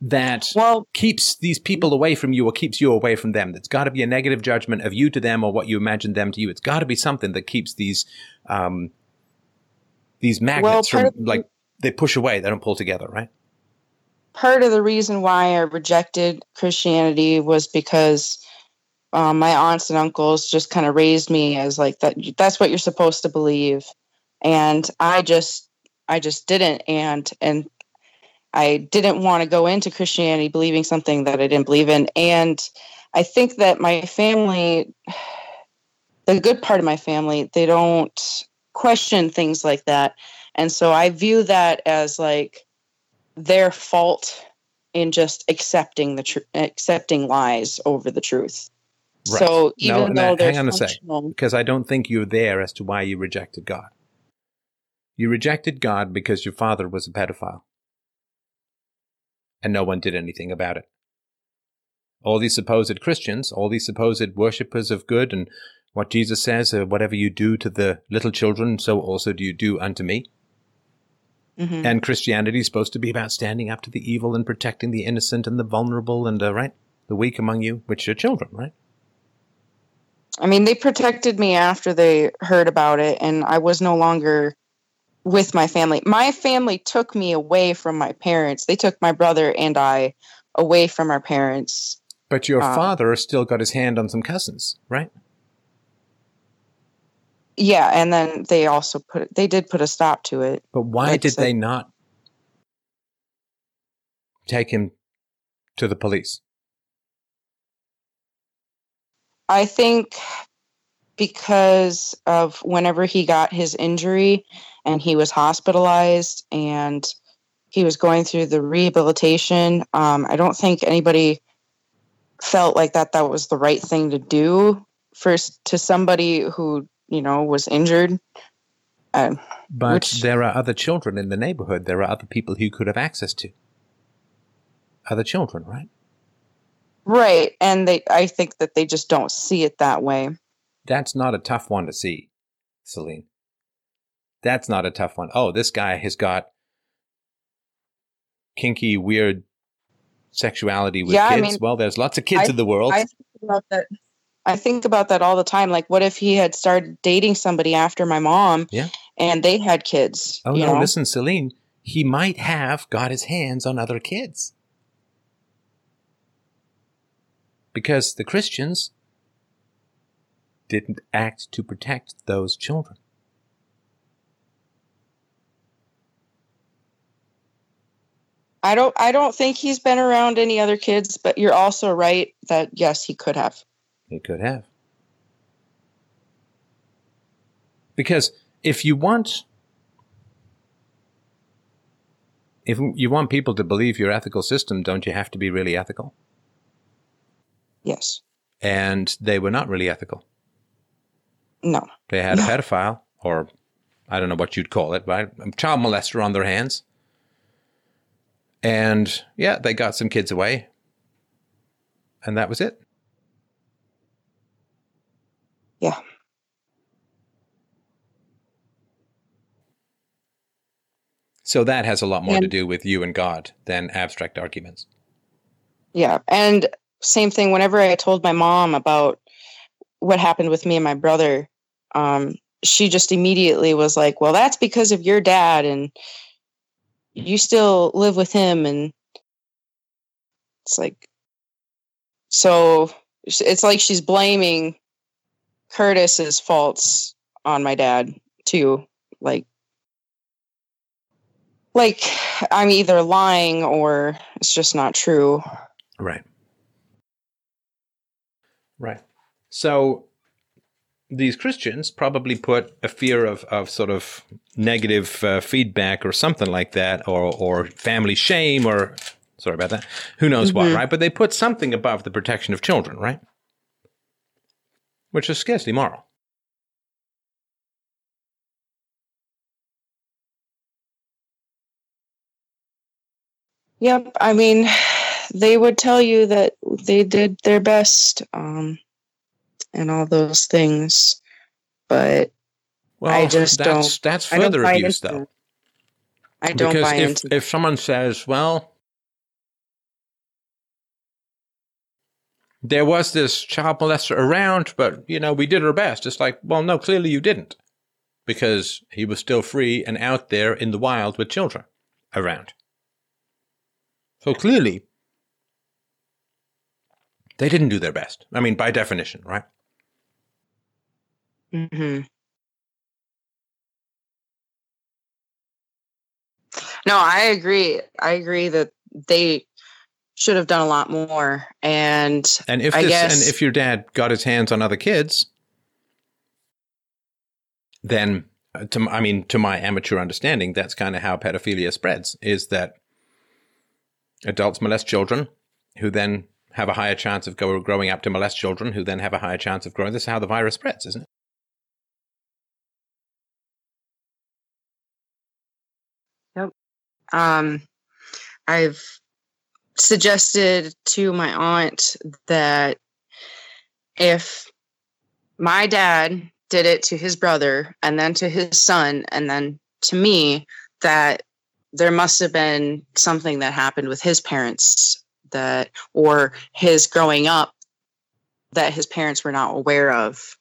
that Well, keeps these people away from you or keeps you away from them. There's got to be a negative judgment of you to them or what you imagine them to you. It's got to be something that keeps these um, these magnets part from like they push away. They don't pull together, right? Part of the reason why I rejected Christianity was because um, my aunts and uncles just kind of raised me as like that. That's what you're supposed to believe, and I just, I just didn't, and and I didn't want to go into Christianity believing something that I didn't believe in, and I think that my family, (sighs) the good part of my family, they don't question things like that, and so I view that as like their fault in just accepting the tr- accepting lies over the truth. Right. So even No, though they're hang on a sec. functional, because I don't think you're there as to why you rejected God. You rejected God because your father was a pedophile. And no one did anything about it. All these supposed Christians, all these supposed worshippers of good, and what Jesus says, uh, whatever you do to the little children, so also do you do unto me. Mhm. And Christianity is supposed to be about standing up to the evil and protecting the innocent and the vulnerable and, uh, right, the weak among you, which are children, right? I mean, they protected me after they heard about it, and I was no longer with my family. My family took me away from my parents. They took my brother and I away from our parents. But your Ah. father still got his hand on some cousins, right? Yeah, and then they also put they did put a stop to it. But why Like did so- they not take him to the police? I think because of whenever he got his injury and he was hospitalized and he was going through the rehabilitation, um, I don't think anybody felt like that that was the right thing to do first to somebody who you know was injured. Um, But Which- there are other children in the neighborhood. There are other people he could have access to. Other children, right? right, and they I think that they just don't see it that way. That's not a tough one to see, Celine. That's not a tough one. Oh, this guy has got kinky, weird sexuality with Yeah, I kids. mean, well, there's lots of kids I- in the world. I about that. I think about that all the time. Like, what if he had started dating somebody after my mom? Yeah. And they had kids. Oh you no, know? listen, Celine, he might have got his hands on other kids. Because the Christians didn't act to protect those children. I don't. I don't think he's been around any other kids. But you're also right that yes, he could have. He could have. Because if you want if you want people to believe your ethical system, don't you have to be really ethical? Yes. And they were not really ethical. No. They had a pedophile, or I don't know what you'd call it, right? A child molester on their hands. And yeah, they got some kids away. And that was it. Yeah. So that has a lot more to do with you and God than abstract arguments. Yeah. And same thing. Whenever I told my mom about what happened with me and my brother, um, she just immediately was like, "Well, that's because of your dad, and you still live with him." And it's like, so it's like she's blaming Curtis's faults on my dad too. Like, like I'm either lying or it's just not true. Right. Right. So these Christians probably put a fear of, of sort of negative uh, feedback or something like that, or, or family shame, or sorry about that, who knows what, Mhm. right? But they put something above the protection of children, right? Which is scarcely moral. Yep. I mean, they would tell you that they did their best um, and all those things, but Well, I just that's, That's I don't further abuse, though. I don't because buy if, into if someone says, well, there was this child molester around, but you know, we did our best. It's like, well, no, clearly you didn't. Because he was still free and out there in the wild with children around. So clearly they didn't do their best. I mean, by definition, right? hmm No, I agree. I agree that they should have done a lot more. And And if I this, guess- and if your dad got his hands on other kids, then uh, to, I mean, to my amateur understanding, that's kind of how pedophilia spreads: is that adults molest children, who then have a higher chance of go, growing up to molest children, who then have a higher chance of growing. This is how the virus spreads, isn't it? um, I've suggested to my aunt that if my dad did it to his brother and then to his son and then to me, that there must have been something that happened with his parents that or his growing up that his parents were not aware of.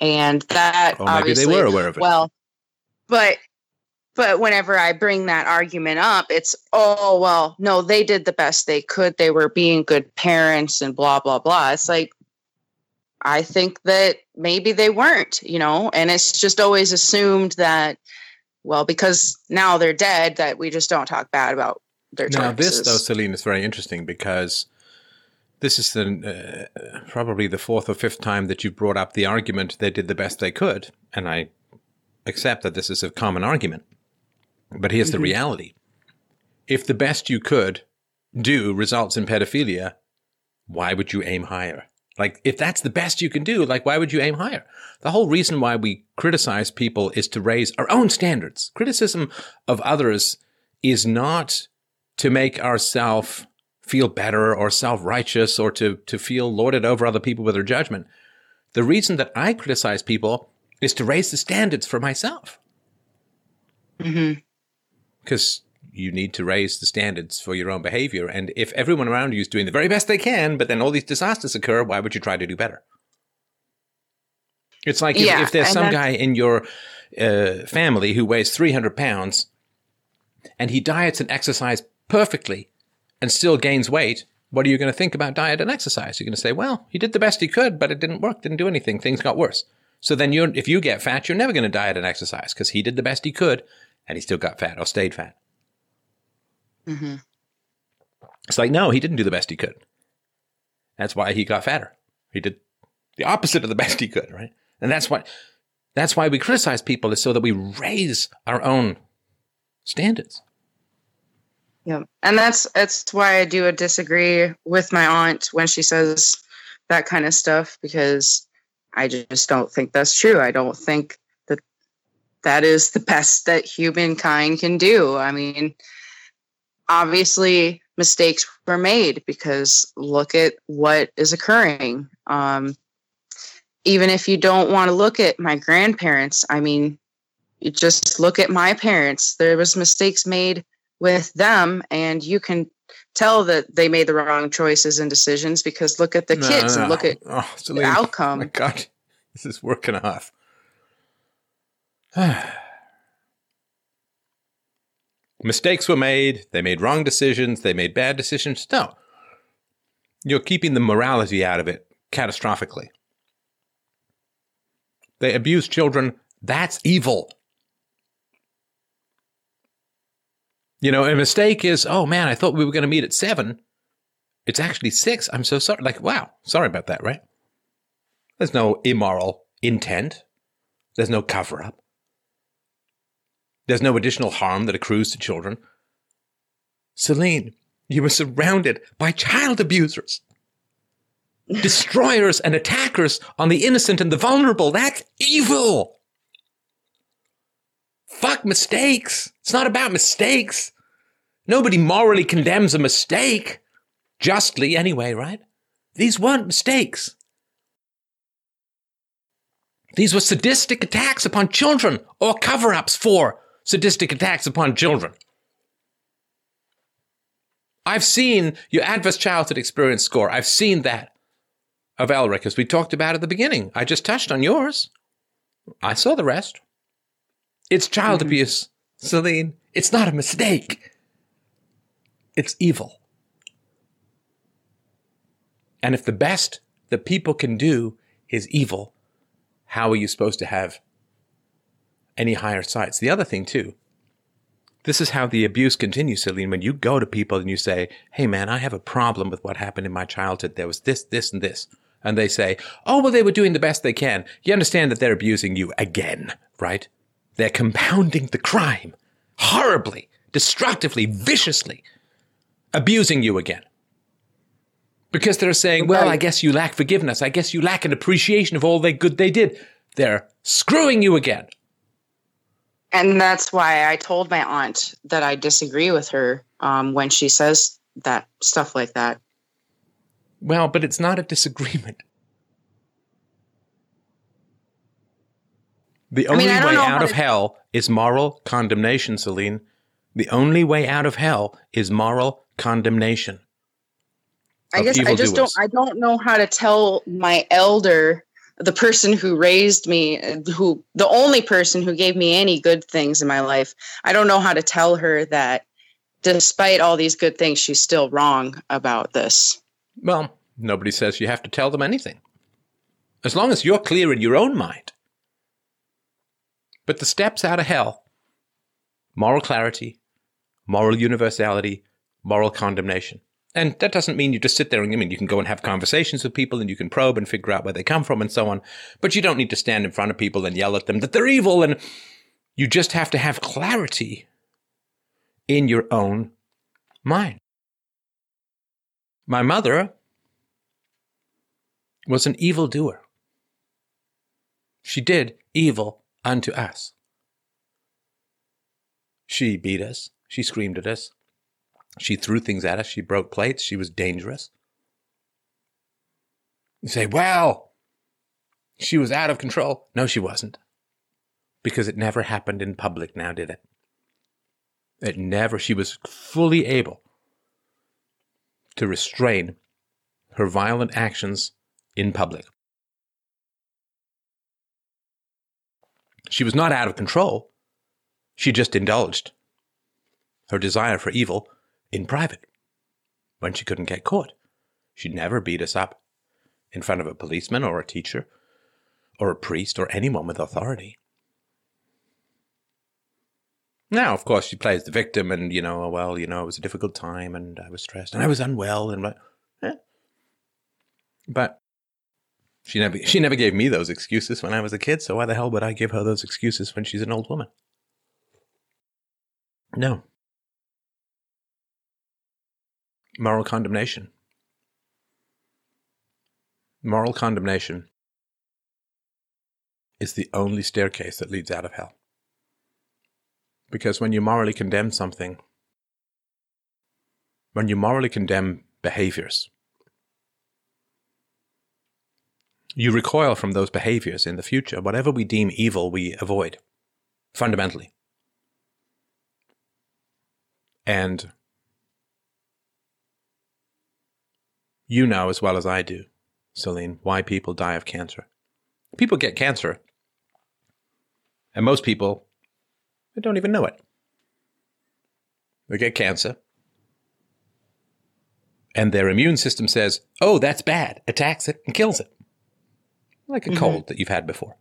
And that Or maybe they were aware of it. well, but but whenever I bring that argument up, it's oh well, no, they did the best they could. They were being good parents and blah blah blah. It's like I think that maybe they weren't, you know, and it's just always assumed that well, because now they're dead, that we just don't talk bad about their Now, choices. this though, Celine, is very interesting because this is the uh, probably the fourth or fifth time that you've brought up the argument they did the best they could, and I accept that this is a common argument. But here's the Mhm. reality: if the best you could do results in pedophilia, why would you aim higher? Like, if that's the best you can do, like, why would you aim higher? The whole reason why we criticize people is to raise our own standards. Criticism of others is not to make ourselves feel better or self-righteous or to, to feel lorded over other people with their judgment. The reason that I criticize people is to raise the standards for myself. Mhm. Because you need to raise the standards for your own behavior. And if everyone around you is doing the very best they can, but then all these disasters occur, why would you try to do better? It's like if, Yeah, if there's some guy in your uh, family who weighs 300 pounds and he diets and exercises perfectly and still gains weight, what are you going to think about diet and exercise? You're going to say, well, he did the best he could, but it didn't work, didn't do anything, things got worse. So then you're, if you get fat, you're never going to diet and exercise because he did the best he could and he still got fat or stayed fat. hmm It's like, no, he didn't do the best he could. That's why he got fatter. He did the opposite of the best he could, right? And that's why that's why we criticize people is so that we raise our own standards. Yeah, and that's that's why I do disagree with my aunt when she says that kind of stuff because I just don't think that's true. I don't think that is the best that humankind can do. I mean, obviously mistakes were made because look at what is occurring. Um, even if you don't want to look at my grandparents, I mean, you just look at my parents. There was mistakes made with them and you can tell that they made the wrong choices and decisions because look at the No, kids no. and look at (laughs) oh, the outcome. my God, (laughs) this is working off. (sighs) Mistakes were made. They made wrong decisions. They made bad decisions. No. You're keeping the morality out of it catastrophically. They abuse children. That's evil. You know, a mistake is, oh man, I thought we were going to meet at seven. It's actually six. I'm so sorry. Like, wow, sorry about that, right? There's no immoral intent. There's no cover up. There's no additional harm that accrues to children. Celine, you were surrounded by child abusers, destroyers and attackers on the innocent and the vulnerable. That's evil. Fuck mistakes. It's not about mistakes. Nobody morally condemns a mistake. Justly, anyway, right? These weren't mistakes. These were sadistic attacks upon children or cover ups for sadistic attacks upon children. I've seen your adverse childhood experience score. I've seen that of Elric, as we talked about at the beginning. I just touched on yours. I saw the rest. It's child Mhm. abuse, Celine. It's not a mistake. It's evil. And if the best that people can do is evil, how are you supposed to have any higher sights? The other thing, too, this is how the abuse continues, Celine. When you go to people and you say, Hey, man, I have a problem with what happened in my childhood. There was this, this, and this. And they say, Oh, well, they were doing the best they can. You understand that they're abusing you again, right? They're compounding the crime horribly, destructively, viciously, abusing you again. Because they're saying, well, I guess you lack forgiveness. I guess you lack an appreciation of all the good they did. They're screwing you again. And that's why I told my aunt that I disagree with her um, when she says that stuff like that. Well, but it's not a disagreement. The I only mean, I way out of to- hell is moral condemnation, Celine. The only way out of hell is moral condemnation. I guess I just don't. I don't know how to tell my elder, the person who raised me, who the only person who gave me any good things in my life. I don't know how to tell her that despite all these good things she's still wrong about this. Well, nobody says you have to tell them anything. As long as you're clear in your own mind. But the steps out of hell moral clarity, moral universality, moral condemnation. And that doesn't mean you just sit there and I mean you can go and have conversations with people and you can probe and figure out where they come from and so on. But you don't need to stand in front of people and yell at them that they're evil and you just have to have clarity in your own mind. My mother was an evildoer. She did evil unto us. She beat us. She screamed at us. She threw things at us. She broke plates. She was dangerous. You say, well, she was out of control. No, she wasn't. Because it never happened in public now, did it? It never, she was fully able to restrain her violent actions in public. She was not out of control. She just indulged her desire for evil in private when she couldn't get caught. She'd never beat us up in front of a policeman or a teacher or a priest or anyone with authority. Now, of course, she plays the victim, and you know, well, you know, it was a difficult time, and I was stressed, and I was unwell, and eh. but she never she never gave me those excuses when I was a kid. So why the hell would I give her those excuses when she's an old woman? No. Moral condemnation. Moral condemnation is the only staircase that leads out of hell. Because when you morally condemn something, when you morally condemn behaviors, you recoil from those behaviors in the future. Whatever we deem evil, we avoid fundamentally. And you know as well as I do, Celine, why people die of cancer. People get cancer, and most people they don't even know it. They get cancer, and their immune system says, "Oh, that's bad," attacks it and kills it like a mm-hmm. cold that you've had before.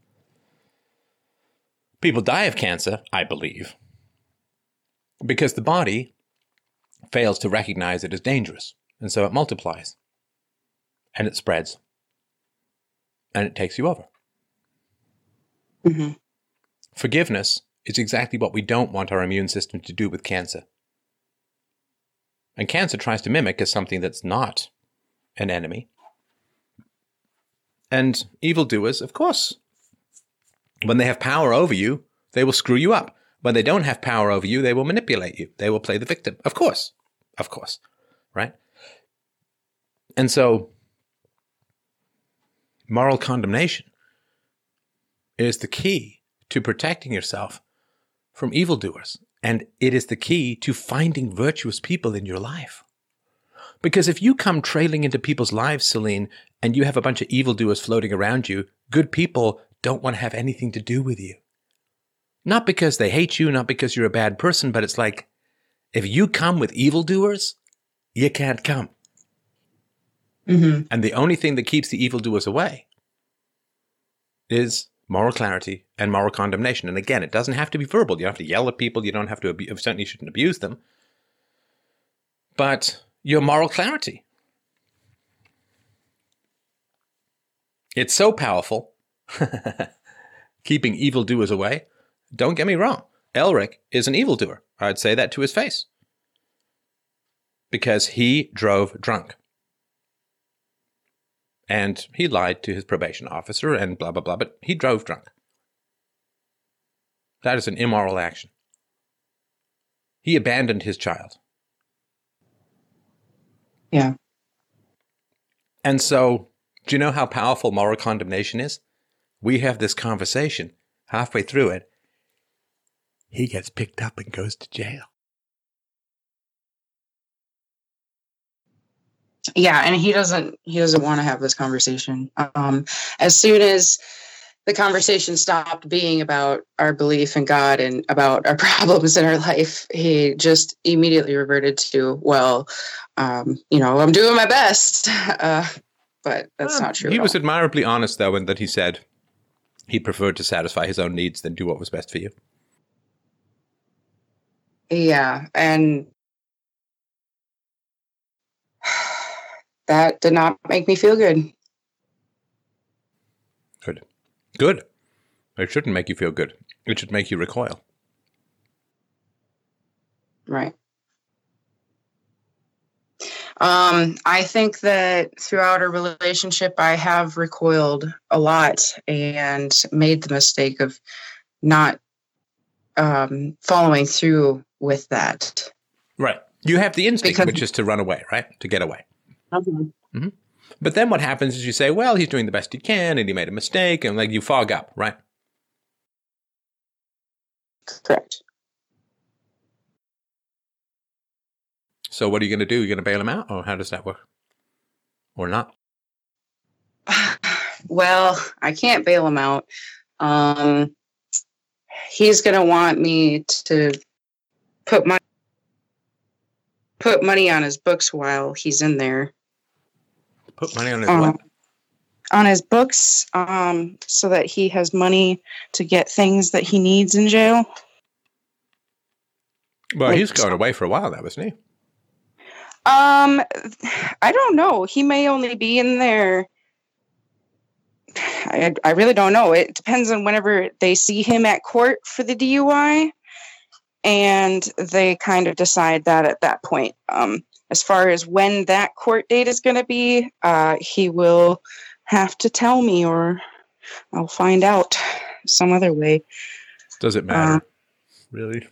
People die of cancer, I believe, because the body fails to recognize it as dangerous. And so it multiplies and it spreads and it takes you over. Mm-hmm. Forgiveness is exactly what we don't want our immune system to do with cancer. And cancer tries to mimic as something that's not an enemy. And evildoers, of course, when they have power over you, they will screw you up. When they don't have power over you, they will manipulate you. They will play the victim. Of course. Of course. Right? And so, moral condemnation is the key to protecting yourself from evildoers. And it is the key to finding virtuous people in your life. Because if you come trailing into people's lives, Celine, and you have a bunch of evildoers floating around you, good people don't want to have anything to do with you. Not because they hate you, not because you're a bad person, but it's like, if you come with evildoers, you can't come. Mm-hmm. And the only thing that keeps the evildoers away is moral clarity and moral condemnation. And again, it doesn't have to be verbal. You don't have to yell at people. You don't have to, certainly shouldn't abuse them. But your moral clarity. It's so powerful, (laughs) keeping evildoers away. Don't get me wrong, Elric is an evildoer. I'd say that to his face. Because he drove drunk. And he lied to his probation officer and blah, blah, blah, but he drove drunk. That is an immoral action. He abandoned his child. Yeah. And so, do you know how powerful moral condemnation is? We have this conversation. Halfway through it, he gets picked up and goes to jail. Yeah, and he doesn't he doesn't want to have this conversation. Um, as soon as the conversation stopped being about our belief in God and about our (laughs) problems in our life, he just immediately reverted to, well, um, you know, I'm doing my best. (laughs) Uh, but that's not true. He was admirably honest, though, in that he said he preferred to satisfy his own needs than do what was best for you. Yeah. And that did not make me feel good. Good. Good. It shouldn't make you feel good. It should make you recoil. Right. Um, I think that throughout our relationship, I have recoiled a lot and made the mistake of not um, following through with that. Right. You have the instinct, because, which is to run away, right? To get away. Mm-hmm. Mm-hmm. But then what happens is you say, well, he's doing the best he can and he made a mistake, and like you fog up, right? Correct. So what are you going to do? You're going to bail him out, or how does that work? Or not? (sighs) well, I can't bail him out. Um, he's going to want me to put money put money on his books while he's in there. Put money on his Um, what? on his books, um, so that he has money to get things that he needs in jail. Well, like- he's going away for a while now, wasn't he? Um, I don't know. He may only be in there. I, I really don't know. It depends on whenever they see him at court for the DUI, and they kind of decide that at that point. Um, as far as when that court date is going to be, uh, he will have to tell me, or I'll find out some other way. Does it matter? really?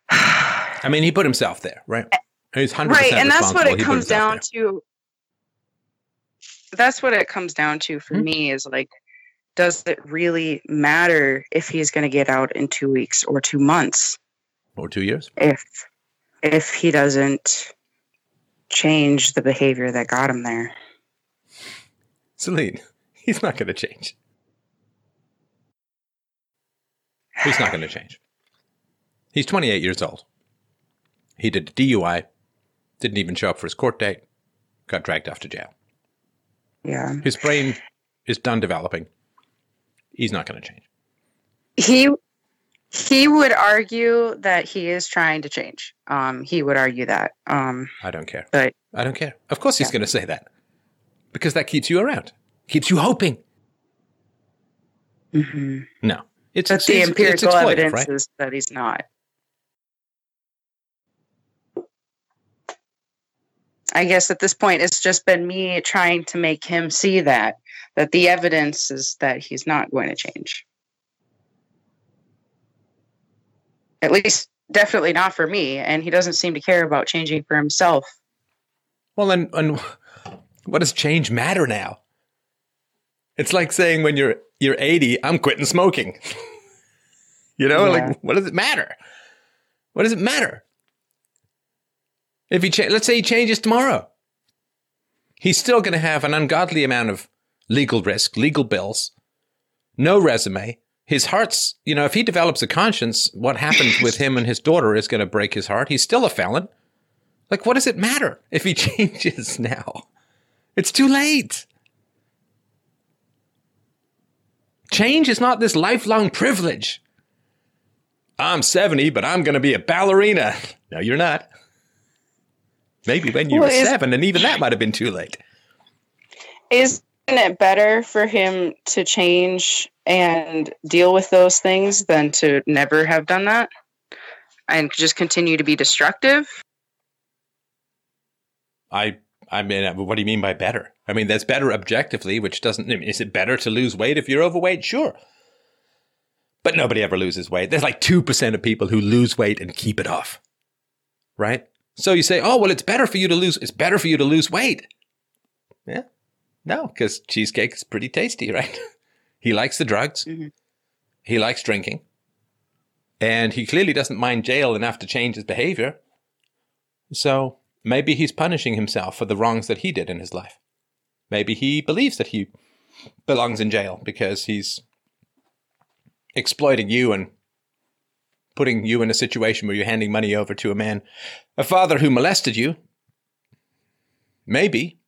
I mean, he put himself there, right? He's 100% right and that's what it He comes down to that's what it comes down to for Hmm. me is like does it really matter if he's going to get out in two weeks or two months or two years. if if he doesn't change the behavior that got him there Celine, he's not going to change. He's not going to change. He's 28 years old. He did a DUI, didn't even show up for his court date, got dragged off to jail. yeah His brain is done developing. He's not going to change. he he would argue that he is trying to change um he would argue that um I don't care. but I don't care. Of course he's Yeah. going to say that. Because that keeps you around. Keeps you hoping. mhm. No. It's, but it's, the it's- it's empirical exploitive, evidence right? is that he's not. I guess at this point, it's just been me trying to make him see that that the evidence is that he's not going to change. At least, definitely not for me, and he doesn't seem to care about changing for himself. Well, and, and what does change matter now? It's like saying when you're you're 80, I'm quitting smoking. (laughs) you know, Yeah. like what does it matter? What does it matter? If he cha- let's say he changes tomorrow, he's still going to have an ungodly amount of legal risk, legal bills, no resume. His heart's, you know, if he develops a conscience, what happens with him and his daughter is going to break his heart. He's still a felon. Like, what does it matter if he (laughs) changes now? It's too late. Change is not this lifelong privilege. I'm 70, but I'm going to be a ballerina. No, you're not. Maybe when you Well, were seven, and even that might have been too late. Isn't it better for him to change and deal with those things than to never have done that and just continue to be destructive? I, I mean, uh, what do you mean by better? I mean, that's better objectively, which doesn't. I mean, is it better to lose weight if you're overweight? Sure. But nobody ever loses weight. There's like 2% of people who lose weight and keep it off. Right? So you say, oh, well, it's better for you to lose, it's better for you to lose weight. Yeah. No, because cheesecake is pretty tasty, (laughs) right? he likes the drugs. Mhm. He likes drinking. And he clearly doesn't mind jail enough to change his behavior. So maybe he's punishing himself for the wrongs that he did in his life. Maybe he believes that he belongs in jail because he's exploiting you and putting you in a situation where you're handing money over to a man, a father who molested you. Maybe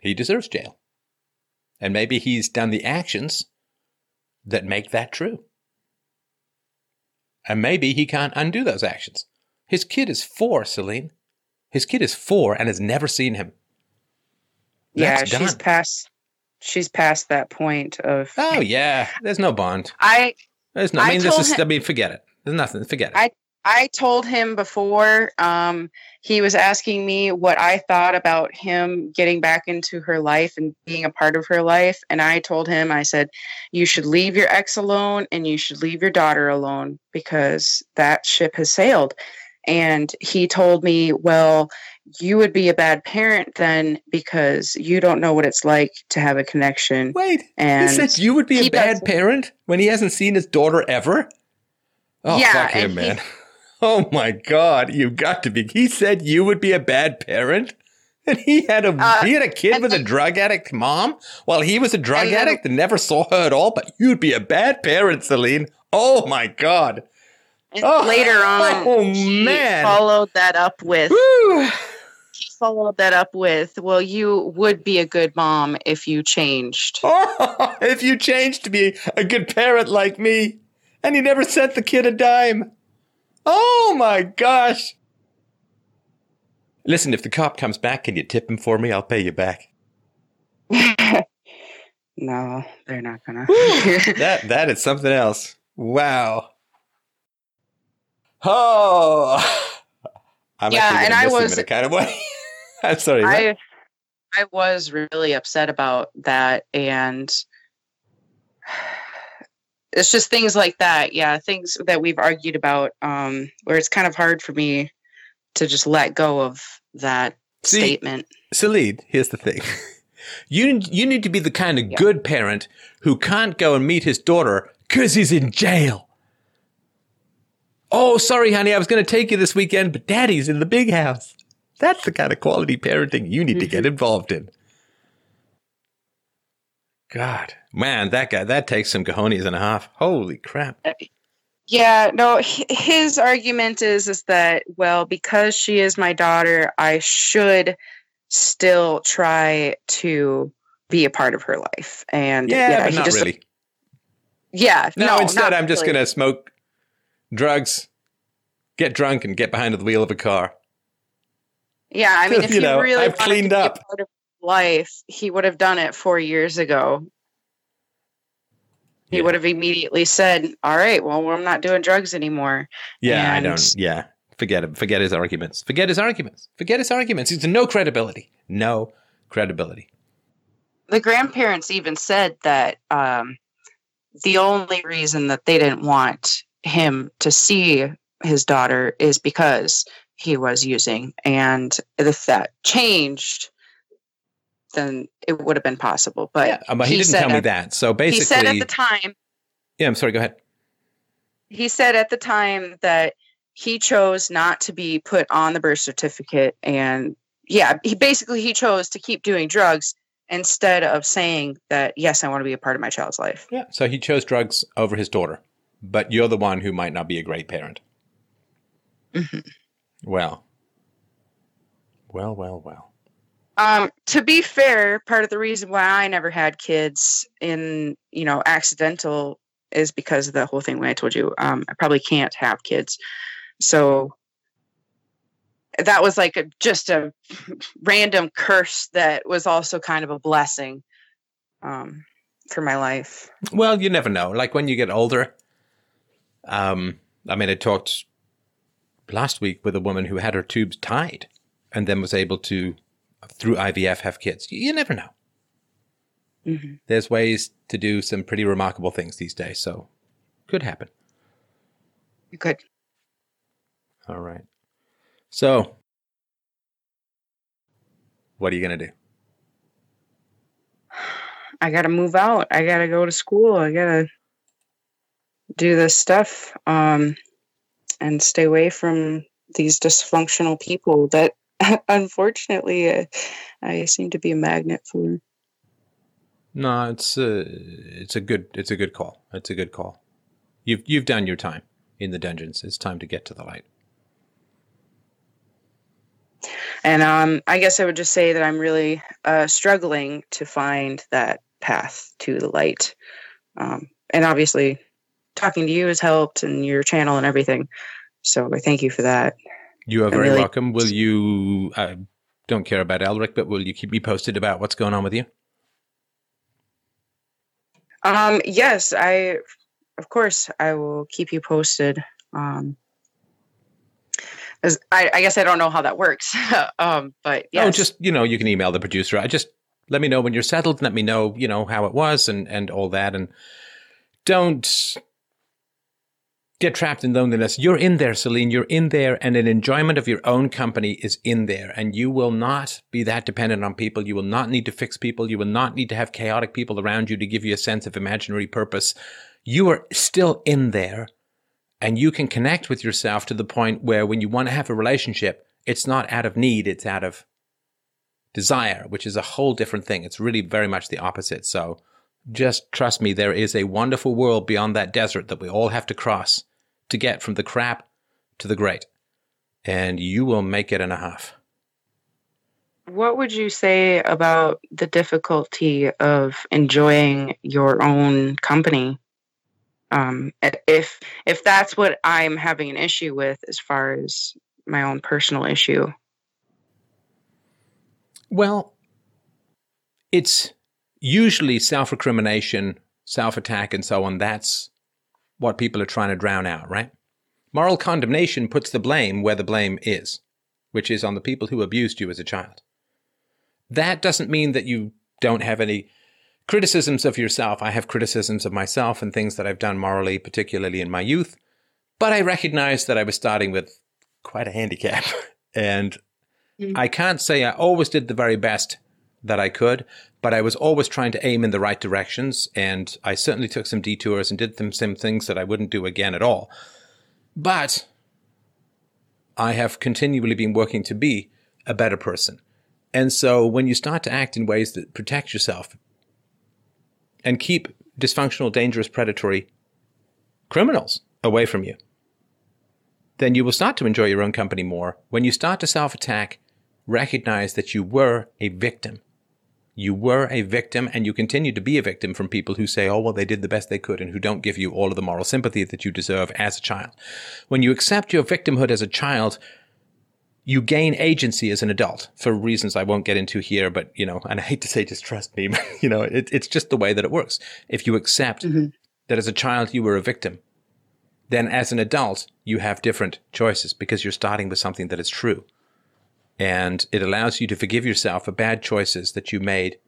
he deserves jail. And maybe he's done the actions that make that true. And maybe he can't undo those actions. His kid is four, Celine. His kid is four and has never seen him. yeah, That's she's done. past she's past that point of Oh yeah, there's no bond. I There's no. I I mean, this is. him- I mean, forget it. There's nothing. Forget it. I- I told him before um, he was asking me what I thought about him getting back into her life and being a part of her life. And I told him, I said, you should leave your ex alone and you should leave your daughter alone because that ship has sailed. And he told me, well, you would be a bad parent then because you don't know what it's like to have a connection. Wait, And he said you would be a bad parent when he hasn't seen his daughter ever. Oh, Yeah, fuck him, and he- man. (laughs) Oh my God, you've got to be. He said you would be a bad parent? (laughs) And he had a Uh, he had a kid with a drug addict mom while he was a drug addict and never saw her at all. But you'd be a bad parent, Celine. Oh my God. Oh, later on, oh, he man. followed that up with Woo. he followed that up with, well, you would be a good mom if you changed. (laughs) Oh, if you changed to be a good parent like me, and you never sent the kid a dime. Oh my gosh. Listen, if the cop comes back, can you tip him for me? I'll pay you back. (laughs) no, they're not gonna. (laughs) That that is something else. Wow. Oh. I'm Yeah, and I was- kind of way. (laughs) I'm sorry. I I was really upset about that and it's just things like that. Yeah, things that we've argued about um where it's kind of hard for me to just let go of that See, statement. Celine, here's the thing. (laughs) You you need to be the kind of Yeah. good parent who can't go and meet his daughter because he's in jail. Oh, sorry, honey, I was going to take you this weekend, but daddy's in the big house. That's the kind of quality parenting you need to get involved in. God, man, that guy, that takes some cojones and a half. Holy crap. Uh, yeah, no, his argument is is that well, because she is my daughter, I should still try to be a part of her life. And Yeah, but he not just really. yeah, No, no, instead, I'm just really. going to smoke drugs, get drunk, and get behind the wheel of a car. Yeah, I mean, (laughs) if You he know, really I've cleaned to be up. a part of life, he would have done it four years ago. He Yeah. would have immediately said, "All right, well, I'm not doing drugs anymore." Yeah, I don't. Yeah, forget him. Forget his arguments. Forget his arguments. Forget his arguments. He's no credibility. No credibility. The grandparents even said that um, the only reason that they didn't want him to see his daughter is because he was using, and if that changed, then it would have been possible. But yeah, but he, didn't said tell me that. So basically, He said at the time yeah. I'm sorry. Go ahead. he said at the time that he chose not to be put on the birth certificate and yeah he basically he chose to keep doing drugs instead of saying that yes i want to be a part of my child's life Yeah. So he chose drugs over his daughter, but you're the one who might not be a great parent. Mhm. Well. Well, well, well. Um to be fair part of the reason why i never had kids in you know accidental is because of the whole thing when i told you um i probably can't have kids so that was like a, just a random curse that was also kind of a blessing um, for my life. Well, you never know. Like when you get older. Um, I mean, I talked last week with a woman who had her tubes tied, and then was able to, through IVF, have kids. You never know. hmm There's ways to do some pretty remarkable things these days, so could happen. Good. All right. So, what are you going to do? (sighs) I got to move out. I got to go to school. I got to do this stuff um, and stay away from these dysfunctional people that (laughs) unfortunately uh, I seem to be a magnet for. No, it's a, it's a good it's a good call. It's a good call. You've you've done your time in the dungeons. It's time to get to the light. And um, I guess I would just say that I'm really uh, struggling to find that path to the light. Um, and obviously, talking to you has helped and your channel and everything. So I thank you for that. You are I'm very really- welcome. Will you? I don't care about Elric, but will you keep me posted about what's going on with you? Um, yes, I, of course, I will keep you posted. Um, as I, I guess I don't know how that works. (laughs) um, but yeah. Oh, just you know, you can email the producer. I just let me know when you're settled. Let me know, you know, how it was and and all that. And don't get trapped in loneliness. You're in there, Celine. You're in there, and an enjoyment of your own company is in there. And you will not be that dependent on people. You will not need to fix people. You will not need to have chaotic people around you to give you a sense of imaginary purpose. You are still in there. And you can connect with yourself to the point where when you want to have a relationship, it's not out of need, it's out of desire, which is a whole different thing. It's really very much the opposite. So just trust me, there is a wonderful world beyond that desert that we all have to cross to get from the crap to the great. And you will make it in a half. What would you say about the difficulty of enjoying your own company? Um, if if that's what I'm having an issue with, as far as my own personal issue. Well, it's usually self recrimination, self attack, and so on. That's what people are trying to drown out, right? Moral condemnation puts the blame where the blame is, which is on the people who abused you as a child. That doesn't mean that you don't have any criticisms of yourself. I have criticisms of myself and things that I've done morally, particularly in my youth. But I recognize that I was starting with quite a handicap. (laughs) and mm. I can't say I always did the very best that I could, but I was always trying to aim in the right directions. And I certainly took some detours and did some, some things that I wouldn't do again at all. But I have continually been working to be a better person. And so when you start to act in ways that protect yourself and keep dysfunctional, dangerous, predatory criminals away from you, then you will start to enjoy your own company more. When you start to self attack, recognize that you were a victim. You were a victim and you continue to be a victim from people who say, oh, well, they did the best they could and who don't give you all of the moral sympathy that you deserve as a child. When you accept your victimhood as a child, you gain agency as an adult for reasons I won't get into here, but you know, and I hate to say just trust me, (laughs) but you know, it, it's just the way that it works. If you accept mm-hmm. that as a child you were a victim, then as an adult you have different choices because you're starting with something that is true. And it allows you to forgive yourself for bad choices that you made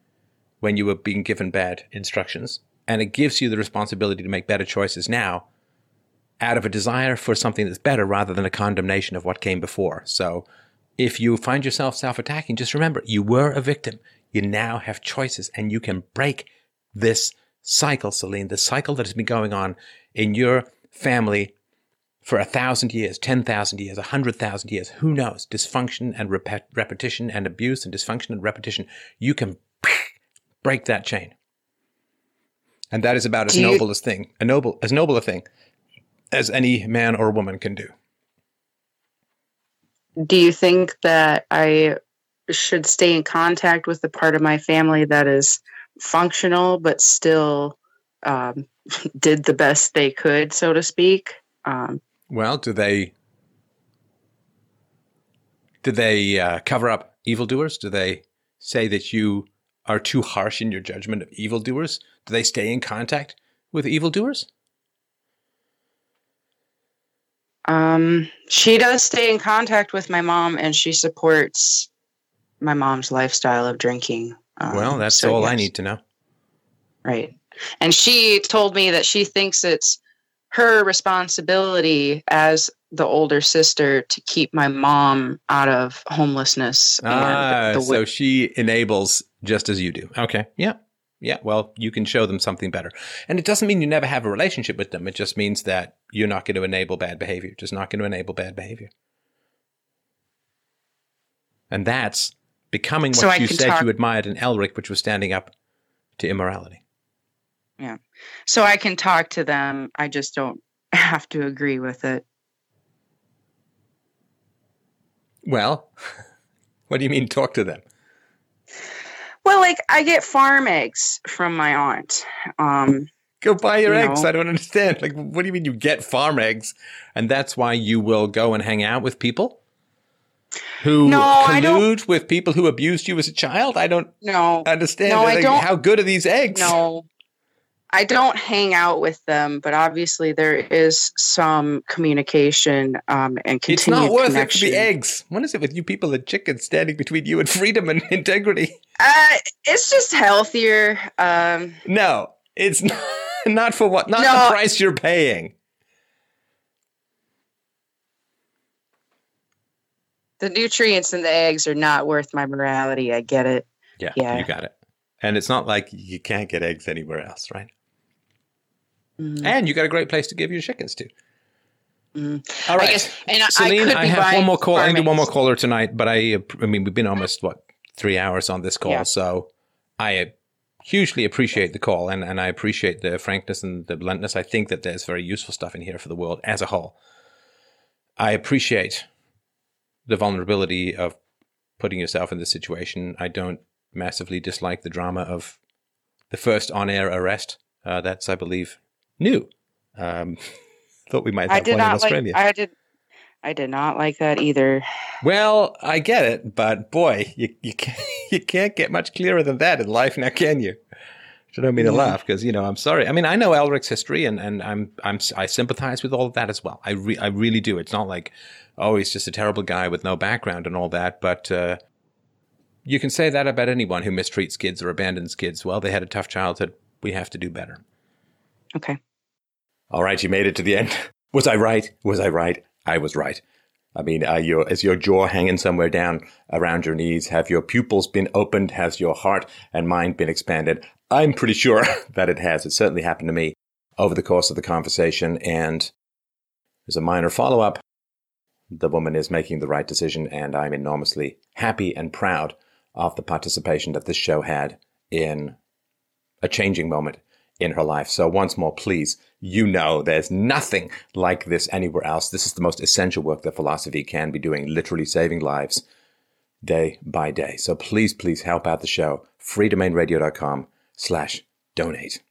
when you were being given bad instructions. And it gives you the responsibility to make better choices now out of a desire for something that's better rather than a condemnation of what came before. So if you find yourself self attacking, just remember you were a victim. You now have choices and you can break this cycle, Celine, the cycle that has been going on in your family for a thousand years, 10,000 years, a hundred thousand years. Who knows? Dysfunction and rep- repetition and abuse and dysfunction and repetition. You can (laughs) break that chain. And that is about as noble as thing, a noble, as noble a thing as any man or woman can do. Do you think that I should stay in contact with the part of my family that is functional but still um, (laughs) did the best they could, so to speak? Um, well, do they do they uh, cover up evildoers? Do they say that you are too harsh in your judgment of evildoers? Do they stay in contact with evildoers? Um, she does stay in contact with my mom, and she supports my mom's lifestyle of drinking. Um, well, that's so all yes. I need to know. Right. And she told me that she thinks it's her responsibility as the older sister to keep my mom out of homelessness. Ah, so she enables just as you do. Okay. Yeah. Yeah, well, you can show them something better. And it doesn't mean you never have a relationship with them. It just means that you're not going to enable bad behavior. Just not going to enable bad behavior. And that's becoming what so you said talk- you admired in Elric, which was standing up to immorality. Yeah. So I can talk to them. I just don't (laughs) have to agree with it. Well, (laughs) what do you mean talk to them? Well, like I get farm eggs from my aunt. Um, go buy your you eggs. Know. I don't understand. Like, what do you mean you get farm eggs, and that's why you will go and hang out with people who no, collude with people who abused you as a child? I don't. No, understand. No, I don't. How good are these eggs? No, I don't hang out with them, but obviously there is some communication um, and continued It's not worth connection. it to be eggs. What is it with you people and chickens standing between you and freedom and (laughs) integrity? Uh, it's just healthier. Um, no, it's (laughs) not, not for what, not no, the price you're paying. The nutrients in the eggs are not worth my morality. I get it. Yeah, yeah. you got it. And it's not like you can't get eggs anywhere else, right? Mm. And you got a great place to give your chickens to. Mm. All right. I guess, and Celine, I, I have one more call. I can do one more caller tonight, but I, I mean, we've been almost what three hours on this call, Yeah. so I hugely appreciate the call, and and I appreciate the frankness and the bluntness. I think that there's very useful stuff in here for the world as a whole. I appreciate the vulnerability of putting yourself in this situation. I don't massively dislike the drama of the first on-air arrest. Uh, that's, I believe, new. Um, (laughs) thought we might I have did one in not Australia. like. I did. I did not like that either. Well, I get it, but boy, you you can't (laughs) you can't get much clearer than that in life, now can you? I don't mean to laugh because you know I'm sorry. I mean I know Elric's history and and I'm I'm I sympathize with all of that as well. I re- I really do. It's not like oh he's just a terrible guy with no background and all that, but uh, you can say that about anyone who mistreats kids or abandons kids. Well, they had a tough childhood. We have to do better. Okay. All right, you made it to the end. (laughs) Was I right? Was I right? I was right. I mean, are your, is your jaw hanging somewhere down around your knees? Have your pupils been opened? Has your heart and mind been expanded? I'm pretty sure (laughs) that it has. It certainly happened to me over the course of the conversation. And as a minor follow up, the woman is making the right decision, and I'm enormously happy and proud of the participation that this show had in a changing moment in her life. So once more, please, you know there's nothing like this anywhere else. This is the most essential work that philosophy can be doing, literally saving lives day by day. So please, please help out the show. freedomainradio.com slash donate.